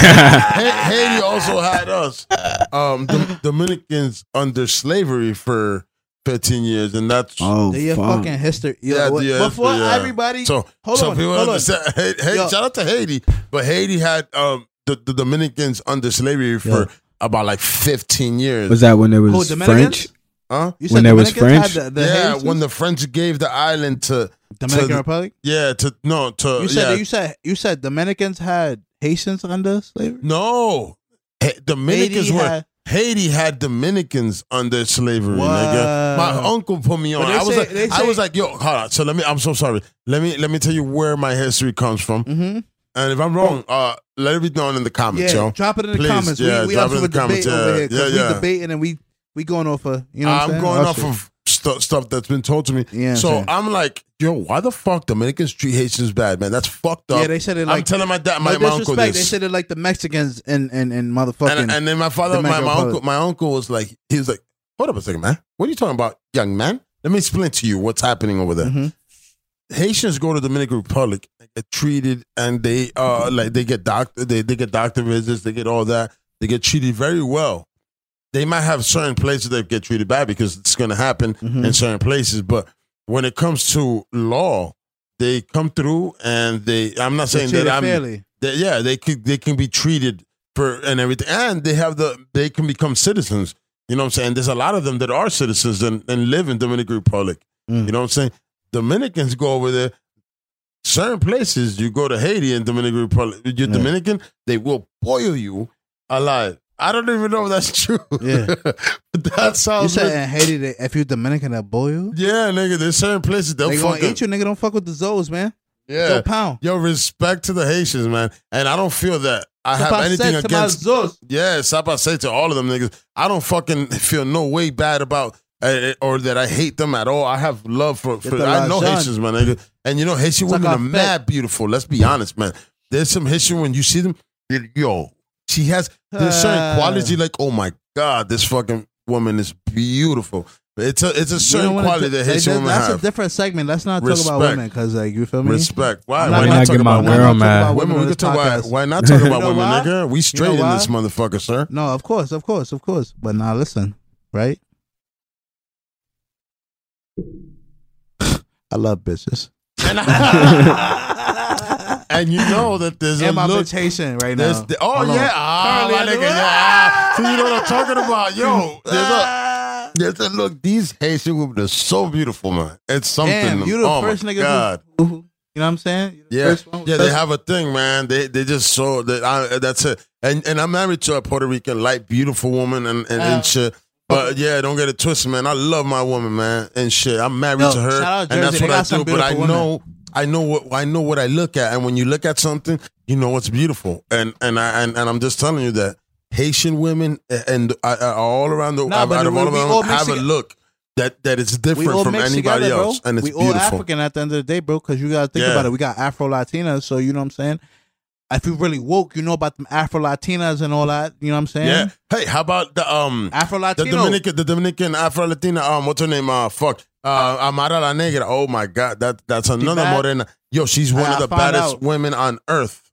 Haiti also had us, um, Dom- *laughs* Dominicans under slavery for fifteen years, and that's Oh your fuck! fucking history. Yo, Yeah, what- yeah, before yeah. everybody, so. hold so on, people hold on. understand. Haiti, Haiti- Yo. shout out to Haiti, but Haiti had um the, the Dominicans under slavery for Yo. about like fifteen years. Was that when there was Who, French? Huh? You when there was French? The, the yeah, Haitians? when the French gave the island to Dominican to Republic. yeah to no to You said yeah you said you said Dominicans had Haitians under slavery. no Ha- Dominicans Haiti were had- Haiti had Dominicans under slavery, What? nigga. My uncle put me on. But they I was say- like, they I say- was like, yo, hold on. So let me. I'm so sorry. Let me let me tell you where my history comes from. Mm-hmm. And if I'm wrong, uh, let it be known in the comments, Yeah, yo. drop it in the Please, comments. yeah, we we drop it in the comments, debate yeah, over here yeah, yeah. we debating and we we going off of you know. What I'm, I'm going off shit. of stu- stuff that's been told to me. Yeah, I'm so saying. I'm like, yo, why the fuck Dominicans treat Haitians bad, man? That's fucked up. Yeah, they said it I'm like telling my dad, my, no my uncle this. They said it like the Mexicans and and and motherfucking. and, and then my father, my, my uncle, my uncle was like, he was like, hold up a second, man. What are you talking about, young man? Let me explain to you what's happening over there. Mhm. Haitians go to Dominican Republic, they get treated, and they uh like they get doctor, they they get doctor visits, they get all that, they get treated very well. They might have certain places that get treated bad because it's going to happen Mhm. in certain places, but when it comes to law, they come through and they. I'm not saying that I'm fairly. they, yeah, they could they can be treated for and everything, and they have the they can become citizens. You know what I'm saying? There's a lot of them that are citizens and, and live in Dominican Republic. Mm. You know what I'm saying? Dominicans go over there. Certain places you go to Haiti and Dominican Republic. You're Yeah. Dominican, they will boil you alive. I don't even know if that's *laughs* true. Yeah. *laughs* but that You sounds. said like- in Haiti that if you Dominican, that boil you. yeah, nigga. There's certain places they'll They gonna fucking eat you, nigga. Don't fuck with the Zoes, man. yeah. Zoe Pound. Yo, respect to the Haitians, man. And I don't feel that I So have I anything said against. Zoes, Yeah, Sapa say to all of them niggas, I don't fucking feel no way bad about uh, or that I hate them at all. I have love for. for I know Lajan. Haitians, man, nigga. And you know Haitian women are mad beautiful. Let's be honest, man. There's some Haitian when you see them, yo, she has there's certain quality like, oh my god, this fucking woman is beautiful. It's a it's a certain quality that Haitian women That's have. a different segment. Let's not talk about women because, like, you feel me? Respect. Why? Why not not talk about women? About Women, we could talk about. Why not *laughs* talk about women, nigga? We straight in this motherfucker, sir. No, of course, of course, of course. But now listen, right? I love bitches. And, *laughs* and you know that there's a And my look. bitch Haitian right There's now. the, oh Hold on. yeah, ah, my under- nigga, yeah. ah. See, you know what I'm talking about, yo. *laughs* There's a, there's a look. These Haitian women are so beautiful, man. It's something. Damn, you the oh first my nigga God. who, who, you know what I'm saying? You the Yeah, first one- yeah, they first- have a thing, man. They they just so that I, that's it. And and I'm married to a Puerto Rican, light, beautiful woman, and and, and shit. But yeah, don't get it twisted, man. I love my woman, man, and shit. I'm married Yo, to her, and that's Jersey. They what I do. But I beautiful know, I know what I know what I look at, and when you look at something, you know what's beautiful. And and I and, and I'm just telling you that Haitian women and uh, all around the Nah, out of all of them all have a look that that is different from anybody together, else, and it's we all. African at the end of the day, bro. Because you gotta think Yeah. about it. We got Afro Latinas, so you know what I'm saying. If you really woke, you know about them Afro Latinas and all that. You know what I'm saying? Yeah. Hey, how about the um Afro the Dominican the Dominican Afro Latina um what's her name uh fuck uh Amara La Negra oh my god that that's another bad? morena yo she's one I- of the baddest out. women on earth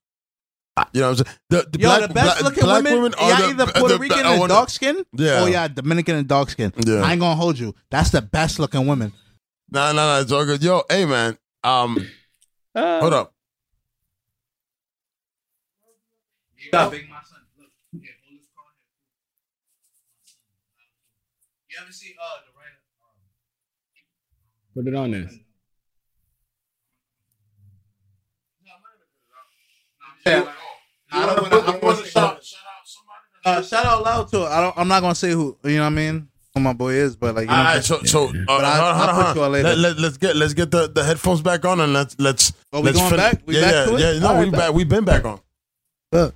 you know what I'm saying the, the Yo, black, the best black, looking black women, are y'all the- either Puerto the- Rican I and wanna- dark skin, Yeah. or yeah, Dominican and dark skin. Yeah. I ain't gonna hold you. That's the best looking women. Nah, nah, nah, it's all good yo hey man um hold up You got big my son. Look, here, hold this card here. You ever see uh the writer? Um, Put it on this. I don't wanna- I don't wanna shout- Uh, shout out loud to I don't. I'm not gonna say who. You know what I mean? Who my boy is, but like you know. All right, so so uh, I- hold on, I'll hold put hold you on on. later. Let, let, let's get let's get the, the headphones back on and let's let's Oh, we let's going back? We yeah, back yeah, to it? yeah. No, All right, we bet. back. We've been back on. Look,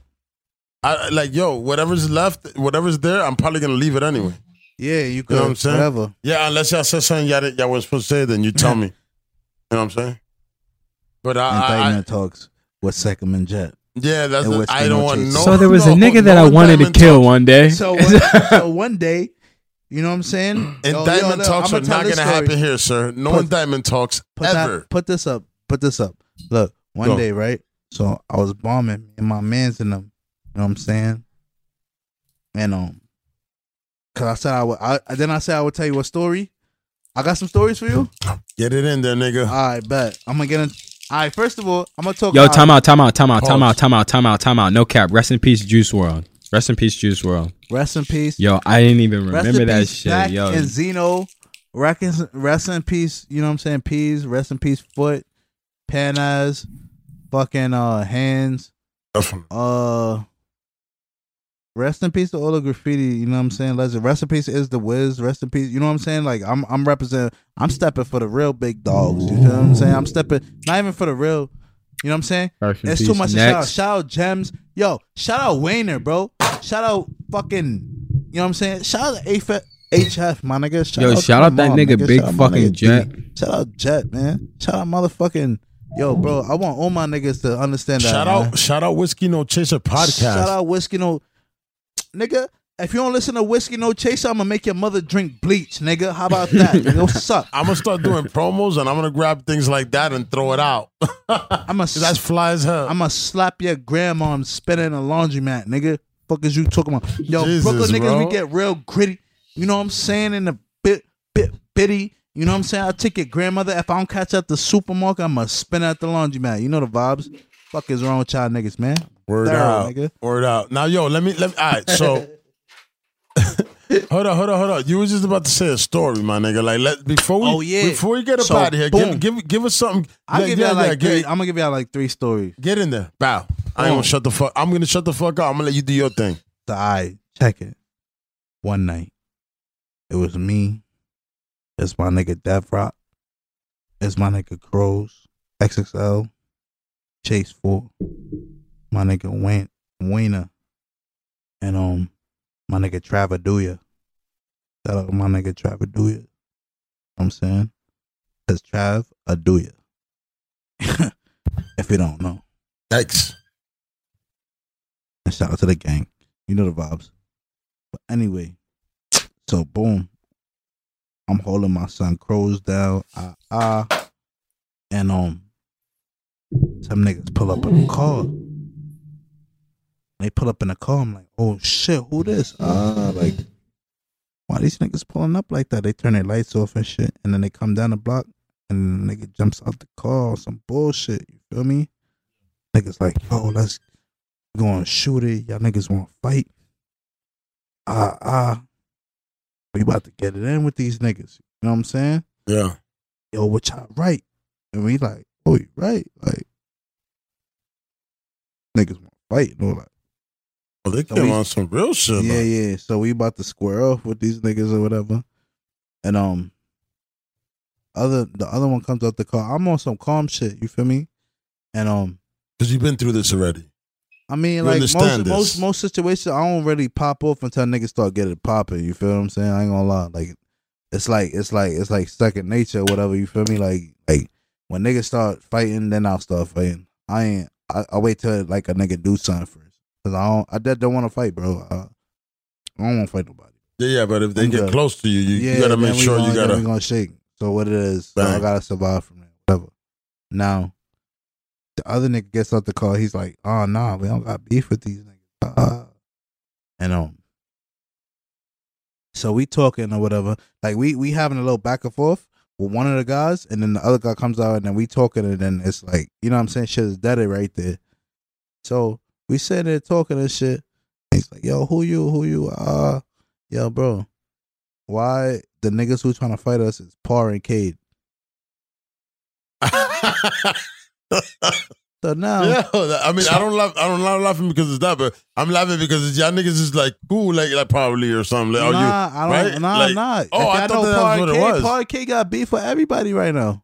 I like yo, whatever's left, whatever's there, I'm probably gonna leave it anyway. yeah, you could. know what I'm saying? Whatever. Yeah, unless y'all said something y'all, didn't- y'all was supposed to say, then you tell me. *laughs* You know what I'm saying? But I, I, I Indictment talks with Secm and Jet. yeah, that's And the, I the don't want no. so there was no, a nigga that no I wanted to kill talks. one day. So one, *laughs* so one day, you know what I'm saying? Yo, yo, Indictment look, talks I'ma are not gonna story. happen here, sir. No Put- indictment talks Put ever. that. Put this up. Put this up. Look, one Go. day, right? So I was bombing and my man's in them. You know what I'm saying? And um, cause I said I would. I then I said I would tell you a story. I got some stories for you. Get it in there, nigga. All right, bet. I'm gonna get in. All right, first of all, I'm gonna talk. Yo, time out, time out, time out, time out, time out, time out, time out. No cap. Rest in peace, Juice WRLD. Rest in peace, Juice WRLD. Rest in peace. Yo, I didn't even Rest remember in that shit. Jack Yo, and Zeno. Rest in, rest in peace. You know what I'm saying? Peas. Rest in peace. Foot. Panaz. Fucking uh hands. Definitely. Uh. Rest in peace to all the graffiti. You know what I'm saying? Legend. Rest in peace is the Wiz. Rest in peace. You know what I'm saying? Like I'm I'm representing. I'm stepping for the real big dogs. You know what I'm saying? I'm stepping not even for the real. You know what I'm saying? Rest It's too much to shout out. Shout out Gems. Yo, shout out Wayner, bro. Shout out fucking. You know what I'm saying? Shout out to AF- HF, my nigga. Shout Yo, out shout out that mom, nigga, nigga. big Shout fucking nigga Jet. D. Shout out Jet, man. Shout out motherfucking. Yo, bro, I want all my niggas to understand that. Shout man. out, shout out, whiskey no chaser podcast. Shout out Whiskey No. Nigga, if you don't listen to Whiskey No Chaser, I'm gonna make your mother drink bleach, nigga. How about that? What's *laughs* up? I'm gonna start doing promos and I'm gonna grab things like that and throw it out. I'm a *laughs* That's fly as hell. I'm gonna slap your grandma and spit in a laundromat, nigga. Fuck is you talking about? Yo, Jesus, Brooklyn niggas, bro. we get real gritty. You know what I'm saying? In the bit, bit, bitty. You know what I'm saying? I'll take your grandmother. If I don't catch at the supermarket, I'm gonna spin her at the laundromat. You know the vibes. Fuck is wrong with y'all niggas, man? Word Thorough, out. nigga. Word out. Now, yo, let me let me. All right, so *laughs* hold on, hold on, hold on. You was just about to say a story, my nigga. Like, let before we Oh, yeah. before we get up So, out of here, boom. give give give us something. I'll Yeah, give yeah, y'all like yeah, three. I'm gonna give y'all like three stories. get in there. Bow. I ain't gonna shut the fuck. I'm gonna shut the fuck up. I'm gonna let you do your thing. So I check it. One night, it was me. It's my nigga Dev Rock. It's my nigga Crows, XXL, Chase Four, my nigga Wayne Wayner, and um my nigga Travaduya. Shout out to my nigga Travaduya. You know I'm saying? It's Trav Aduya. *laughs* if you don't know. Thanks. And shout out to the gang. You know the vibes. But anyway, so boom. I'm holding my son Crows down. Ah ah. And um some niggas pull up in the car. They pull up in a car. I'm like, oh shit, who this? Ah, like why these niggas pulling up like that? They turn their lights off and shit. And then they come down the block and the nigga jumps out the car or some bullshit. You feel me? Niggas like, oh, let's we gonna shoot it. Y'all niggas wanna fight. Ah ah. We about to get it in with these niggas. You know what I'm saying? Yeah. Yo, what y'all right? And we like, oh, you right? Like niggas wanna fight. And all that. Well, they So came we- on some real shit. Yeah, like, yeah. So we about to square off with these niggas or whatever. And um other the other one comes out the car. I'm on some calm shit, you feel me? And um Cause you've been through this already. I mean, You like most this. most most situations, I don't really pop off until niggas start getting popping. You feel what I'm saying? I ain't gonna lie. Like it's like it's like it's like second nature, or whatever. You feel me? Like like when niggas start fighting, then I'll start fighting. I ain't. I, I wait till like a nigga do something first, cause I don't. I dead don't want to fight, bro. I, I don't want to fight nobody. Yeah, yeah. But if they I'm get good. close to you, you, yeah, you gotta make sure gonna, you gotta. we gonna shake. So what it is, so I gotta survive from that. Whatever. Now, the other nigga gets out the car. He's like, "Oh nah, we don't got beef with these niggas." Uh, and um, so we talking or whatever. Like we we having a little back and forth with one of the guys, and then the other guy comes out, and then we talking, and then it's like, you know what I'm saying? Shit is dead right there. So we sitting there talking and shit. He's like, "Yo, who you? Who you? Uh, yo, bro." why the niggas who trying to fight us is Par and Cade. *laughs* So now, Yeah, I mean, I don't laugh. I don't laugh laughing because it's that, but I'm laughing because it's y'all niggas is like cool, like like probably or something. Like, nah, you? I don't. right? Nah, Like- nah. Oh, I thought that was what it was. Park K got beef for everybody right now.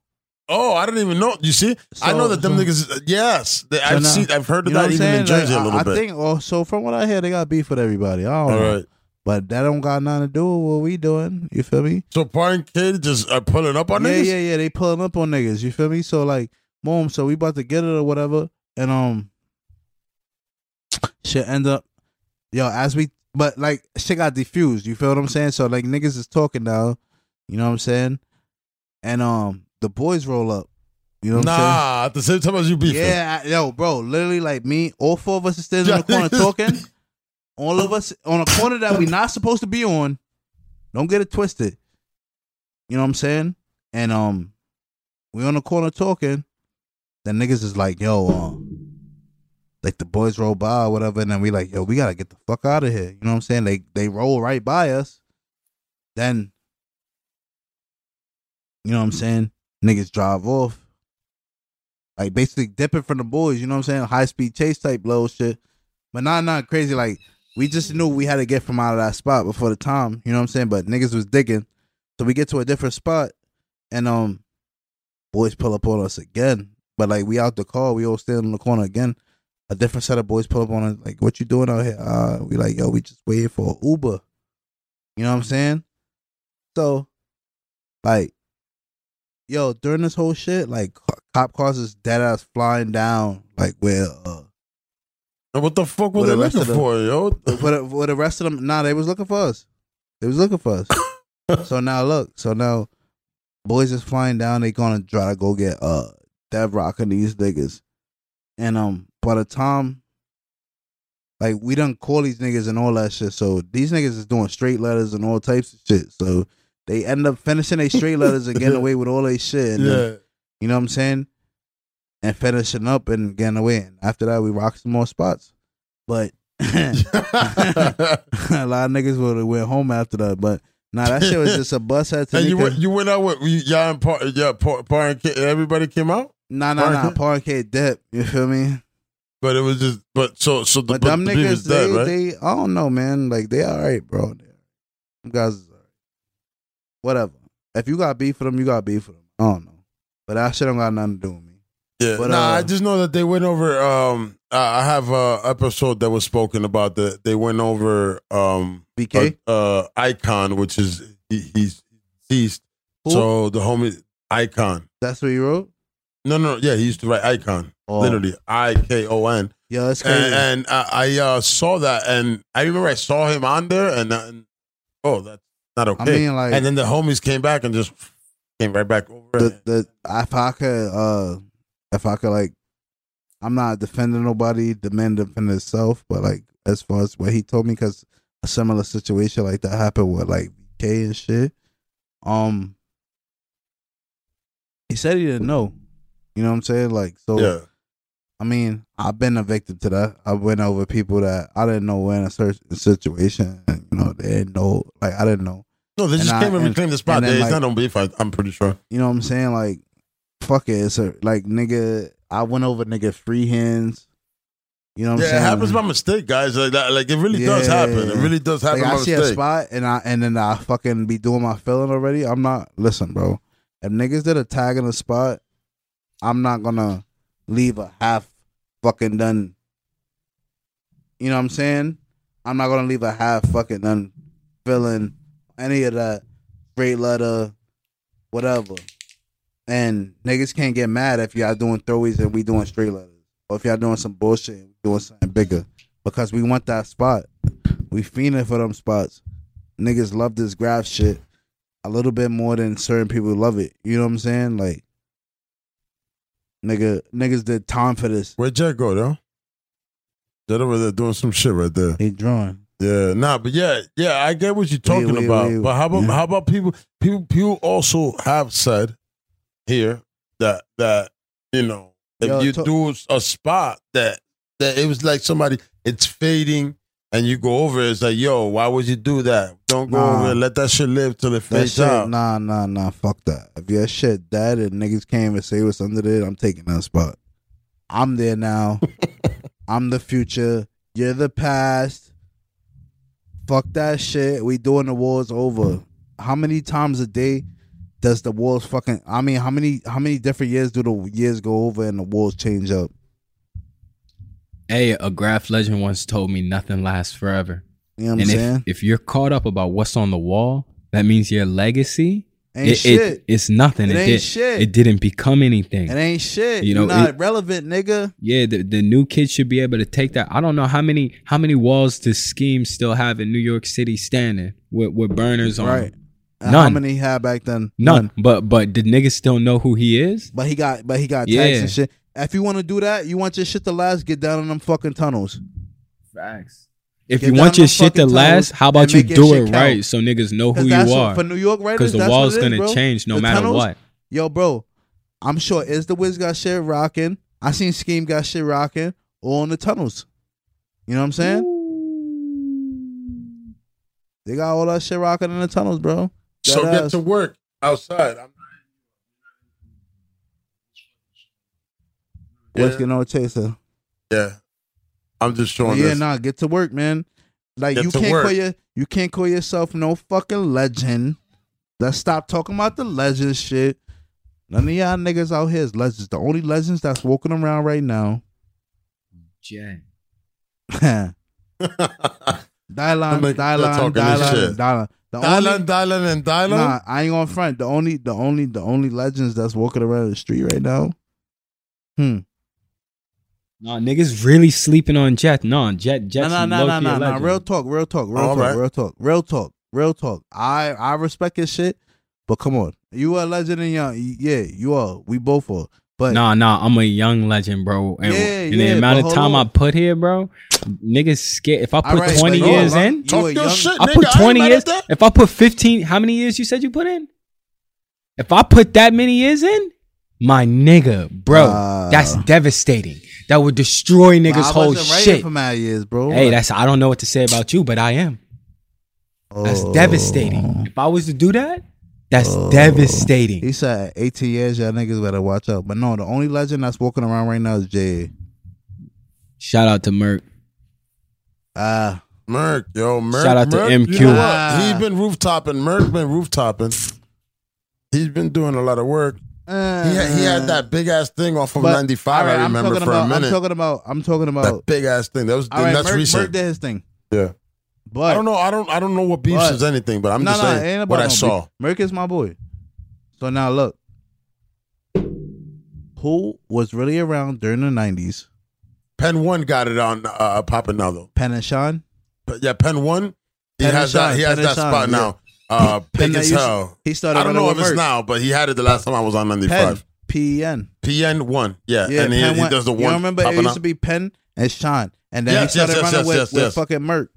Oh, I didn't even know. You see, I know that them so- niggas. Yes, they, I've now- seen. I've heard of that even in? Jersey Like, a little I, bit. I think. Oh, so from what I hear, they got beef with everybody. I don't All know. right. But that don't got nothing to do with what we doing. You feel me? So Park Kid just are pulling up on yeah, niggas. yeah, yeah. Yeah. They pulling up on niggas. You feel me? So like, boom. So we about to get it or whatever, and um, shit end up, yo. As we, but like, shit got diffused. You feel what I'm saying? So like, niggas is talking now. You know what I'm saying? And um, the boys roll up. You know what I'm saying? Nah, at the same time as you beefing. Yeah, I- yo, bro, literally like me, all four of us are standing in the corner *laughs* talking. All of us on a corner that we're not supposed to be on. Don't get it twisted. You know what I'm saying? And um, we on the corner talking. Then niggas is like, yo, um, like the boys roll by or whatever, and then we like, yo, we gotta get the fuck out of here. You know what I'm saying? They they roll right by us. Then, you know what I'm saying? Niggas drive off like basically dipping from the boys, you know what I'm saying? High speed chase type low shit. But not not crazy. Like we just knew we had to get from out of that spot before the time, you know what I'm saying? But niggas was digging. So we get to a different spot and um boys pull up on us again. But like we out the car, we all stand in the corner again. A different set of boys pull up on us, like, what you doing out here? Uh we like, yo, we just waiting for Uber. You know what I'm saying? So like yo, during this whole shit, like cop cars is dead ass flying down, like where uh And What the fuck were they looking for, yo? for the, the rest of them, nah, they was looking for us. They was looking for us. *laughs* so now look, so now boys is flying down. They gonna try to go get uh Dev Rock and these niggas, and um by the time like we done call these niggas and all that shit, so these niggas is doing straight letters and all types of shit. So they end up finishing their straight letters and getting away with all their shit. And then, yeah. you know what I'm saying? And finishing up and getting away. And after that, we rocked some more spots. But *laughs* a lot of niggas would have went home after that. But nah, that shit was just a bus head to and you went, you went out with y'all and Par, yeah, Par, Par and Kid, everybody came out, nah, nah, nah. Park- Parkade dip. You feel me? but it was just, but so so the, But, but them the niggas, is dead, they, right? they, I don't know, man. Like they all right, bro. Them guys, is all right. Whatever. If you got beef for them, you got beef for them. I don't know, but that shit don't got nothing to do with me. Yeah, But, nah, uh, I just know that they went over. Um, I have a episode that was spoken about that they went over. Um, BK, uh, uh, Icon, which is he, he's deceased. Who? So the homie Icon. that's what you wrote. No, no, yeah, he used to write Icon, Oh. literally I K O N. Yeah, that's crazy. And, and I, I uh, saw that, and I remember I saw him on there, and, uh, and oh, that's not okay. I mean, like and then the homies came back and just came right back over. the the if I could uh if I could like I'm not defending nobody, the man defend himself, but like as far as what he told me, because a similar situation like that happened with like K and shit. Um, he said he didn't know. You know what I'm saying? Like so. yeah, I mean, I've been a victim to that. I went over people that I didn't know were in a certain situation. And, you know, they didn't know. Like I didn't know. No, they just I- came and and- reclaimed the spot. and then, There, like- it's not on beef. I, I'm pretty sure. You know what I'm saying? Like, fuck it. It's a like nigga. I went over nigga free hands. You know what I'm Yeah, saying? it happens by mistake, guys. Like like it really does Yeah. happen. It really does happen like I see a spot and I and then I fucking be doing my filling already. I'm not listen, bro. If niggas did a tag in a spot, I'm not gonna leave a half fucking done. You know what I'm saying? I'm not gonna leave a half fucking done filling any of that straight letter, whatever. And niggas can't get mad if y'all doing throwies and we doing straight letters. Or if y'all doing some bullshit and we doing something bigger. Because we want that spot. We fiending for them spots. Niggas love this graph shit a little bit more than certain people love it. You know what I'm saying? Like, nigga, niggas did time for this. Where'd Jack go, though? Jet over there doing some shit right there. They drawing. Yeah, nah, but yeah, yeah, I get what you're talking wait, about. wait. But how about Yeah. how about people? People people also have said here that that you know if Yo, you to- do a spot that that it was like somebody it's fading and you go over it, it's like, yo, why would you do that? Don't go Nah. over it. Let that shit live till it fades shit, out. nah, nah, nah. Fuck that. If your shit dead and niggas came and say what's under it, I'm taking that spot. I'm there now. *laughs* I'm the future. You're the past. Fuck that shit. We doing the wars over. How many times a day does the wars fucking? I mean, how many how many different years do the years go over and the wars change up? Hey, a graph legend once told me nothing lasts forever. You know what I'm and saying? if you're caught up about what's on the wall, that means your legacy ain't it, shit. It, it's nothing. It It, ain't did, shit. It didn't become anything. it ain't shit. You You know, know, not it- relevant, nigga. yeah, the, the new kids should be able to take that. I don't know how many how many walls does Skeme still have in New York City standing with, with burners on. Right. them? And How None. many he had back then? None. But but did niggas still know who he is? But he got, but he got tax Yeah. and shit. If you want to do that, you want your shit to last, get down in them fucking tunnels. Facts. If Get you want your shit to last, how about you do shit it count. right so niggas know who you that's what- are? for New York writers. Because the that's wall's what gonna bro. change no The matter tunnels- what. Yo, bro, I'm sure is the Wiz got shit rocking. I seen Skeme got shit rocking all in the tunnels. You know what I'm saying? They got all that shit rocking in the tunnels, bro. So Dead get ass. to work outside. I'm Whiskey yeah, no chaser. yeah. I'm just showing you. yeah, this. nah, get to work, man. Like Get you can't work. call your you can't call yourself no fucking legend. Let's stop talking about the legend shit. None of y'all niggas out here is legends. The only legends that's walking around right now. Jen. *laughs* Dylan, Them niggas Dylan, talking this Dylan, shit. Dylan. The Dylan, only, Dylan, and Dylan. nah, I ain't on front. The only, the only, the only legends that's walking around the street right now. Hmm. Nah, niggas really sleeping on Jet. No, Jet Jet's No, no, no, no, low-key a no, no. Real talk, real talk, real All talk, right. real talk, real talk, real talk. I I respect his shit, but come on, you are a legend and young. Yeah, you are. We both are. But Nah, nah, I'm a young legend, bro. And, Yeah, and yeah, the amount of time hold I put here, bro, niggas scared. If I put All right, 20 years on. in, Talk your young- shit, I put ain't 20 mad years. If I put 15, how many years you said you put in? If I put that many years in, my nigga, bro, Uh, that's devastating. That would destroy but niggas' I whole wasn't writing shit. for mad years, bro. Hey, that's I don't know what to say about you, but I am. That's Oh. devastating. If I was to do that, that's Oh. devastating. He said 18 years, y'all niggas better watch out. But no, the only legend that's walking around right now is Jay. Shout out to Merc. Ah, Merc, yo, Merc. Shout out to Merc, MQ. You know? Ah. He's been rooftopping. Merc been rooftopping. He's been doing a lot of work. He had, he had that big ass thing off of 95. all right, I remember for about, a minute. I'm talking about. I'm talking about. that big ass thing. That was right, that's Merc, recent. Merc did his thing, yeah. but I don't know. I don't. I don't know what beefs But- is anything, but I'm no, just no, saying what I no saw. beef. Merc is my boy. So now look, who was really around during the '90s? Pen one got it on uh, now though. Penn and Sean. But yeah, Pen one. He has that. He has that Sean, spot yeah. now. Uh, *laughs* big as hell. He started. I don't know if it's now, but he had it the last time I was on 95. Penn. P-E-N. PN one. Yeah, Yeah, and he, he does the You one. remember it used out. to be Penn and Sean, and then Yes, he started yes, running yes, with, yes, with fucking Merc.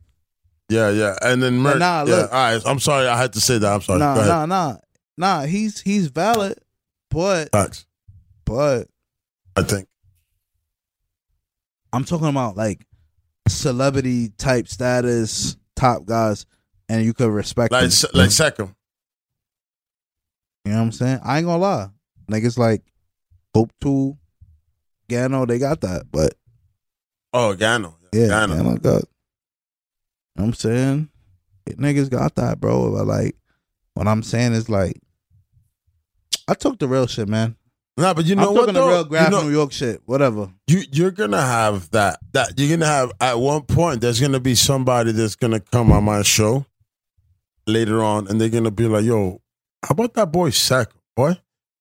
Yeah, yeah, and then Merc. nah, yeah, look. all right. I'm sorry, I had to say that. I'm sorry. Nah, nah, nah, nah. He's he's valid, but Facts. but I think. I'm talking about like celebrity type status, top guys, and you could respect Like, them. like second. You know what I'm saying? I ain't gonna lie. Niggas like Hope Two, Gano, they got that. But Oh, Gano. yeah, Gano. Gano got. You know what I'm saying? Niggas got that, bro. But like, what I'm saying is like, I took the real shit, man. Nah, but you know I'm what talking though? the real graph you know, New York shit. Whatever. you you're gonna have that that you're gonna have at one point there's gonna be somebody that's gonna come on my show later on and they're gonna be like, yo, how about that boy Sack, boy?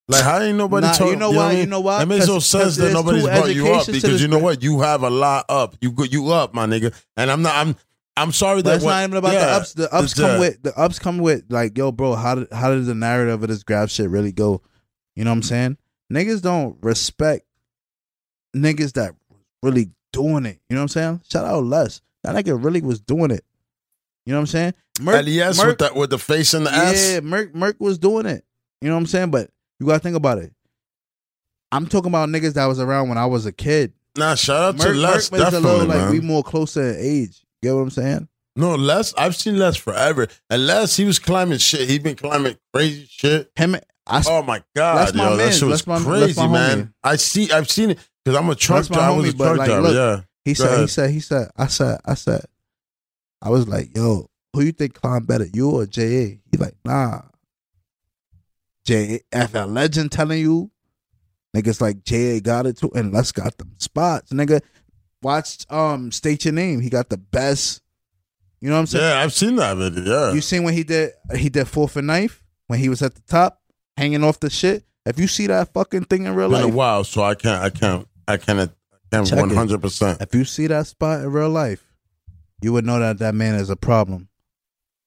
Like how ain't nobody Nah, talking? you know what why? mean? You know why? It makes no sense that nobody's brought you up because you know what? You have a lot up. You you up, my nigga. And I'm not I'm I'm sorry that what- not even about the ups. The ups the- uh, come with the ups come with like, yo, bro, how did how did the narrative of this grab shit really go? You know what I'm saying? Niggas don't respect niggas that really doing it. You know what I'm saying? Shout out Les. That nigga really was doing it. You know what I'm saying? Merc, LES Merc- with that with the face and the ass. yeah, Merc Merc was doing it. You know what I'm saying? But you gotta think about it. I'm talking about niggas that was around when I was a kid. Nah, shout out Merc, to Les, Merc was a little like man. we more closer in age. Get what I'm saying? No, Les. I've seen Les forever, and Les he was climbing shit. He been climbing crazy shit. Him, I, Oh my god, That's my yo, that shit was my- crazy, man. homie. I see, I've seen it because I'm a truck driver. I was a truck like, driver. look, yeah, he Go said, he said, he said, I said, I said, I was like, yo, who you think climb better, you or JA? He like, nah. JA, if a legend telling you, niggas like JA got it too, and Les got them spots, nigga. Watch, um, state your name. He got the best. You know what I'm saying? yeah, I've seen that video. Yeah, You seen when he did he did fourth and knife when he was at the top hanging off the shit. If you see that fucking thing in real been a life, while, so I can't, I can't, I can't, I can't one hundred percent. if you see that spot in real life, you would know that that man is a problem.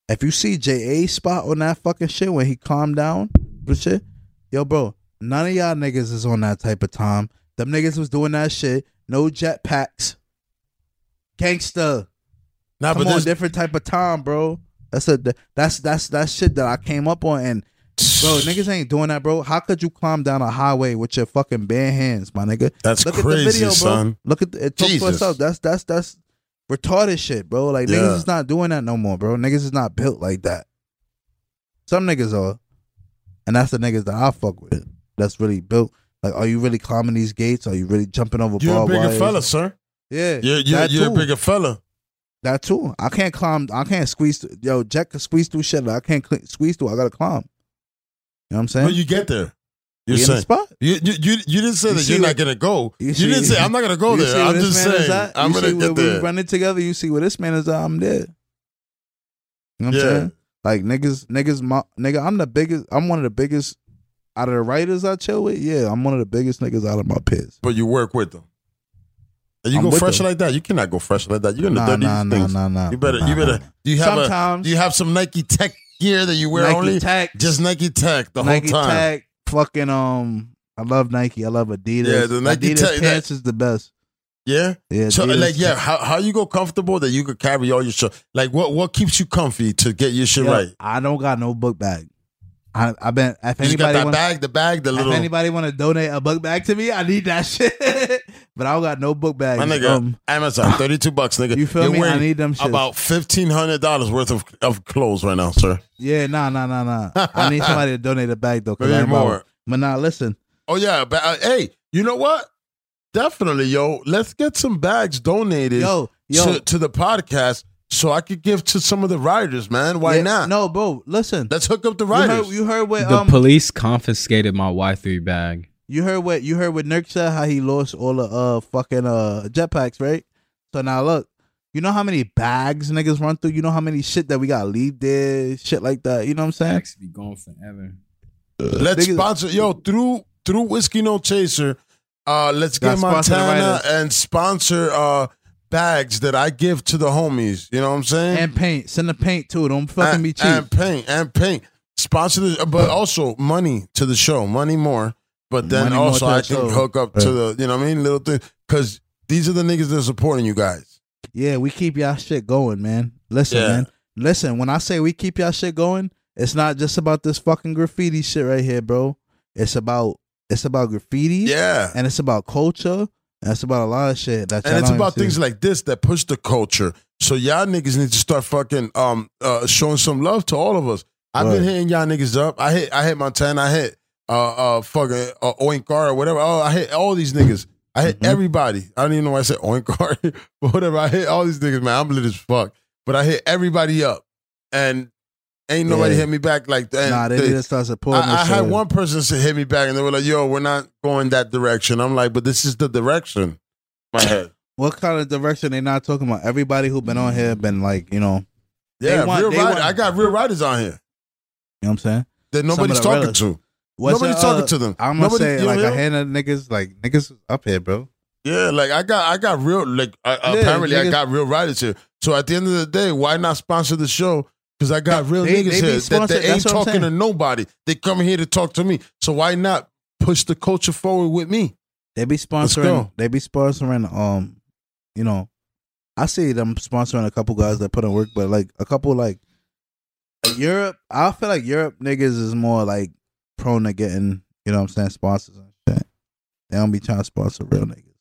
If you see JA spot on that fucking shit when he calmed down for shit, yo, bro, none of y'all niggas is on that type of time. Them niggas was doing that shit. No jetpacks. Gangsta. Nah, Come but on, this, different type of time, bro. That's a that's that's that shit that I came up on and Bro, niggas ain't doing that, bro. How could you climb down a highway with your fucking bare hands, my nigga? That's Look crazy, at the video, bro. son. Look at the, it. Talk for Jesus. itself. That's that's that's retarded shit, bro. Like Yeah. niggas is not doing that no more, bro. Niggas is not built like that. Some niggas are, and that's the niggas that I fuck with. That's really built. Like, are you really climbing these gates? Are you really jumping over You're a bigger wires? fella, sir. Yeah, You're you're, that you're a bigger fella. That too. I can't climb. I can't squeeze. Through, yo, Jack can squeeze through shit. that I can't cl- squeeze through. I gotta climb. You know what I'm saying? But you get there. You're We in the saying spot. you, you you you didn't say You that you're what- not gonna go. you You, see- didn't say I'm not gonna go there. I'm this just man is saying? I'm you gonna get we there. running together. You see where this man is at. I'm there. You know what I'm saying? Like niggas, niggas, my, nigga. I'm the biggest. I'm one of the biggest out of the writers I chill with. Yeah, I'm one of the biggest niggas out of my peers. But you work with them. And you I'm go fresh them. like that. You cannot go fresh like that. You're gonna Nah, do nah, nah, things. nah, nah. You better nah, you better nah. do you have a Sometimes do you have some Nike Tech gear that you wear Nike only? Tech, Just Nike Tech the Nike whole time. Tech, fucking um. I love Nike. I love Adidas. Yeah, the Nike Adidas pants is the best. Yeah. Yeah, So like yeah, how how you go comfortable that you could carry all your shit? Like what what keeps you comfy to get your shit Yo, right? I don't got no book bag. I I've been if You just got anybody that want, bag, the bag, the little. if anybody want to donate a book bag to me, I need that *laughs* shit. but I don't got no book bag. my nigga. Um, Amazon, *coughs* thirty two bucks, nigga. you feel You're me? I need them shit. about fifteen hundred dollars worth of, of clothes right now, sir. yeah, nah, nah, nah, nah. I need somebody to donate a bag though. *laughs* 'cause Maybe I about- more. But nah, listen. Oh yeah, but uh, hey, you know what? Definitely, yo. Let's get some bags donated Yo, yo, to, to the podcast so I could give to some of the riders, man. Why yeah, not? No, bro, listen. Let's hook up the You heard, riders. you heard what The um police confiscated my Y3 bag. you heard what you heard what Nurk said how he lost all the uh fucking uh jetpacks, right? So now look, you know how many bags niggas run through? You know how many shit that we gotta leave there, shit like that. You know what I'm saying? Bags be gone forever. let's Niggas- sponsor yo through through Whiskey No Chaser. Uh, let's Gotta get sponsor Montana and sponsor uh bags that I give to the homies. You know what I'm saying? And paint. Send the paint too. Don't fucking and, be cheap. and paint and paint. Sponsor the, but also money to the show, money more. But then Money also I can show. hook up to the, you know what I mean, little thing, because these are the niggas that are supporting you guys. Yeah, we keep y'all shit going, man. Listen, Yeah. man. Listen, when I say we keep y'all shit going, it's not just about this fucking graffiti shit right here, bro. It's about it's about graffiti Yeah, and it's about culture it's about a lot of shit that and it's about things see. like this that push the culture. So y'all niggas need to start fucking um uh showing some love to all of us. I've been hitting y'all niggas up. I hit I hit Montana. I hit uh uh fucking uh, Oinkar or whatever. Oh, I hit all these niggas. I hit Mhm. everybody. I don't even know why I said Oinkar, *laughs* but whatever. I hit all these niggas, man. I'm lit as fuck. But I hit everybody up, and ain't nobody Yeah. hit me back like that. Nah, they They- to start supporting I, I had one person say, hit me back, and they were like, "Yo, we're not going that direction." I'm like, "But this is the direction." My *coughs* head. What kind of direction they not talking about? Everybody who been on here been like, you know, Yeah, want- real rider. want- I got real riders on here you know what I'm saying? that nobody's talking to. What's Nobody's the, talking uh, to them. I'm gonna Nobody- say like know? a hand of niggas, like niggas up here, bro. Yeah, like I got, I got real. Like uh, apparently, I got real riders here. So at the end of the day, why not sponsor the show? Because I got real They- niggas they here that they ain't talking to nobody. They come here to talk to me. So why not push the culture forward with me? They be sponsoring. They be sponsoring. Um, you know, I see them sponsoring a couple guys that put in work, but like a couple like, Europe. I feel like Europe niggas is more like prone to getting, you know, what I'm saying sponsors and shit. They don't be trying to sponsor real niggas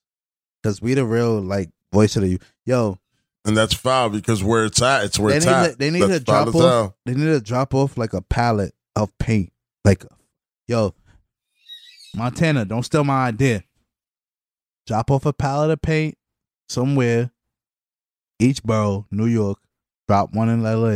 because we the real like voice of the. Yo, and that's foul because where it's at, it's where They it's need at. they need That's to drop off-. They need to drop off like a pallet of paint. Like, yo, Montana, don't steal my idea. Drop off a pallet of paint somewhere, each borough, New York. Drop one in LA.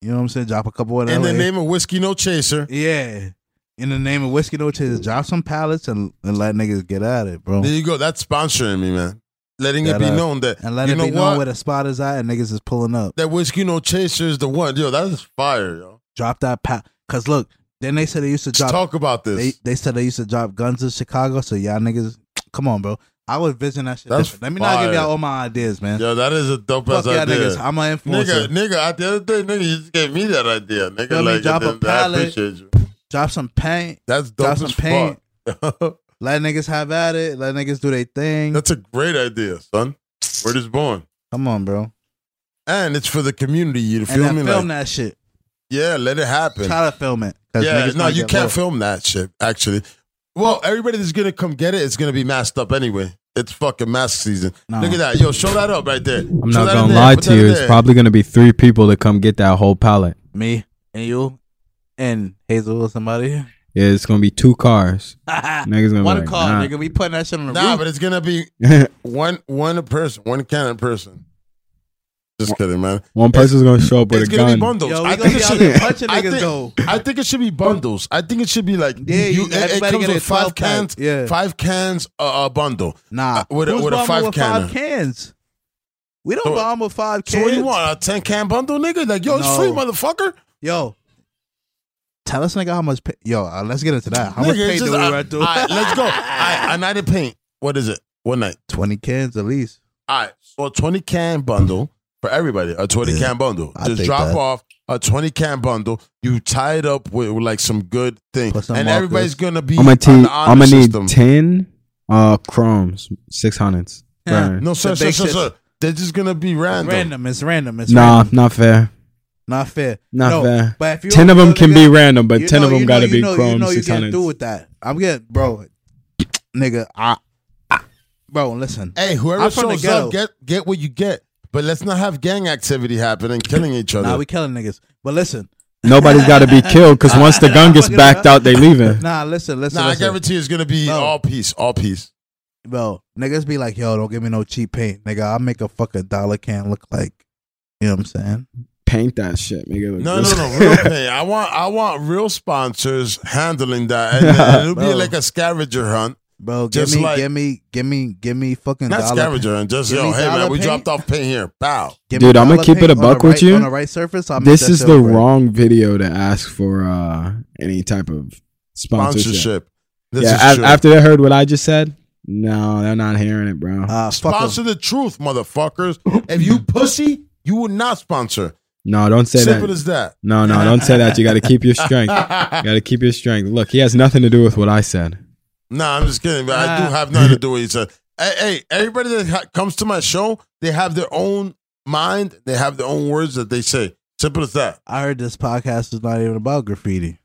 You know what I'm saying? Drop a couple in, In LA. the name of whiskey no chaser, yeah. In the name of whiskey no chaser. drop some pallets and, and let niggas get at it, bro. there you go. That's sponsoring me, man. Letting it be uh, known that And let you it know be what known where the spot is at and niggas is pulling up. that whiskey no chaser is the one. Yo, that is fire, yo. Drop that pack. Cause look, then they said they used to Let's talk about this. They they said they used to drop guns in Chicago, so y'all niggas, *tsk* come on, bro. I was vision that shit. That's different. Let me not give y'all all my ideas, man. yo, that is a dope Fuck ass y'all idea. niggas. I'm an influencer. Nigga, nigga, at the other day, nigga, you just gave me that idea. Nigga, me? like, Drop a then I appreciate you. Drop some paint. That's Drop dope some as paint. *laughs* fuck. Let niggas have at it. Let niggas do their thing. That's a great idea, son. Word is born. Come on, bro. And it's for the community. You And feel then me? film Like, that shit. yeah, let it happen. Try to film it. Yeah, no, you can't low. film that shit. Actually, well, everybody that's gonna come get it, it's gonna be masked up anyway. It's fucking mask season. No. Look at that, yo, show that up right there. I'm Show not gonna lie Put to you. It's there. probably gonna be three people to come get that whole pallet. Me and you and Hazel or somebody. Yeah, it's gonna be two cars. *laughs* Niggas gonna be like, car, nah. nigga. We putting that shit on the Nah, roof. but it's gonna be *laughs* one one person, one cannon person. Just kidding, man. One person's gonna show up with It's a gonna be bundles. Yo, we I gonna think be it out should. there punching I niggas think, though. I think it should be bundles. I think it should be like Yeah, you- it- it, comes with five cans. Yeah. five cans a, a bundle. Nah, Uh, with a- Who's with a five with five cans. We don't So- bomb with five So cans. what do you want? A ten can bundle, nigga? Like yo, it's No. free, motherfucker. Yo, tell us, nigga, how much. Pay- Yo, uh, let's get into that. How much Nigga, pay it's do just- we I- run through? all right, let's go. All right, a night of paint. What is it? One night. Twenty cans at least. All right, so a twenty can bundle for everybody. A twenty Yeah, can bundle. I Just think drop that. off a twenty can bundle. You tie it up with, with like some good thing, Put some and markers. everybody's gonna be I'm gonna on need. the honor I'm gonna need system. ten uh chromes, six hundreds. Yeah. Burn. No, sir, The sir, big sir, shits. sir. They're just gonna be random. Random. It's random. It's Nah, random. not fair. Not fair. Not no, fair. But if you Ten of them can nigga, be random, but ten know- of them gotta be you know, chrome You know you six getting hundreds. through with that. I'm getting, bro. Nigga, I, I bro, listen. Hey, whoever I'm from the shows up, get get what you get. But let's not have gang activity happening, killing each other. Nah, we killing niggas. But listen, Nobody's got to be *laughs* killed because once the gun gets backed out, they leaving. nah, listen, listen, nah, I listen. guarantee it's gonna be No. all peace, all peace. bro, niggas be like, yo, don't give me no cheap paint, nigga. I'll make a fucking dollar can look like, you know what I'm saying? Paint that shit, make it look No, good. no, no, real pay. I want, I want real sponsors handling that, and then *laughs* it'll be Bro. like a scavenger hunt, Bro, give Just me, like- give me, give me, give me fucking not dollar. scavenger hunt. Just yo, hey man, dollar we dropped off paint here, bow. Give me Dude, I'ma keep it paint a on buck the with right- you. On the right surface, I'll This is the look right. wrong video to ask for uh any type of sponsorship. Sponsorship. This yeah, is a- true. after they heard what I just said, no, they're not hearing it, bro. Fuck 'em. sponsor the truth, motherfuckers. if you pussy, you will not sponsor. No, don't say Simple that. as that. No, no, don't say that. You got to keep your strength. You got to keep your strength. Look, he has nothing to do with what I said. Nah, I'm just kidding. But I do have nothing to do with what you said. Hey, hey, everybody that ha- comes to my show, they have their own mind. They have their own words that they say. Simple as that. I heard this podcast is not even about graffiti.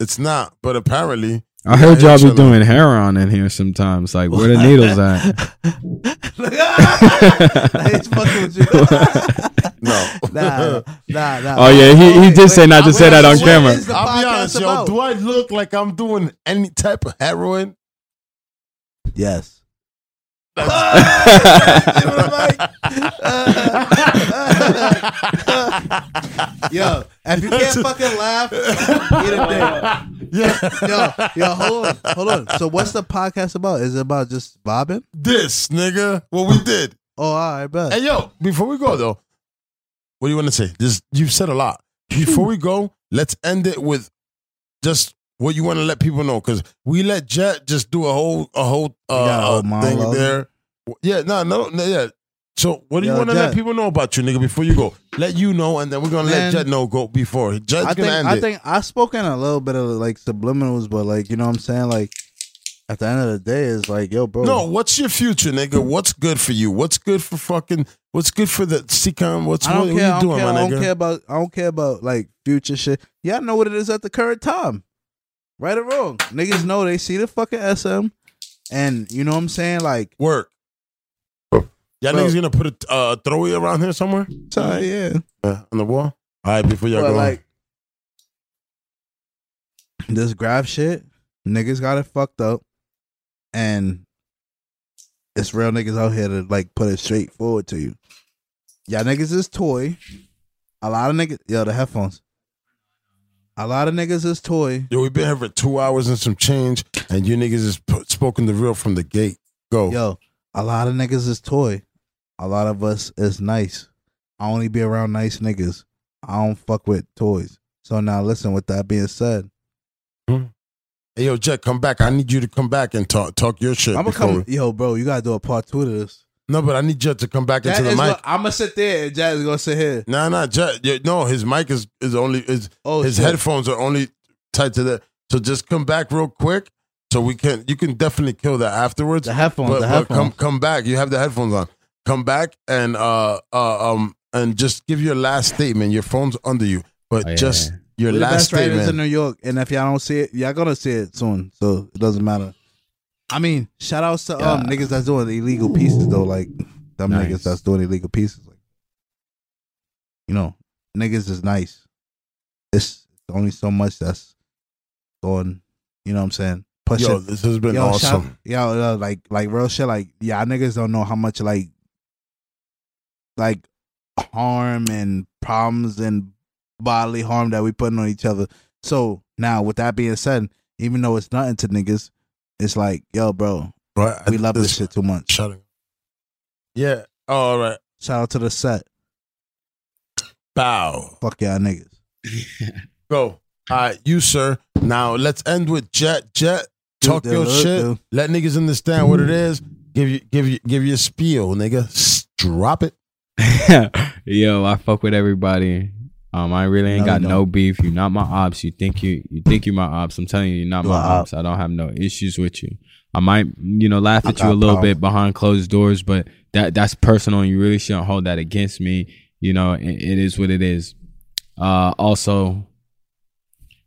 It's not, but apparently, I heard y'all be chilling. doing heroin in here sometimes. Like, where the needles at? *laughs* He's fucking with you. *laughs* no. nah, nah, nah. Oh, yeah, he- he did wait, say not to wait, say that on camera. I'll be podcast honest, yo. Do I look like I'm doing any type of heroin? Yes. *laughs* Yo, if you can't fucking laugh, eat a dick. Yeah. *laughs* Yo, yo, hold on, hold on. So, what's the podcast about? Is it about just bobbing? This, nigga. What we did. Oh, all right, bet. Hey, yo, before we go, though, what do you want to say? This, you've said a lot. Before we go, let's end it with just what you want to let people know. Because we let Jet just do a whole, a whole, uh, got a whole thing there. Yeah, no, no, no, yeah. So, what do you Yo, want to let people know about you, nigga, before you go? Let you know, and then we're going to let Man. Jet know go before. Jet's I going think end I it. think I've spoken a little bit of like subliminals, but like you know what I'm saying. Like at the end of the day, it's like yo, bro. No, what's your future, nigga? What's good for you? What's good for fucking? What's good for the Secm? What's I what, don't what care. you I doing, don't care. my I nigga? don't care about. I don't care about like future shit. Y'all know what it is at the current time, right or wrong. Niggas know they see the fucking SM, and you know what I'm saying. Like Work. Y'all Bro. niggas gonna put a uh, throwaway around here somewhere? So, yeah. Yeah, on the wall. All right, before y'all But go. like this graph shit, niggas got it fucked up, and it's real niggas out here to like put it straight forward to you. Y'all niggas is toy. A lot of niggas, yo, the headphones. A lot of niggas is toy. Yo, we been here for two hours and some change, and you niggas is p- spoken the real from the gate. Go. Yo, a lot of niggas is toy. A lot of us is nice. I only be around nice niggas. I don't fuck with toys. So now listen, with that being said, hmm. Hey, yo, Jet, come back. I need you to come back and talk talk your shit. I'm gonna come yo, bro, you gotta do a part two to this. No, but I need Jet to come back into the mic. I'm gonna sit there and Jazz is gonna sit here. Nah, nah, Jet. yeah, No, his mic is is only is Oh, his shit. headphones are only tied to that. So just come back real quick, so we can you can definitely kill that afterwards. The headphones, but, the but headphones. come come back. You have the headphones on. Come back and uh uh um and just give your last statement. Your phone's under you, but Oh, yeah. just your We're the last best writers in. New York, and if y'all don't see it, y'all gonna see it soon. So it doesn't matter. I mean, shout outs to um Yeah. niggas that's doing illegal pieces though, like them Nice. niggas that's doing illegal pieces. Like, you know, niggas is nice. It's only so much that's going. You know what I'm saying? Push Yo, it. this has been Yo, awesome. shout, yo, uh, like like real shit. Like y'all niggas don't know how much like like harm and problems and bodily harm that we putting on each other. So now, with that being said, even though it's nothing to niggas, it's like, yo, bro, Right, we love this shit too much. Shutting. Yeah. all right. Shout out to the set. Bow. Fuck y'all niggas. *laughs* Go. All right, you sir. Now let's end with Jet. Jet, talk Dude, your dude, shit. dude. Let niggas understand what it is. Give you, give you, give you a spiel, nigga. Drop it. *laughs* Yo, I fuck with everybody. Um, I really ain't No, got no beef. You're not my ops. You think you you think you're my ops. I'm telling you, you're not You my a op. ops. I don't have no issues with you. I might, you know, laugh at you a little power. bit behind closed doors, but that that's personal. and You really shouldn't hold that against me. You know, it, it is what it is. Uh, also,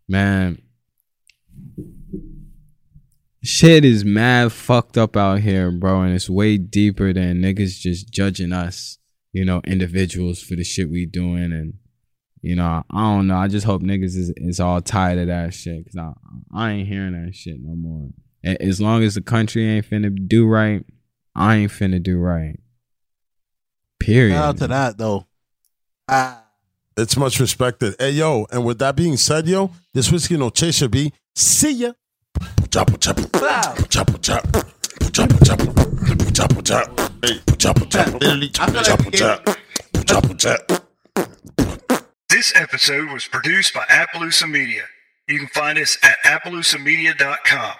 man, shit is mad fucked up out here, bro, and it's way deeper than niggas just judging us, you know, individuals for the shit we doing. And, you know, I don't know. I just hope niggas is, is all tired of that shit because I, I ain't hearing that shit no more. And as long as the country ain't finna do right, I ain't finna do right. Period. Shout out to that, though. Ah. It's much respected. Hey, yo, and with that being said, yo, this whiskey no chase should be. See ya. Chop, chop, chop, chop. This episode was produced by Appaloosa Media. You can find us at appaloosamedia.com.